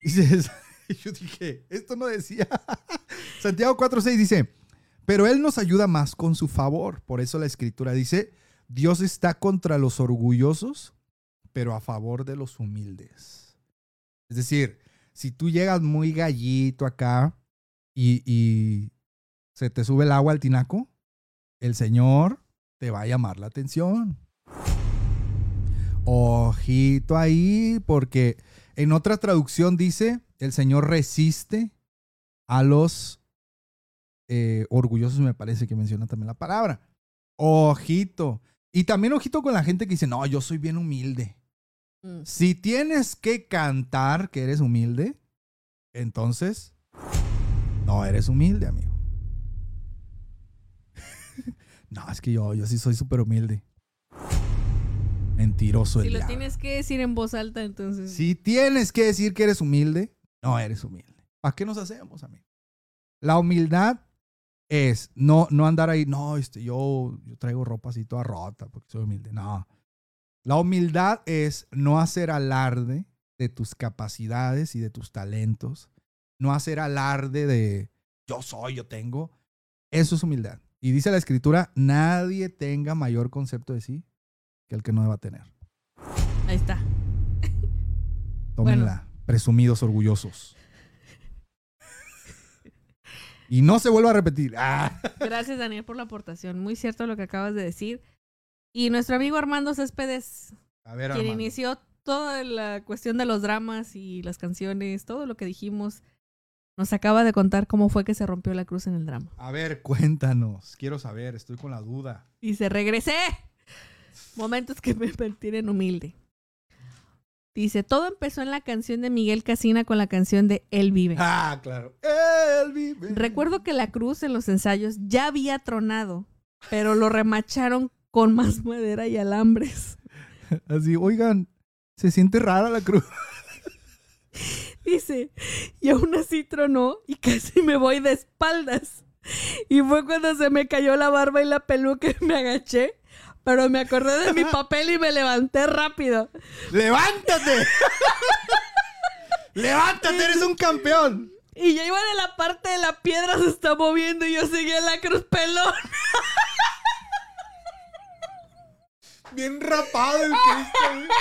Yo dije, esto no decía. Santiago 4.6 dice, pero Él nos ayuda más con su favor. Por eso la escritura dice, Dios está contra los orgullosos, pero a favor de los humildes. Es decir, si tú llegas muy gallito acá y, y se te sube el agua al tinaco, el Señor te va a llamar la atención. Ojito ahí, porque en otra traducción dice, el Señor resiste a los eh, orgullosos, me parece que menciona también la palabra. Ojito. Y también ojito con la gente que dice, no, yo soy bien humilde. Mm. Si tienes que cantar que eres humilde, entonces no eres humilde, amigo. no, es que yo, yo sí soy súper humilde. Mentiroso el Si lo diablo. tienes que decir en voz alta, entonces. Si tienes que decir que eres humilde, no eres humilde. ¿Para qué nos hacemos, amigo? La humildad es no, no andar ahí, no, este, yo, yo traigo ropa así toda rota porque soy humilde. No. La humildad es no hacer alarde de tus capacidades y de tus talentos. No hacer alarde de yo soy, yo tengo. Eso es humildad. Y dice la escritura, nadie tenga mayor concepto de sí que el que no deba tener. Ahí está. Tómenla, presumidos orgullosos. y no se vuelva a repetir. Ah. Gracias, Daniel, por la aportación. Muy cierto lo que acabas de decir. Y nuestro amigo Armando Céspedes, A ver, quien Armando. inició toda la cuestión de los dramas y las canciones, todo lo que dijimos, nos acaba de contar cómo fue que se rompió la cruz en el drama. A ver, cuéntanos. Quiero saber, estoy con la duda. Y se regresé. Momentos que me mantienen humilde. Dice, todo empezó en la canción de Miguel Casina con la canción de Él vive. Ah, claro. Él vive. Recuerdo que la cruz en los ensayos ya había tronado, pero lo remacharon con más madera y alambres. Así, oigan, se siente rara la cruz. Dice, y aún así tronó y casi me voy de espaldas. Y fue cuando se me cayó la barba y la peluca y me agaché, pero me acordé de mi papel y me levanté rápido. ¡Levántate! ¡Levántate! ¡Eres un campeón! Y ya iba de la parte de la piedra se está moviendo y yo seguía en la cruz pelón. Bien rapado el Cristo.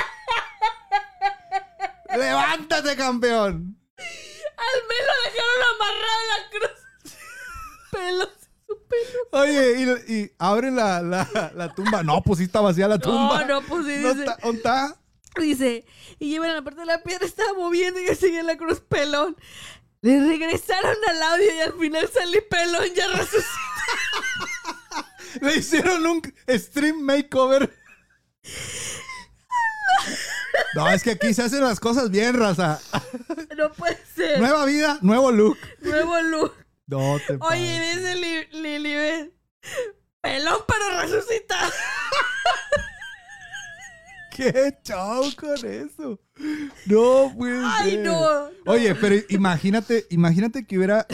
¡Levántate, campeón! Al menos lo dejaron amarrado en la cruz. Pelo. Oye, y, y abre la, la, la tumba. No, pues sí está vacía la tumba. No, no, pues sí, ¿No dice. está-. Dice, y llevan la parte de la piedra, estaba moviendo y yo seguía la cruz pelón. Le regresaron al audio y al final salí pelón, ya resucité. Le hicieron un stream makeover. No, es que aquí se hacen las cosas bien, raza. No puede ser. Nueva vida, nuevo look. Nuevo look. No te Oye, pases. dice Li- Lilibet. Pelón pero resucitado. ¿Qué chao con eso? No, pues. Ay, no. no. Oye, pero imagínate, imagínate que hubiera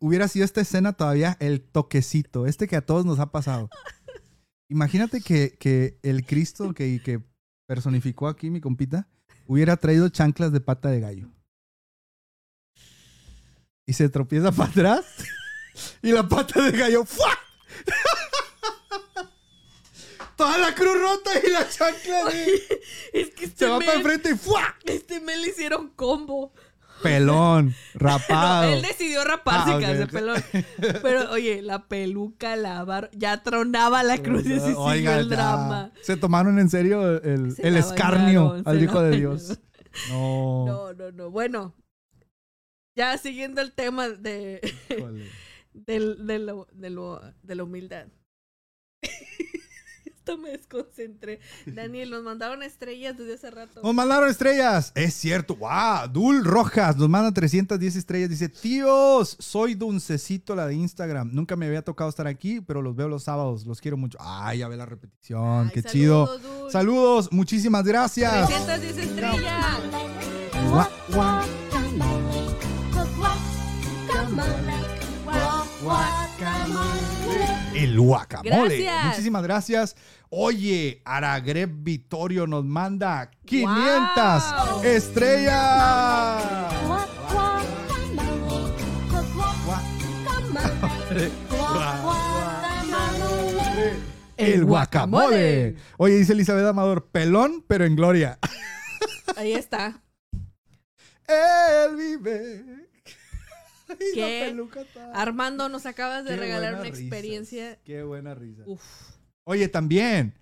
hubiera sido esta escena todavía el toquecito, este que a todos nos ha pasado. Imagínate que, que el Cristo que, que personificó aquí mi compita hubiera traído chanclas de pata de gallo. Y se tropieza para atrás y la pata de gallo ¡fua! Toda la cruz rota y la chancla de... Es que Se este va me, para enfrente y ¡fua! este me le hicieron combo. Pelón, No, rapado. él decidió raparse Ah, y ok, quedarse ok. pelón. Pero, oye, la peluca, la barba, ya tronaba la cruz y así siguió el ya. drama. Se tomaron en serio el, Se el escarnio bañaron, al se Hijo de. Dios. No. No, no, no. Bueno, ya siguiendo el tema de, del- de, lo- de, lo- de la humildad. Esto me desconcentré. Daniel, nos mandaron estrellas desde hace rato. Nos mandaron estrellas. Es cierto. ¡Wow! Dul Rojas nos manda 310 estrellas. Dice: Tíos, soy Duncecito, la de Instagram. Nunca me había tocado estar aquí, pero los veo los sábados. Los quiero mucho. ¡Ay, ya ve la repetición! Ay, ¡Qué chido! saludos, Dul. Saludos, muchísimas gracias. 310 estrellas. Gua- gua- El guacamole. Gracias. Muchísimas gracias. Oye, Aragreb Vittorio nos manda 500 Wow. estrellas. El guacamole. Oye, dice Elizabeth Amador, pelón, pero en gloria. Ahí está. Él vive. Está- Armando, nos acabas de Qué regalar una experiencia. Qué buena risa. Uf. Oye, también.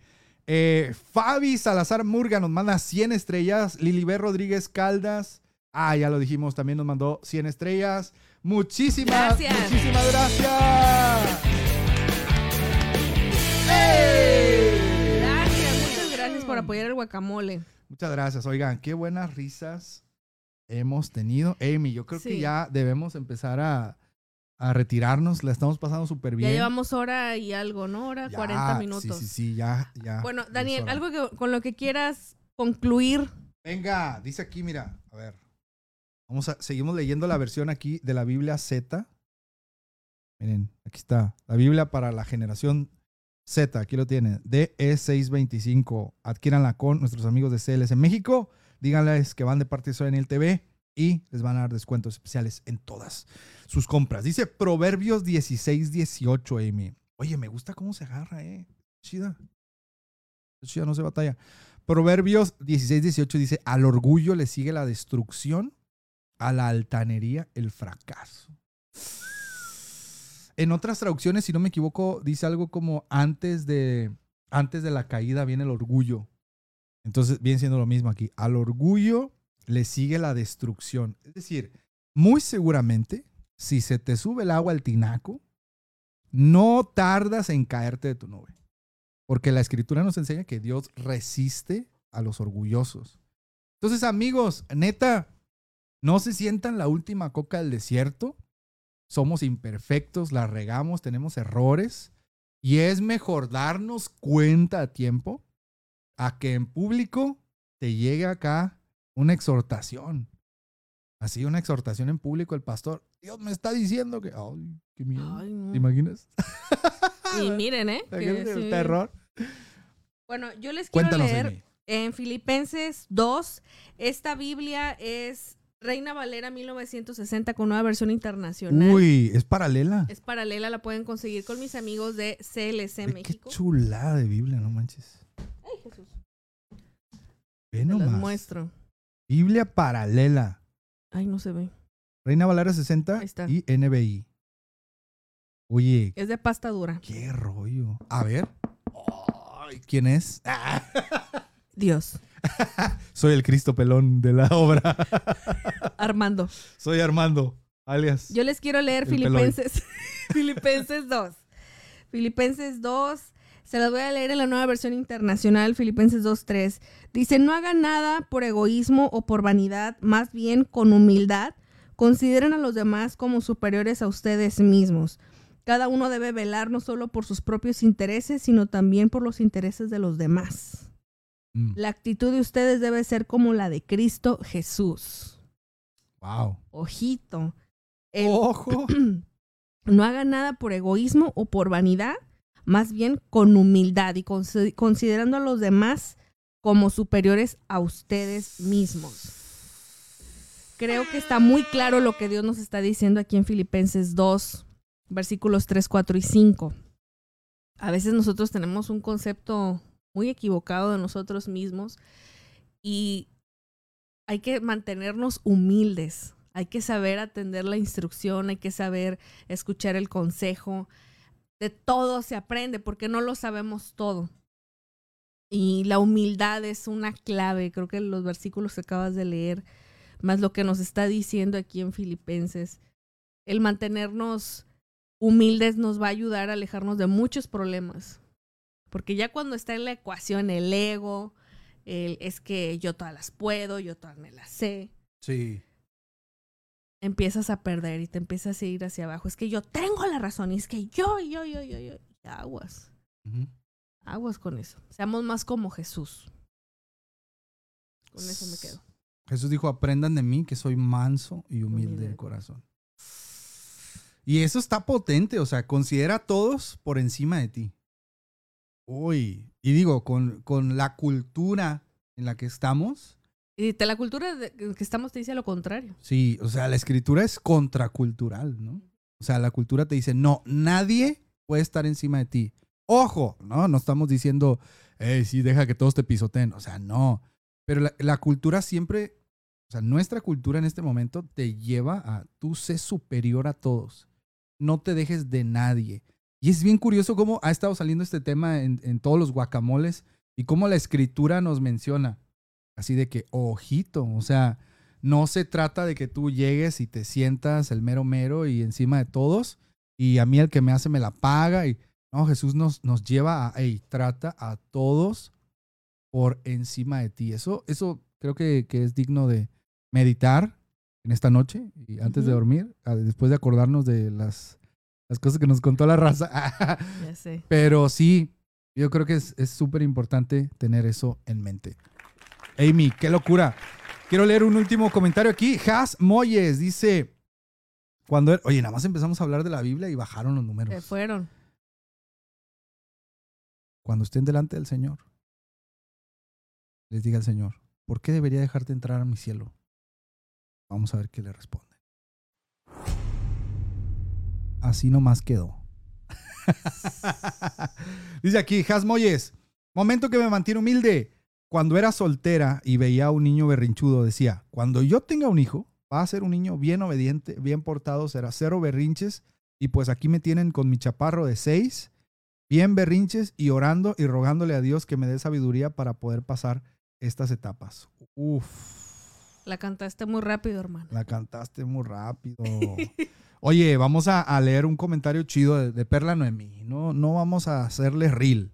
eh, Fabi Salazar Murga nos manda 100 estrellas. Lilibet Rodríguez Caldas. Ah, ya lo dijimos, también nos mandó 100 estrellas. Muchísimas, Gracias. muchísimas gracias. Gracias, muchas gracias por apoyar el guacamole. Muchas gracias. Oigan, qué buenas risas hemos tenido. Amy, yo creo que ya debemos empezar a, a retirarnos. La estamos pasando súper bien. Ya llevamos hora y algo, ¿no? Hora Ya, 40 minutos. Sí, sí, sí, ya, ya. Bueno, Daniel, algo que, con lo que quieras concluir. Venga, dice aquí, mira, a ver. Vamos a, seguimos leyendo la versión aquí de la Biblia Z. Miren, aquí está. La Biblia para la generación Z, aquí lo tienen. DE625. Adquiéranla con nuestros amigos de CLS en México. Díganles que van de parte de Soy Daniel TV y les van a dar descuentos especiales en todas sus compras. Dice Proverbios 16, 18, Amy. Oye, me gusta cómo se agarra, eh. Chida. Chida, no se batalla. Proverbios 16, 18 dice, al orgullo le sigue la destrucción, a la altanería el fracaso. En otras traducciones, si no me equivoco, dice algo como antes de, antes de la caída viene el orgullo. Entonces viene siendo lo mismo aquí. Al orgullo le sigue la destrucción. Es decir, muy seguramente, si se te sube el agua al tinaco, no tardas en caerte de tu nube. Porque la escritura nos enseña que Dios resiste a los orgullosos. Entonces, amigos, neta, no se sientan la última coca del desierto. Somos imperfectos, la regamos, tenemos errores. Y es mejor darnos cuenta a tiempo a que en público te llegue acá una exhortación. Así, una exhortación en público, el pastor. Dios me está diciendo que. Ay, qué miedo. Ay, no. ¿Te imaginas? Y miren, ¿eh? ¿Te que el sí. terror? Bueno, yo les quiero Cuéntanos, leer Amy. en Filipenses 2. Esta Biblia es Reina Valera 1960 con nueva versión internacional. Uy, es paralela. Es paralela, la pueden conseguir con mis amigos de CLC Ve qué México. chulada de Biblia, no manches. Ay, Jesús. Ve nomás. muestro. Biblia paralela. Ay, no se ve. Reina Valera 60 Ahí está. y NBI. Oye, Es de pasta dura. qué rollo. A ver. Ay, ¿Quién es? Dios. Soy el Cristo pelón de la obra. Armando. Soy Armando, alias. Yo les quiero leer. Filipenses. Filipenses 2. Filipenses 2. Se las voy a leer en la nueva versión internacional, Filipenses 2.3. Dice, no hagan nada por egoísmo o por vanidad, más bien con humildad. Consideren a los demás como superiores a ustedes mismos. Cada uno debe velar no solo por sus propios intereses, sino también por los intereses de los demás. Mm, La actitud de ustedes debe ser como la de Cristo Jesús. Wow. Ojito. El- Ojo. No hagan nada por egoísmo o por vanidad, más bien con humildad y consi- considerando a los demás como superiores a ustedes mismos. Creo que está muy claro lo que Dios nos está diciendo aquí en Filipenses 2, versículos 3, 4 y 5. A veces nosotros tenemos un concepto muy equivocado de nosotros mismos y hay que mantenernos humildes. Hay que saber atender la instrucción, hay que saber escuchar el consejo. De todo se aprende porque no lo sabemos todo. Y la humildad es una clave. Creo que los versículos que acabas de leer, más lo que nos está diciendo aquí en Filipenses, el mantenernos humildes nos va a ayudar a alejarnos de muchos problemas. Porque ya cuando está en la ecuación el ego, el, es que yo todas las puedo, yo todas me las sé, Sí. Empiezas a perder y te empiezas a ir hacia abajo. Es que yo tengo la razón y es que yo, yo, yo, yo, yo. Aguas, aguas con eso. Seamos más como Jesús. Con eso me quedo. Jesús dijo, aprendan de mí que soy manso y humilde Humilde. de corazón. Y eso está potente, o sea, considera a todos por encima de ti. Uy, y digo, con, con la cultura en la que estamos, Y de la cultura que estamos te dice lo contrario. sí, o sea, la escritura es contracultural, ¿no? O sea, la cultura te dice, no, nadie puede estar encima de ti. Ojo, ¿no? No estamos diciendo, hey, sí, deja que todos te pisoteen. O sea, no. Pero la, cultura siempre, o sea, nuestra cultura en este momento te lleva a tú sé superior a todos. No te dejes de nadie. Y es bien curioso cómo ha estado saliendo este tema en todos los guacamoles y cómo la escritura nos menciona. Así de que, ojito, o sea, no se trata de que tú llegues y te sientas el mero mero y encima de todos y a mí el que me hace me la paga. Y no, Jesús nos, nos lleva a, hey, trata a todos por encima de ti. Eso, eso creo que, que es digno de meditar en esta noche y antes de dormir, después de acordarnos de las, las cosas que nos contó la raza. Ya sé. Pero sí, yo creo que es es súper importante tener eso en mente. Amy, qué locura. Quiero leer un último comentario aquí. Has Moyes dice, cuando, él- oye, nada más empezamos a hablar de la Biblia y bajaron los números. Se fueron. Cuando estén delante del Señor, les diga al Señor, ¿por qué debería dejarte entrar a mi cielo? Vamos a ver qué le responde. Así nomás quedó. Dice aquí, Has Moyes, momento que me mantiene humilde. Cuando era soltera y veía a un niño berrinchudo, decía, cuando yo tenga un hijo, va a ser un niño bien obediente, bien portado, será cero berrinches. Y pues aquí me tienen con mi chaparro de seis, bien berrinches y orando y rogándole a Dios que me dé sabiduría para poder pasar estas etapas. Uf, La cantaste muy rápido, hermano. la cantaste muy rápido. Oye, vamos a, a leer un comentario chido de, de Perla Noemí. No, no vamos a hacerle reel.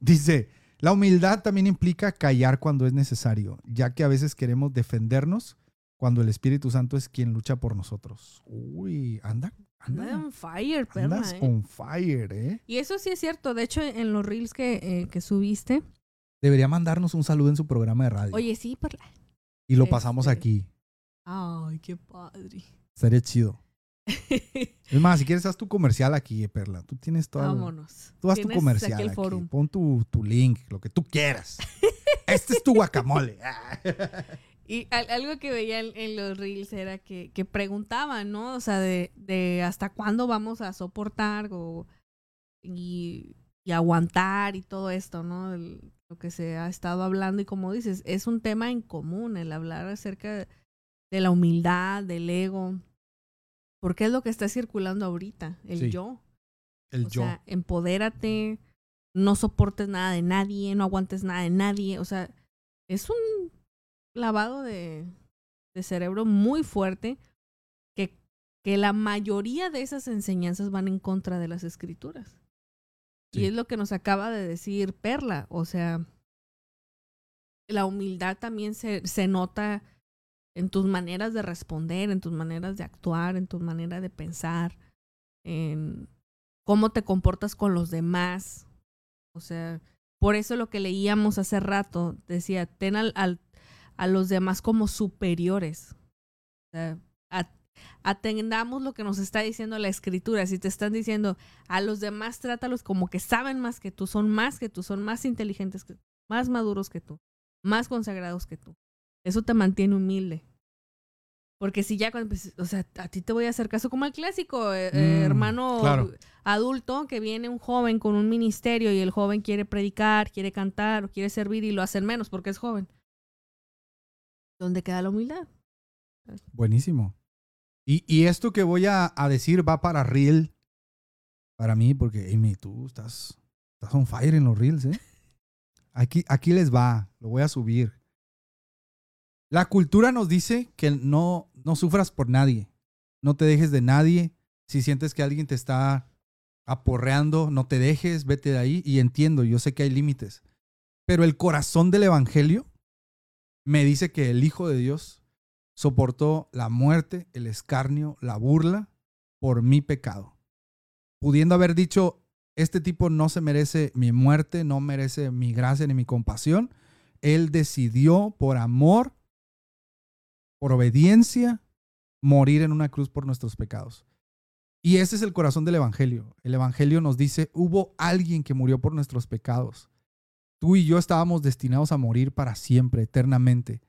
Dice, la humildad también implica callar cuando es necesario, ya que a veces queremos defendernos cuando el Espíritu Santo es quien lucha por nosotros. Uy, anda, Anda anda, on fire, perla, andas ¿eh? on fire, ¿eh? Y eso sí es cierto. De hecho, en los reels que, eh, que subiste. Debería mandarnos un saludo en su programa de radio. Oye, sí, perla. y lo pasamos este- aquí. Ay, qué padre. Estaría chido. Es más, si quieres, haz tu comercial aquí, Perla. Tú tienes todo. Vámonos. Tú haz tu comercial aquí forum. Pon tu, tu link, lo que tú quieras. este es tu guacamole. Y al- algo que veía en, en los reels era que, que preguntaban, ¿no? O sea, de, de hasta cuándo vamos a soportar o, y, y aguantar y todo esto, ¿no? El- lo que se ha estado hablando y como dices, es un tema en común el hablar acerca de la humildad, del ego, porque es lo que está circulando ahorita, el Sí, yo. El o yo. sea, empodérate, no soportes nada de nadie, no aguantes nada de nadie. O sea, es un lavado de, de cerebro muy fuerte que, que la mayoría de esas enseñanzas van en contra de las escrituras. Sí. Y es lo que nos acaba de decir Perla. O sea, la humildad también se, se nota en tus maneras de responder, en tus maneras de actuar, en tu manera de pensar, en cómo te comportas con los demás. O sea, por eso lo que leíamos hace rato decía, ten al, a los demás como superiores. O sea, atendamos lo que nos está diciendo la escritura. Si te están diciendo a los demás, trátalos como que saben más que tú, son más que tú, son más inteligentes que tú, más maduros que tú, más consagrados que tú. Eso te mantiene humilde. Porque si ya, cuando, o sea, a ti te voy a hacer caso como el clásico eh, eh, Mm, hermano claro. adulto que viene un joven con un ministerio y el joven quiere predicar, quiere cantar o quiere servir y lo hacen menos porque es joven. ¿Dónde queda la humildad? Buenísimo. Y, y esto que voy a, a decir va para Reel, para mí, porque Amy, tú estás, estás on fire en los Reels, ¿eh? Aquí, aquí les va, lo voy a subir. La cultura nos dice que no, no sufras por nadie, no te dejes de nadie. Si sientes que alguien te está aporreando, no te dejes, vete de ahí. Y entiendo, yo sé que hay límites. Pero el corazón del Evangelio me dice que el Hijo de Dios soportó la muerte, el escarnio, la burla por mi pecado. Pudiendo haber dicho, este tipo no se merece mi muerte, no merece mi gracia ni mi compasión, él decidió por amor, por obediencia, morir en una cruz por nuestros pecados. Y ese es el corazón del Evangelio. El Evangelio nos dice, hubo alguien que murió por nuestros pecados. Tú y yo estábamos destinados a morir para siempre, eternamente.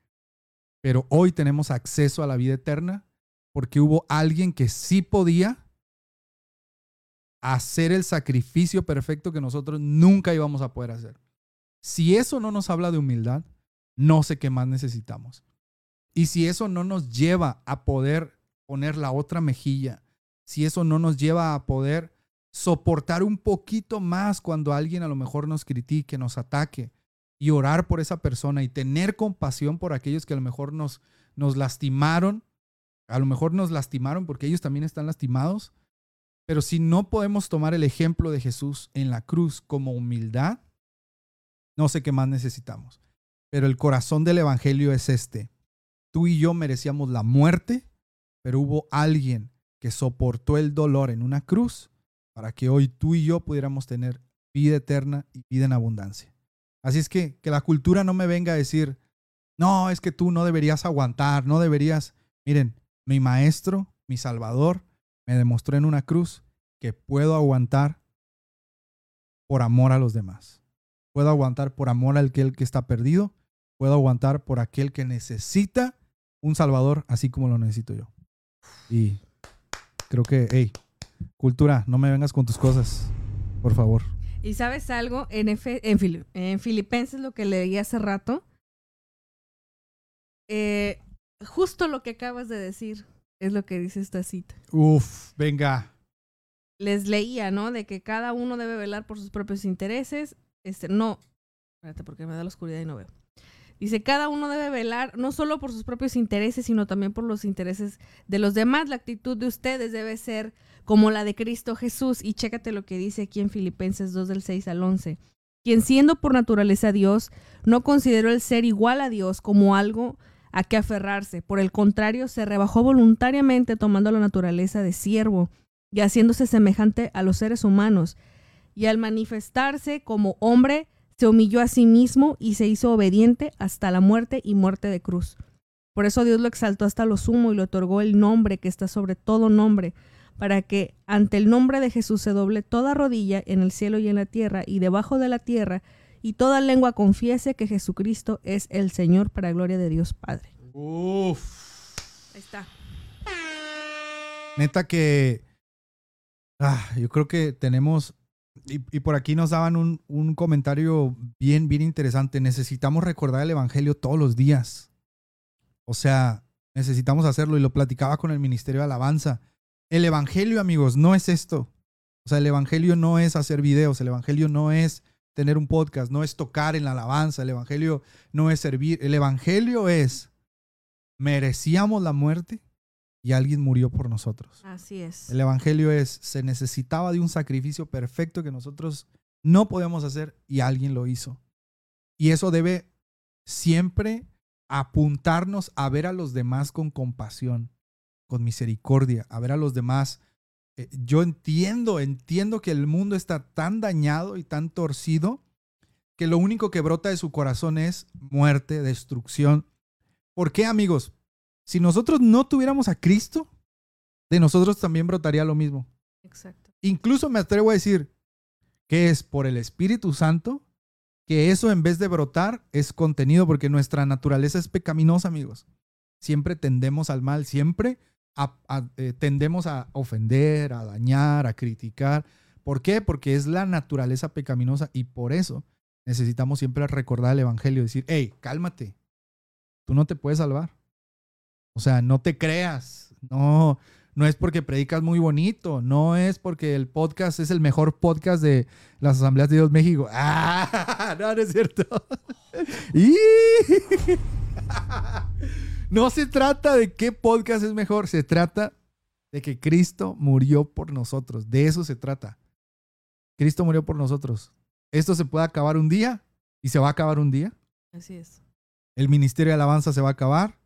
Pero hoy tenemos acceso a la vida eterna porque hubo alguien que sí podía hacer el sacrificio perfecto que nosotros nunca íbamos a poder hacer. Si eso no nos habla de humildad, no sé qué más necesitamos. Y si eso no nos lleva a poder poner la otra mejilla, si eso no nos lleva a poder soportar un poquito más cuando alguien a lo mejor nos critique, nos ataque, y orar por esa persona y tener compasión por aquellos que a lo mejor nos, nos lastimaron, a lo mejor nos lastimaron porque ellos también están lastimados, pero si no podemos tomar el ejemplo de Jesús en la cruz como humildad, no sé qué más necesitamos. Pero el corazón del Evangelio es este. Tú y yo merecíamos la muerte, pero hubo alguien que soportó el dolor en una cruz para que hoy tú y yo pudiéramos tener vida eterna y vida en abundancia. Así es que que la cultura no me venga a decir, no, es que tú no deberías aguantar, no deberías. Miren, mi maestro, mi salvador, me demostró en una cruz que puedo aguantar por amor a los demás. Puedo aguantar por amor al aquel que está perdido. Puedo aguantar por aquel que necesita un salvador así como lo necesito yo. Y creo que, hey, cultura, no me vengas con tus cosas, por favor. Y sabes algo, en, Efe- en, Fili- en Filipenses, lo que leí hace rato, eh, justo lo que acabas de decir es lo que dice esta cita. Uf, venga. Les leía, ¿no? De que cada uno debe velar por sus propios intereses. Este, no, espérate, porque me da la oscuridad y no veo. Dice, cada uno debe velar no solo por sus propios intereses, sino también por los intereses de los demás. La actitud de ustedes debe ser como la de Cristo Jesús. Y chécate lo que dice aquí en Filipenses 2 del 6 al 11. Quien siendo por naturaleza Dios, no consideró el ser igual a Dios como algo a que aferrarse. Por el contrario, se rebajó voluntariamente tomando la naturaleza de siervo y haciéndose semejante a los seres humanos. Y al manifestarse como hombre, se humilló a sí mismo y se hizo obediente hasta la muerte y muerte de cruz. Por eso Dios lo exaltó hasta lo sumo y le otorgó el nombre que está sobre todo nombre, para que ante el nombre de Jesús se doble toda rodilla en el cielo y en la tierra y debajo de la tierra, y toda lengua confiese que Jesucristo es el Señor para gloria de Dios Padre. Uf. Ahí está. Neta que ah, yo creo que tenemos, y, por aquí nos daban un, un comentario bien, bien interesante. Necesitamos recordar el Evangelio todos los días. O sea, necesitamos hacerlo y lo platicaba con el Ministerio de Alabanza. El Evangelio, amigos, no es esto. O sea, el Evangelio no es hacer videos, el Evangelio no es tener un podcast, no es tocar en la alabanza, el Evangelio no es servir, el Evangelio es, merecíamos la muerte y alguien murió por nosotros. Así es. El Evangelio es, se necesitaba de un sacrificio perfecto que nosotros no podíamos hacer y alguien lo hizo. Y eso debe siempre apuntarnos a ver a los demás con compasión, con misericordia, a ver a los demás. Eh, Yo entiendo, entiendo que el mundo está tan dañado y tan torcido que lo único que brota de su corazón es muerte, destrucción. ¿Por qué, amigos? Si nosotros no tuviéramos a Cristo, de nosotros también brotaría lo mismo. Exacto. Incluso me atrevo a decir que es por el Espíritu Santo que eso en vez de brotar es contenido porque nuestra naturaleza es pecaminosa, amigos. Siempre tendemos al mal, siempre a- a- eh, tendemos a ofender, a dañar, a criticar. ¿Por qué? Porque es la naturaleza pecaminosa y por eso necesitamos siempre recordar el Evangelio, decir, hey, cálmate, tú no te puedes salvar. O sea, no te creas, no, no es porque predicas muy bonito, no es porque el podcast es el mejor podcast de las Asambleas de Dios México. Ah, no, no es cierto. Y- No se trata de qué podcast es mejor, se trata de que Cristo murió por nosotros. De eso se trata. Cristo murió por nosotros. Esto se puede acabar un día y se va a acabar un día. Así es. El ministerio de alabanza se va a acabar.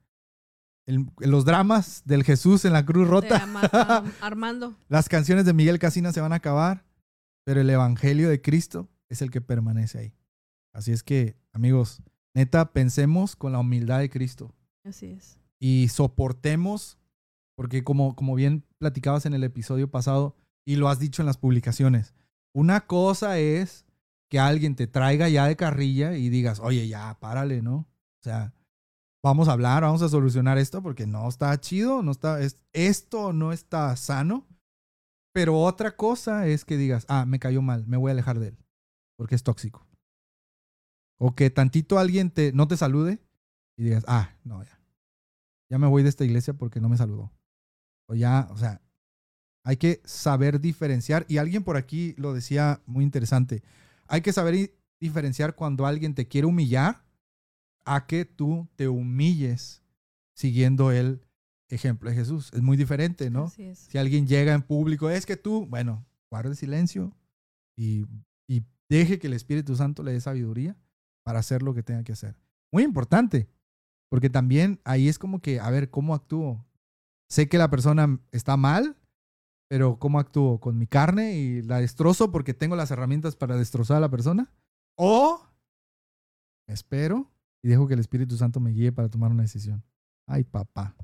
El- los dramas del Jesús en la cruz rota. Ama- Armando. Las canciones de Miguel Casina se van a acabar, pero el Evangelio de Cristo es el que permanece ahí. Así es que, amigos, neta, pensemos con la humildad de Cristo Así es. y soportemos, porque como, como bien platicabas en el episodio pasado y lo has dicho en las publicaciones, una cosa es que alguien te traiga ya de carrilla y digas, oye, ya, párale, ¿no? O sea, vamos a hablar, vamos a solucionar esto porque no está chido, no está, es, esto no está sano. Pero otra cosa es que digas, ah, me cayó mal, me voy a alejar de él, porque es tóxico. O que tantito alguien te, no te salude y digas, ah, no, ya. Ya me voy de esta iglesia porque no me saludó. O ya, o sea, hay que saber diferenciar. Y alguien por aquí lo decía muy interesante. Hay que saber diferenciar cuando alguien te quiere humillar a que tú te humilles siguiendo el ejemplo de Jesús. Es muy diferente, ¿no? Si alguien llega en público, es que tú, bueno, guarde silencio y, y deje que el Espíritu Santo le dé sabiduría para hacer lo que tenga que hacer. Muy importante, porque también ahí es como que, a ver, ¿cómo actúo? Sé que la persona está mal, pero ¿cómo actúo? ¿Con mi carne y la destrozo porque tengo las herramientas para destrozar a la persona? ¿O me espero y dejo que el Espíritu Santo me guíe para tomar una decisión? Ay, papá.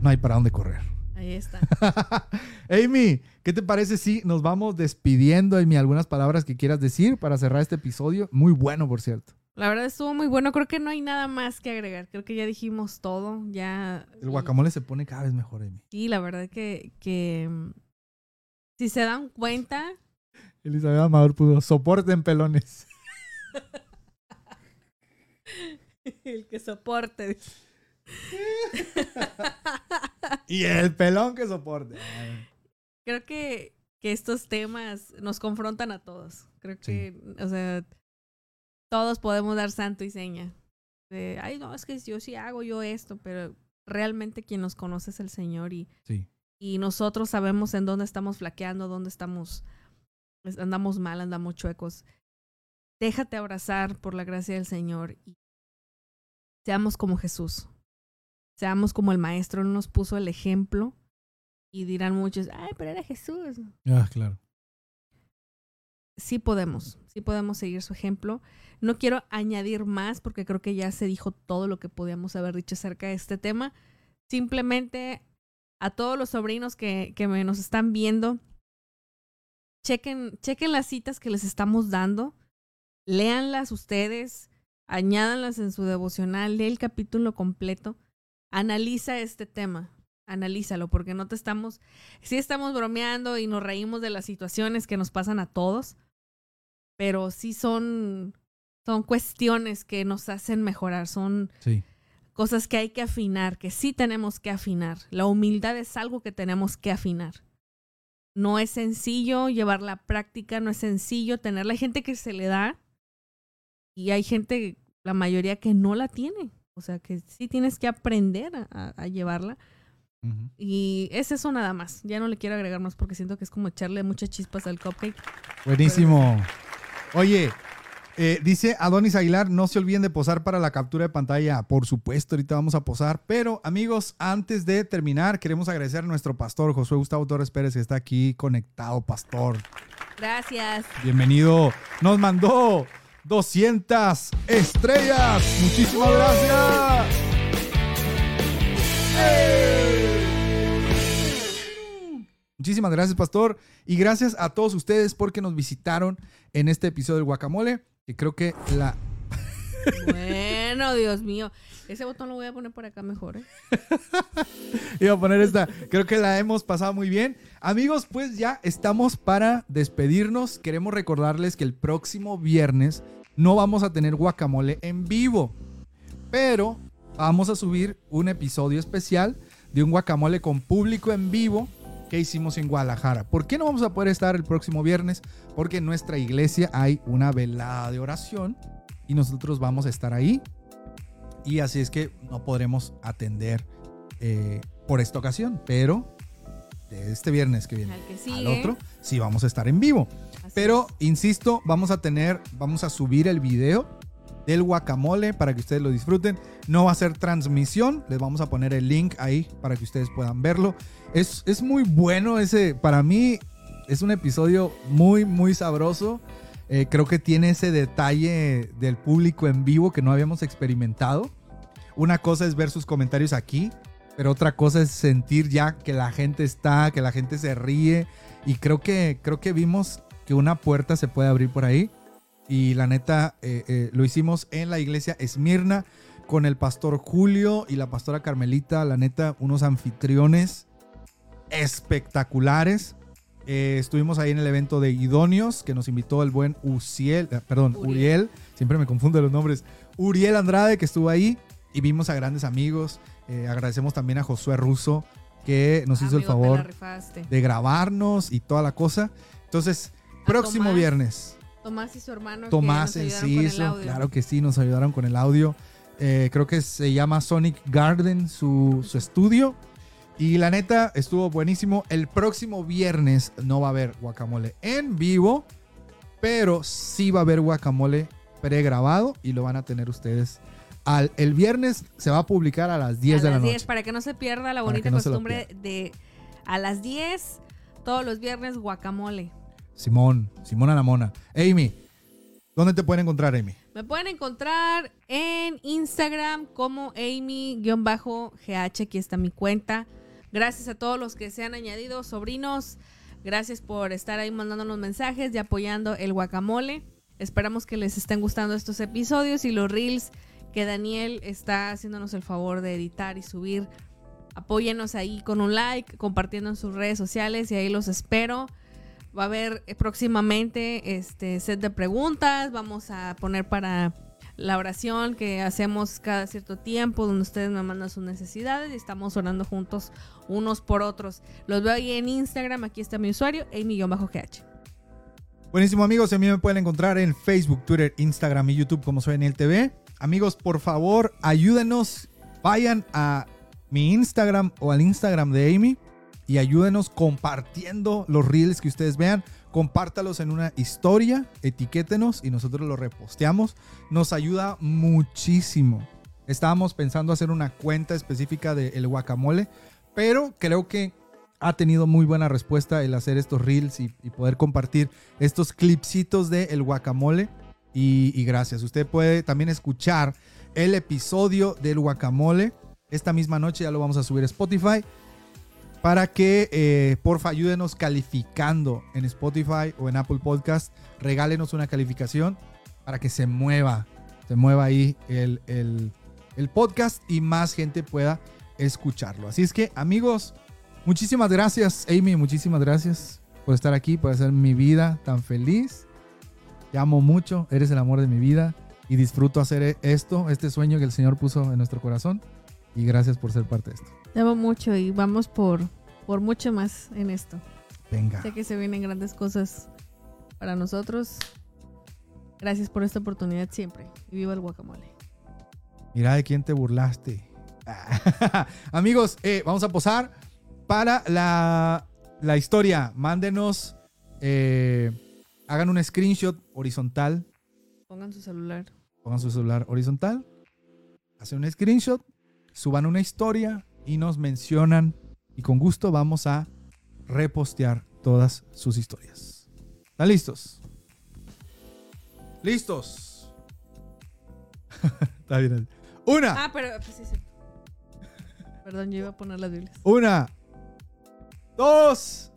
No hay para dónde correr. Ahí está. Amy, ¿qué te parece si nos vamos despidiendo? Amy, algunas palabras que quieras decir para cerrar este episodio. Muy bueno, por cierto. La verdad estuvo muy bueno. Creo que no hay nada más que agregar. Creo que ya dijimos todo. Ya. El guacamole se pone cada vez mejor, Amy. Sí, la verdad que, que mm, si se dan cuenta, Elizabeth Amador pudo soporten pelones. el que soporte. Y el pelón que soporte. Creo que, que estos temas nos confrontan a todos. Creo que, o sea, todos podemos dar santo y seña. De, ay, no, es que yo sí hago yo esto, pero realmente quien nos conoce es el Señor y, Sí, y nosotros sabemos en dónde estamos flaqueando, dónde estamos, andamos mal, andamos chuecos. Déjate abrazar por la gracia del Señor y seamos como Jesús. Seamos como el Maestro, nos puso el ejemplo y dirán muchos, ay, pero era Jesús. ah, claro. Sí podemos, sí podemos seguir su ejemplo. No quiero añadir más porque creo que ya se dijo todo lo que podíamos haber dicho acerca de este tema. Simplemente a todos los sobrinos que, que me, nos están viendo, chequen, chequen las citas que les estamos dando, léanlas ustedes, añádanlas en su devocional, lee el capítulo completo, analiza este tema, analízalo, porque no te estamos, sí estamos bromeando y nos reímos de las situaciones que nos pasan a todos, pero sí son, son cuestiones que nos hacen mejorar, son Sí, cosas que hay que afinar, que sí tenemos que afinar. La humildad es algo que tenemos que afinar. No es sencillo llevar la práctica, no es sencillo tenerla. Hay gente que se le da y hay gente, la mayoría que no la tiene. O sea que sí tienes que aprender a, llevarla. ujú. Y es eso nada más. Ya no le quiero agregar más porque siento que es como echarle muchas chispas al cupcake. Buenísimo. Oye, eh, dice Adonis Aguilar, no se olviden de posar para la captura de pantalla. Por supuesto, ahorita vamos a posar. Pero amigos, antes de terminar, queremos agradecer a nuestro pastor Josué Gustavo Torres Pérez, que está aquí conectado, pastor. Gracias. Bienvenido. Nos mandó 200 estrellas. Muchísimas gracias. Muchísimas gracias, pastor. Y gracias a todos ustedes porque nos visitaron en este episodio del guacamole. Que creo que la. Bueno, Dios mío. Ese botón lo voy a poner por acá mejor, ¿eh? Iba a poner esta. Creo que la hemos pasado muy bien. Amigos, pues ya estamos para despedirnos. Queremos recordarles que el próximo viernes no vamos a tener guacamole en vivo. Pero vamos a subir un episodio especial de un guacamole con público en vivo que hicimos en Guadalajara. ¿Por qué no vamos a poder estar el próximo viernes? Porque en nuestra iglesia hay una velada de oración y nosotros vamos a estar ahí. Y así es que no podremos atender eh, por esta ocasión, pero de este viernes que viene Al que al sigue. otro, sí vamos a estar en vivo. Así Pero, es. insisto, vamos a tener, vamos a subir el video del guacamole para que ustedes lo disfruten. No va a ser transmisión, les vamos a poner el link ahí para que ustedes puedan verlo. Es, es muy bueno ese, para mí es un episodio muy, muy sabroso. Eh, creo que tiene ese detalle del público en vivo que no habíamos experimentado. Una cosa es ver sus comentarios aquí, pero otra cosa es sentir ya que la gente está, que la gente se ríe. Y creo que, creo que vimos que una puerta se puede abrir por ahí. Y la neta, eh, eh, lo hicimos en la iglesia Esmirna con el pastor Julio y la pastora Carmelita. La neta, unos anfitriones espectaculares. Eh, estuvimos ahí en el evento de Idóneos que nos invitó el buen Uciel, eh, perdón, Uriel. Uriel. Siempre me confundo los nombres. Uriel Andrade que estuvo ahí y vimos a grandes amigos. Eh, agradecemos también a Josué Russo que nos hizo el favor de grabarnos y toda la cosa. Entonces, próximo Tomás. viernes. Tomás y su hermano. que Tomás nos Enciso, audio. claro que sí, nos ayudaron con el audio. Creo que se llama Sonic Garden, su, su estudio. Y la neta, estuvo buenísimo. El próximo viernes no va a haber guacamole en vivo, pero sí va a haber guacamole pregrabado y lo van a tener ustedes. Al, el viernes se va a publicar a las 10 a de la las noche. 10, para que no se pierda la bonita no costumbre de a las 10, todos los viernes, guacamole. Simón, Simón a la mona. Amy, ¿dónde te pueden encontrar, Amy? Me pueden encontrar en Instagram como Amy-GH. Aquí está mi cuenta. Gracias a todos los que se han añadido, sobrinos. Gracias por estar ahí mandándonos mensajes y apoyando el guacamole. Esperamos que les estén gustando estos episodios y los reels que Daniel está haciéndonos el favor de editar y subir. Apóyenos ahí con un like, compartiendo en sus redes sociales y ahí los espero. Va a haber próximamente este set de preguntas. Vamos a poner para la oración que hacemos cada cierto tiempo, donde ustedes me mandan sus necesidades y estamos orando juntos unos por otros. Los veo ahí en Instagram. Aquí está mi usuario, Amy-GH. Buenísimo amigos, a mí me pueden encontrar en Facebook, Twitter, Instagram y YouTube como soy en el TV. Amigos, por favor, ayúdenos, vayan a mi Instagram o al Instagram de Amy y ayúdenos compartiendo los reels que ustedes vean. Compártalos en una historia, etiquétenos y nosotros los reposteamos. Nos ayuda muchísimo. Estábamos pensando hacer una cuenta específica del guacamole, pero creo que ha tenido muy buena respuesta el hacer estos reels y, y poder compartir estos clipsitos de el guacamole. Y, y gracias. Usted puede también escuchar el episodio del guacamole. Esta misma noche ya lo vamos a subir a Spotify. Para que, eh, porfa, ayúdenos calificando en Spotify o en Apple Podcast. Regálenos una calificación para que se mueva. Se mueva ahí el, el- el podcast y más gente pueda escucharlo. Así es que, amigos, muchísimas gracias, Amy. Muchísimas gracias por estar aquí, por hacer mi vida tan feliz. Te amo mucho, eres el amor de mi vida y disfruto hacer esto, este sueño que el Señor puso en nuestro corazón. Y gracias por ser parte de esto. Amo mucho y vamos por, por mucho más en esto. Venga. Sé que se vienen grandes cosas para nosotros. Gracias por esta oportunidad siempre. Y viva el guacamole. Mira de quién te burlaste. Amigos, eh, vamos a posar para la, la historia. Mándenos, eh, hagan un screenshot horizontal. Pongan su celular. Pongan su celular horizontal. Hacen un screenshot. Suban una historia y nos mencionan. Y con gusto vamos a repostear todas sus historias. ¿Están listos? ¿Listos? Está bien. Una. Ah, pero pues sí, sí. Perdón, yo iba a poner las Biblias. Una, dos,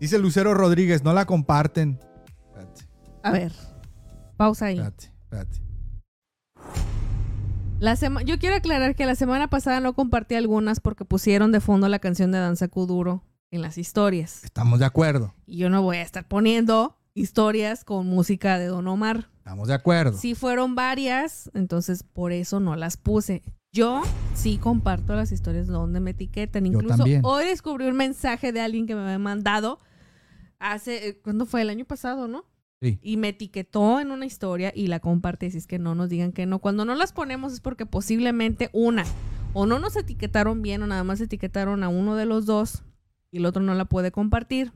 Dice Lucero Rodríguez, no la comparten. Espérate, A ver, pausa ahí. espérate, espérate. La sema- Yo quiero aclarar que la semana pasada no compartí algunas porque pusieron de fondo la canción de Danza Kuduro en las historias. Estamos de acuerdo. Y yo no voy a estar poniendo historias con música de Don Omar. Estamos de acuerdo. Sí fueron varias, entonces por eso no las puse. Yo sí comparto las historias donde me etiquetan. Incluso hoy descubrí un mensaje de alguien que me había mandado hace, eh, ¿cuándo fue? El año pasado, ¿no? Sí. Y me etiquetó en una historia y la compartí. Así es que no nos digan que no. Cuando no las ponemos es porque posiblemente una, o no nos etiquetaron bien o nada más etiquetaron a uno de los dos y el otro no la puede compartir.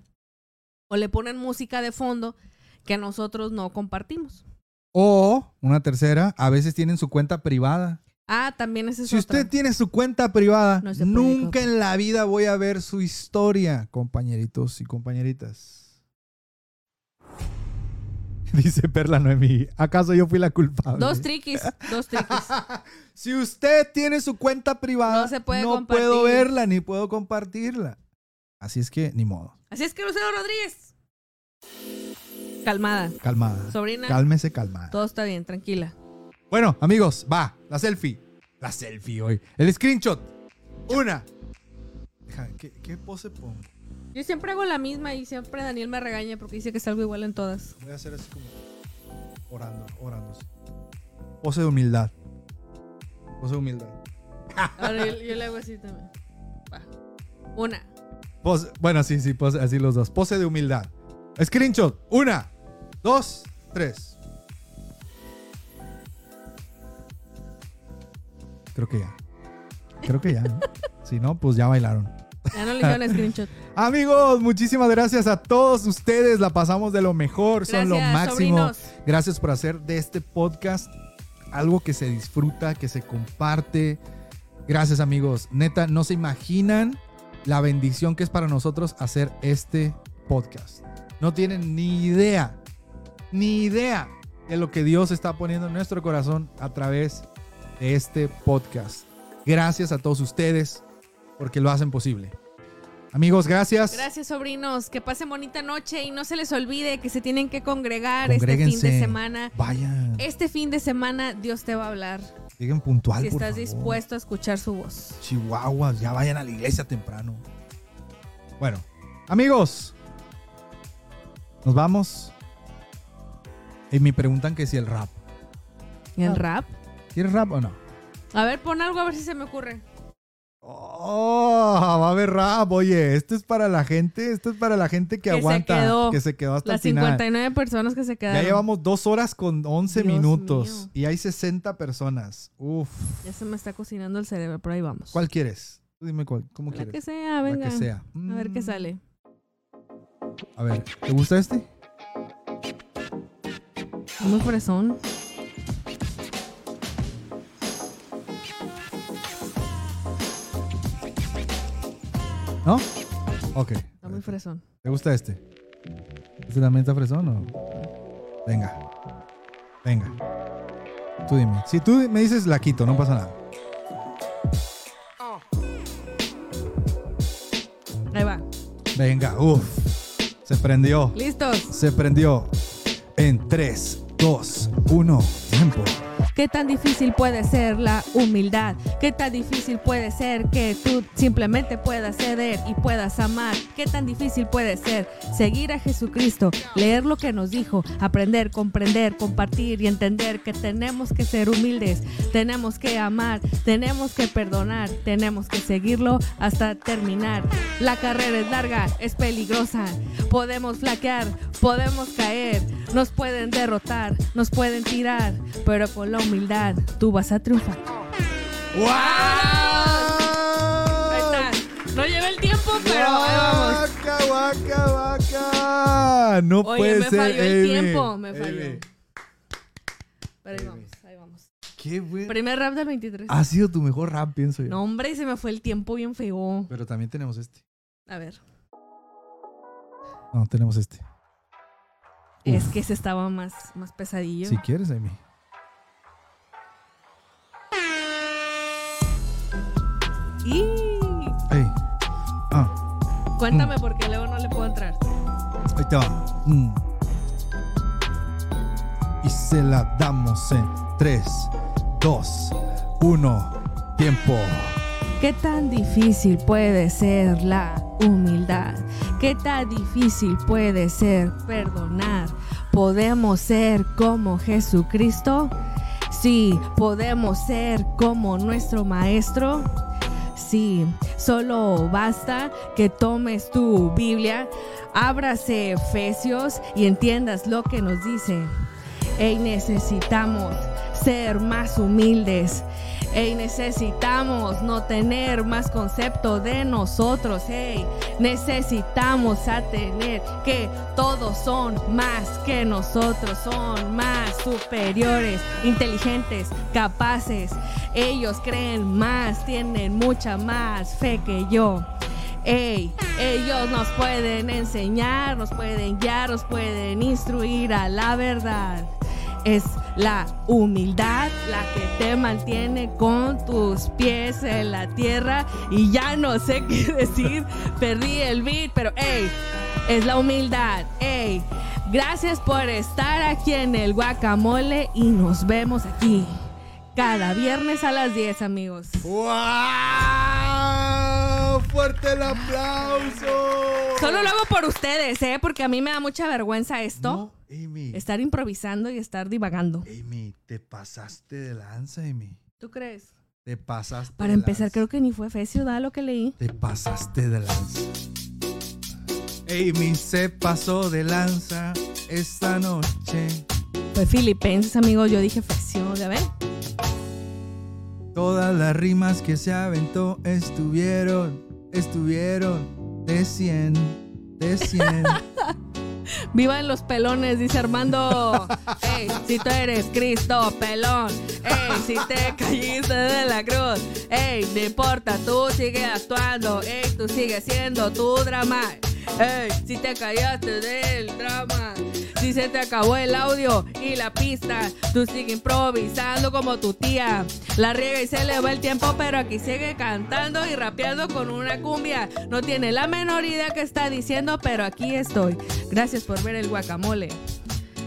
O le ponen música de fondo que nosotros no compartimos. O, una tercera, a veces tienen su cuenta privada. Ah, también ese es Si otra. usted tiene su cuenta privada, No nunca en la vida voy a ver su historia, compañeritos y compañeritas. Dice Perla Noemí, ¿acaso yo fui la culpable? Dos triquis, dos triquis. si usted tiene su cuenta privada, No se puede no compartir. puedo verla ni puedo compartirla. Así es que, ni modo. Así es que Lucero Rodríguez. Calmada. Calmada. Sobrina, Cálmese, calmada. todo está bien, tranquila. Bueno, amigos, va, la selfie. La selfie hoy. El screenshot. Una. ¿qué, qué pose pongo? Yo siempre hago la misma y siempre Daniel me regaña porque dice que salgo igual en todas. Voy a hacer así como orando, orando. Pose de humildad. Pose de humildad. Ahora yo, yo le hago así también. Va. Una. Pose- bueno, sí, sí, pose, así los dos. Pose de humildad. Screenshot. Una, dos, tres. Creo que ya. Creo que ya. ¿no? si no, pues ya bailaron. Ya no le hicieron screenshot. Amigos, muchísimas gracias a todos ustedes. La pasamos de lo mejor, son lo máximo. sobrinos. Gracias por hacer de este podcast algo que se disfruta, que se comparte. Gracias, amigos. Neta, no se imaginan la bendición que es para nosotros hacer este podcast. No tienen ni idea, ni idea de lo que Dios está poniendo en nuestro corazón a través de este podcast. Gracias a todos ustedes porque lo hacen posible. Amigos, gracias. Gracias, sobrinos. Que pasen bonita noche y no se les olvide que se tienen que congregar este fin de semana. Vayan. Este fin de semana Dios te va a hablar. Lleguen puntual, si por estás favor. dispuesto a escuchar su voz. Chihuahuas, ya vayan a la iglesia temprano. Bueno, amigos, nos vamos. Y me preguntan que si el rap. ¿Y el rap? ¿Quieres rap o no? A ver, pon algo a ver si se me ocurre. Oh, va a haber rap. Oye, esto es para la gente, esto es para la gente que, Que se aguanta, quedó. que se quedó hasta Las el final. 59 personas que se quedaron. Ya llevamos dos horas con 11 Dios minutos mío. y hay 60 personas. Uf. Ya se me está cocinando el cerebro, pero ahí vamos. ¿Cuál quieres? Tú dime cuál, ¿cómo La quieres? que sea, La venga. que sea. A ver qué Mm, sale. A ver, ¿te gusta este? Muy fresón. ¿No? Ok. Está muy fresón. ¿Te gusta este? ¿Este también está fresón o? Venga. Venga. Tú dime. Si tú me dices la quito, no pasa nada. Ahí va. Venga, uff. Se prendió. ¿Listos? Se prendió. En 3, 2, 1. Tiempo. ¿Qué tan difícil puede ser la humildad? ¿Qué tan difícil puede ser que tú simplemente puedas ceder y puedas amar? ¿Qué tan difícil puede ser seguir a Jesucristo, leer lo que nos dijo, aprender, comprender, compartir y entender que tenemos que ser humildes, tenemos que amar, tenemos que perdonar, tenemos que seguirlo hasta terminar? La carrera es larga, es peligrosa, podemos flaquear, podemos caer, nos pueden derrotar, nos pueden tirar, pero con humildad tú vas a triunfar. ¡Wow! Ahí está. No lleva el tiempo, pero ahí vamos. ¡Waka, waka, waka! No Oye, puede me ser. falló el Amy. tiempo, me falló. Amy. Pero ahí vamos, ahí vamos. Qué bueno. Primer rap del 23. Ha sido tu mejor rap, pienso yo. No, hombre, se me fue el tiempo bien feo. Pero también tenemos este. A ver, No, tenemos este. es Uf. que ese estaba más, más pesadillo. Si quieres, Amy. Y Ey. Ah, Cuéntame porque luego no le puedo entrar. Ahí te va. Mm. Y se la damos en 3, 2, 1. Tiempo. ¿Qué tan difícil puede ser la humildad? ¿Qué tan difícil puede ser perdonar? ¿Podemos ser como Jesucristo? Sí, podemos ser como nuestro Maestro. Solo basta que tomes tu Biblia, ábrase Efesios y entiendas lo que nos dice. Hey, necesitamos ser más humildes. Hey, necesitamos no tener más concepto de nosotros. Hey, necesitamos a tener que todos son más que nosotros, son más superiores, inteligentes, capaces. Ellos creen más, tienen mucha más fe que yo. Ey, ellos nos pueden enseñar, nos pueden guiar, nos pueden instruir a la verdad. Es la humildad la que te mantiene con tus pies en la tierra. Y ya no sé qué decir, perdí el beat, pero hey, es la humildad. Hey, gracias por estar aquí en el guacamole y nos vemos aquí cada viernes a las 10, amigos. ¡Wow! ¡Fuerte el aplauso! Solo lo hago por ustedes, ¿eh? Porque a mí me da mucha vergüenza esto. No, Amy. Estar improvisando y estar divagando. Amy, te pasaste de lanza, Amy. ¿Tú crees? Te pasaste Para de empezar, lanza. creo que ni fue Efesio, da lo que leí. Te pasaste de lanza. Amy se pasó de lanza esta noche. Fue Filipenses, amigo. Yo dije Efesio, ¿ya ven? Todas las rimas que se aventó estuvieron, estuvieron de 100, de 100. Vivan los pelones, dice Armando. Ey, si tú eres Cristo, pelón. Ey, si te caíste de la cruz. Ey, no importa, tú sigue actuando. Ey, tú sigue siendo tu drama. Ey, si te callaste del drama. Si se te acabó el audio y la pista, tú sigue improvisando como tu tía. La riega y se le va el tiempo, pero aquí sigue cantando y rapeando con una cumbia. No tiene la menor idea que está diciendo, pero aquí estoy. Gracias por ver el guacamole.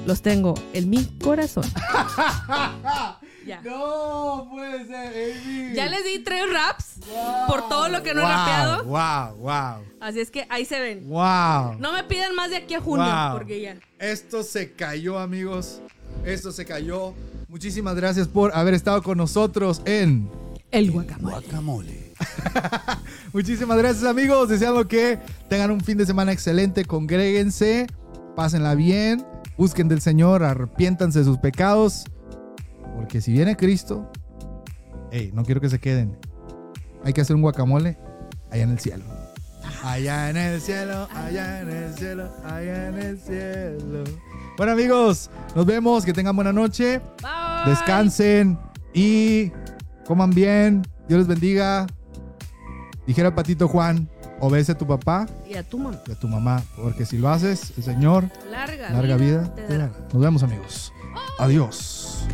Los tengo en mi corazón. Ya. no puede ser, Amy. Ya les di tres raps por todo lo que no he wow, rapeado. Wow, wow, Así es que ahí se ven. wow. No me pidan más de aquí a junio, Wow. porque ya. Esto se cayó, amigos. Esto se cayó. Muchísimas gracias por haber estado con nosotros en El guacamole. Guacamole. Muchísimas gracias amigos, deseando que tengan un fin de semana excelente, congréguense, pásenla bien, busquen del Señor, arrepiéntanse de sus pecados, porque si viene Cristo, hey, no quiero que se queden, hay que hacer un guacamole allá en el cielo. Allá en el cielo, allá en el cielo, allá en el cielo. Bueno amigos, nos vemos, que tengan buena noche, Bye. descansen y coman bien, Dios les bendiga. Dijera patito Juan, obedece a tu papá Y a tu mamá. y a tu mamá, porque si lo haces, el Señor, Larga, larga vida, te dará. Nos vemos amigos. Adiós.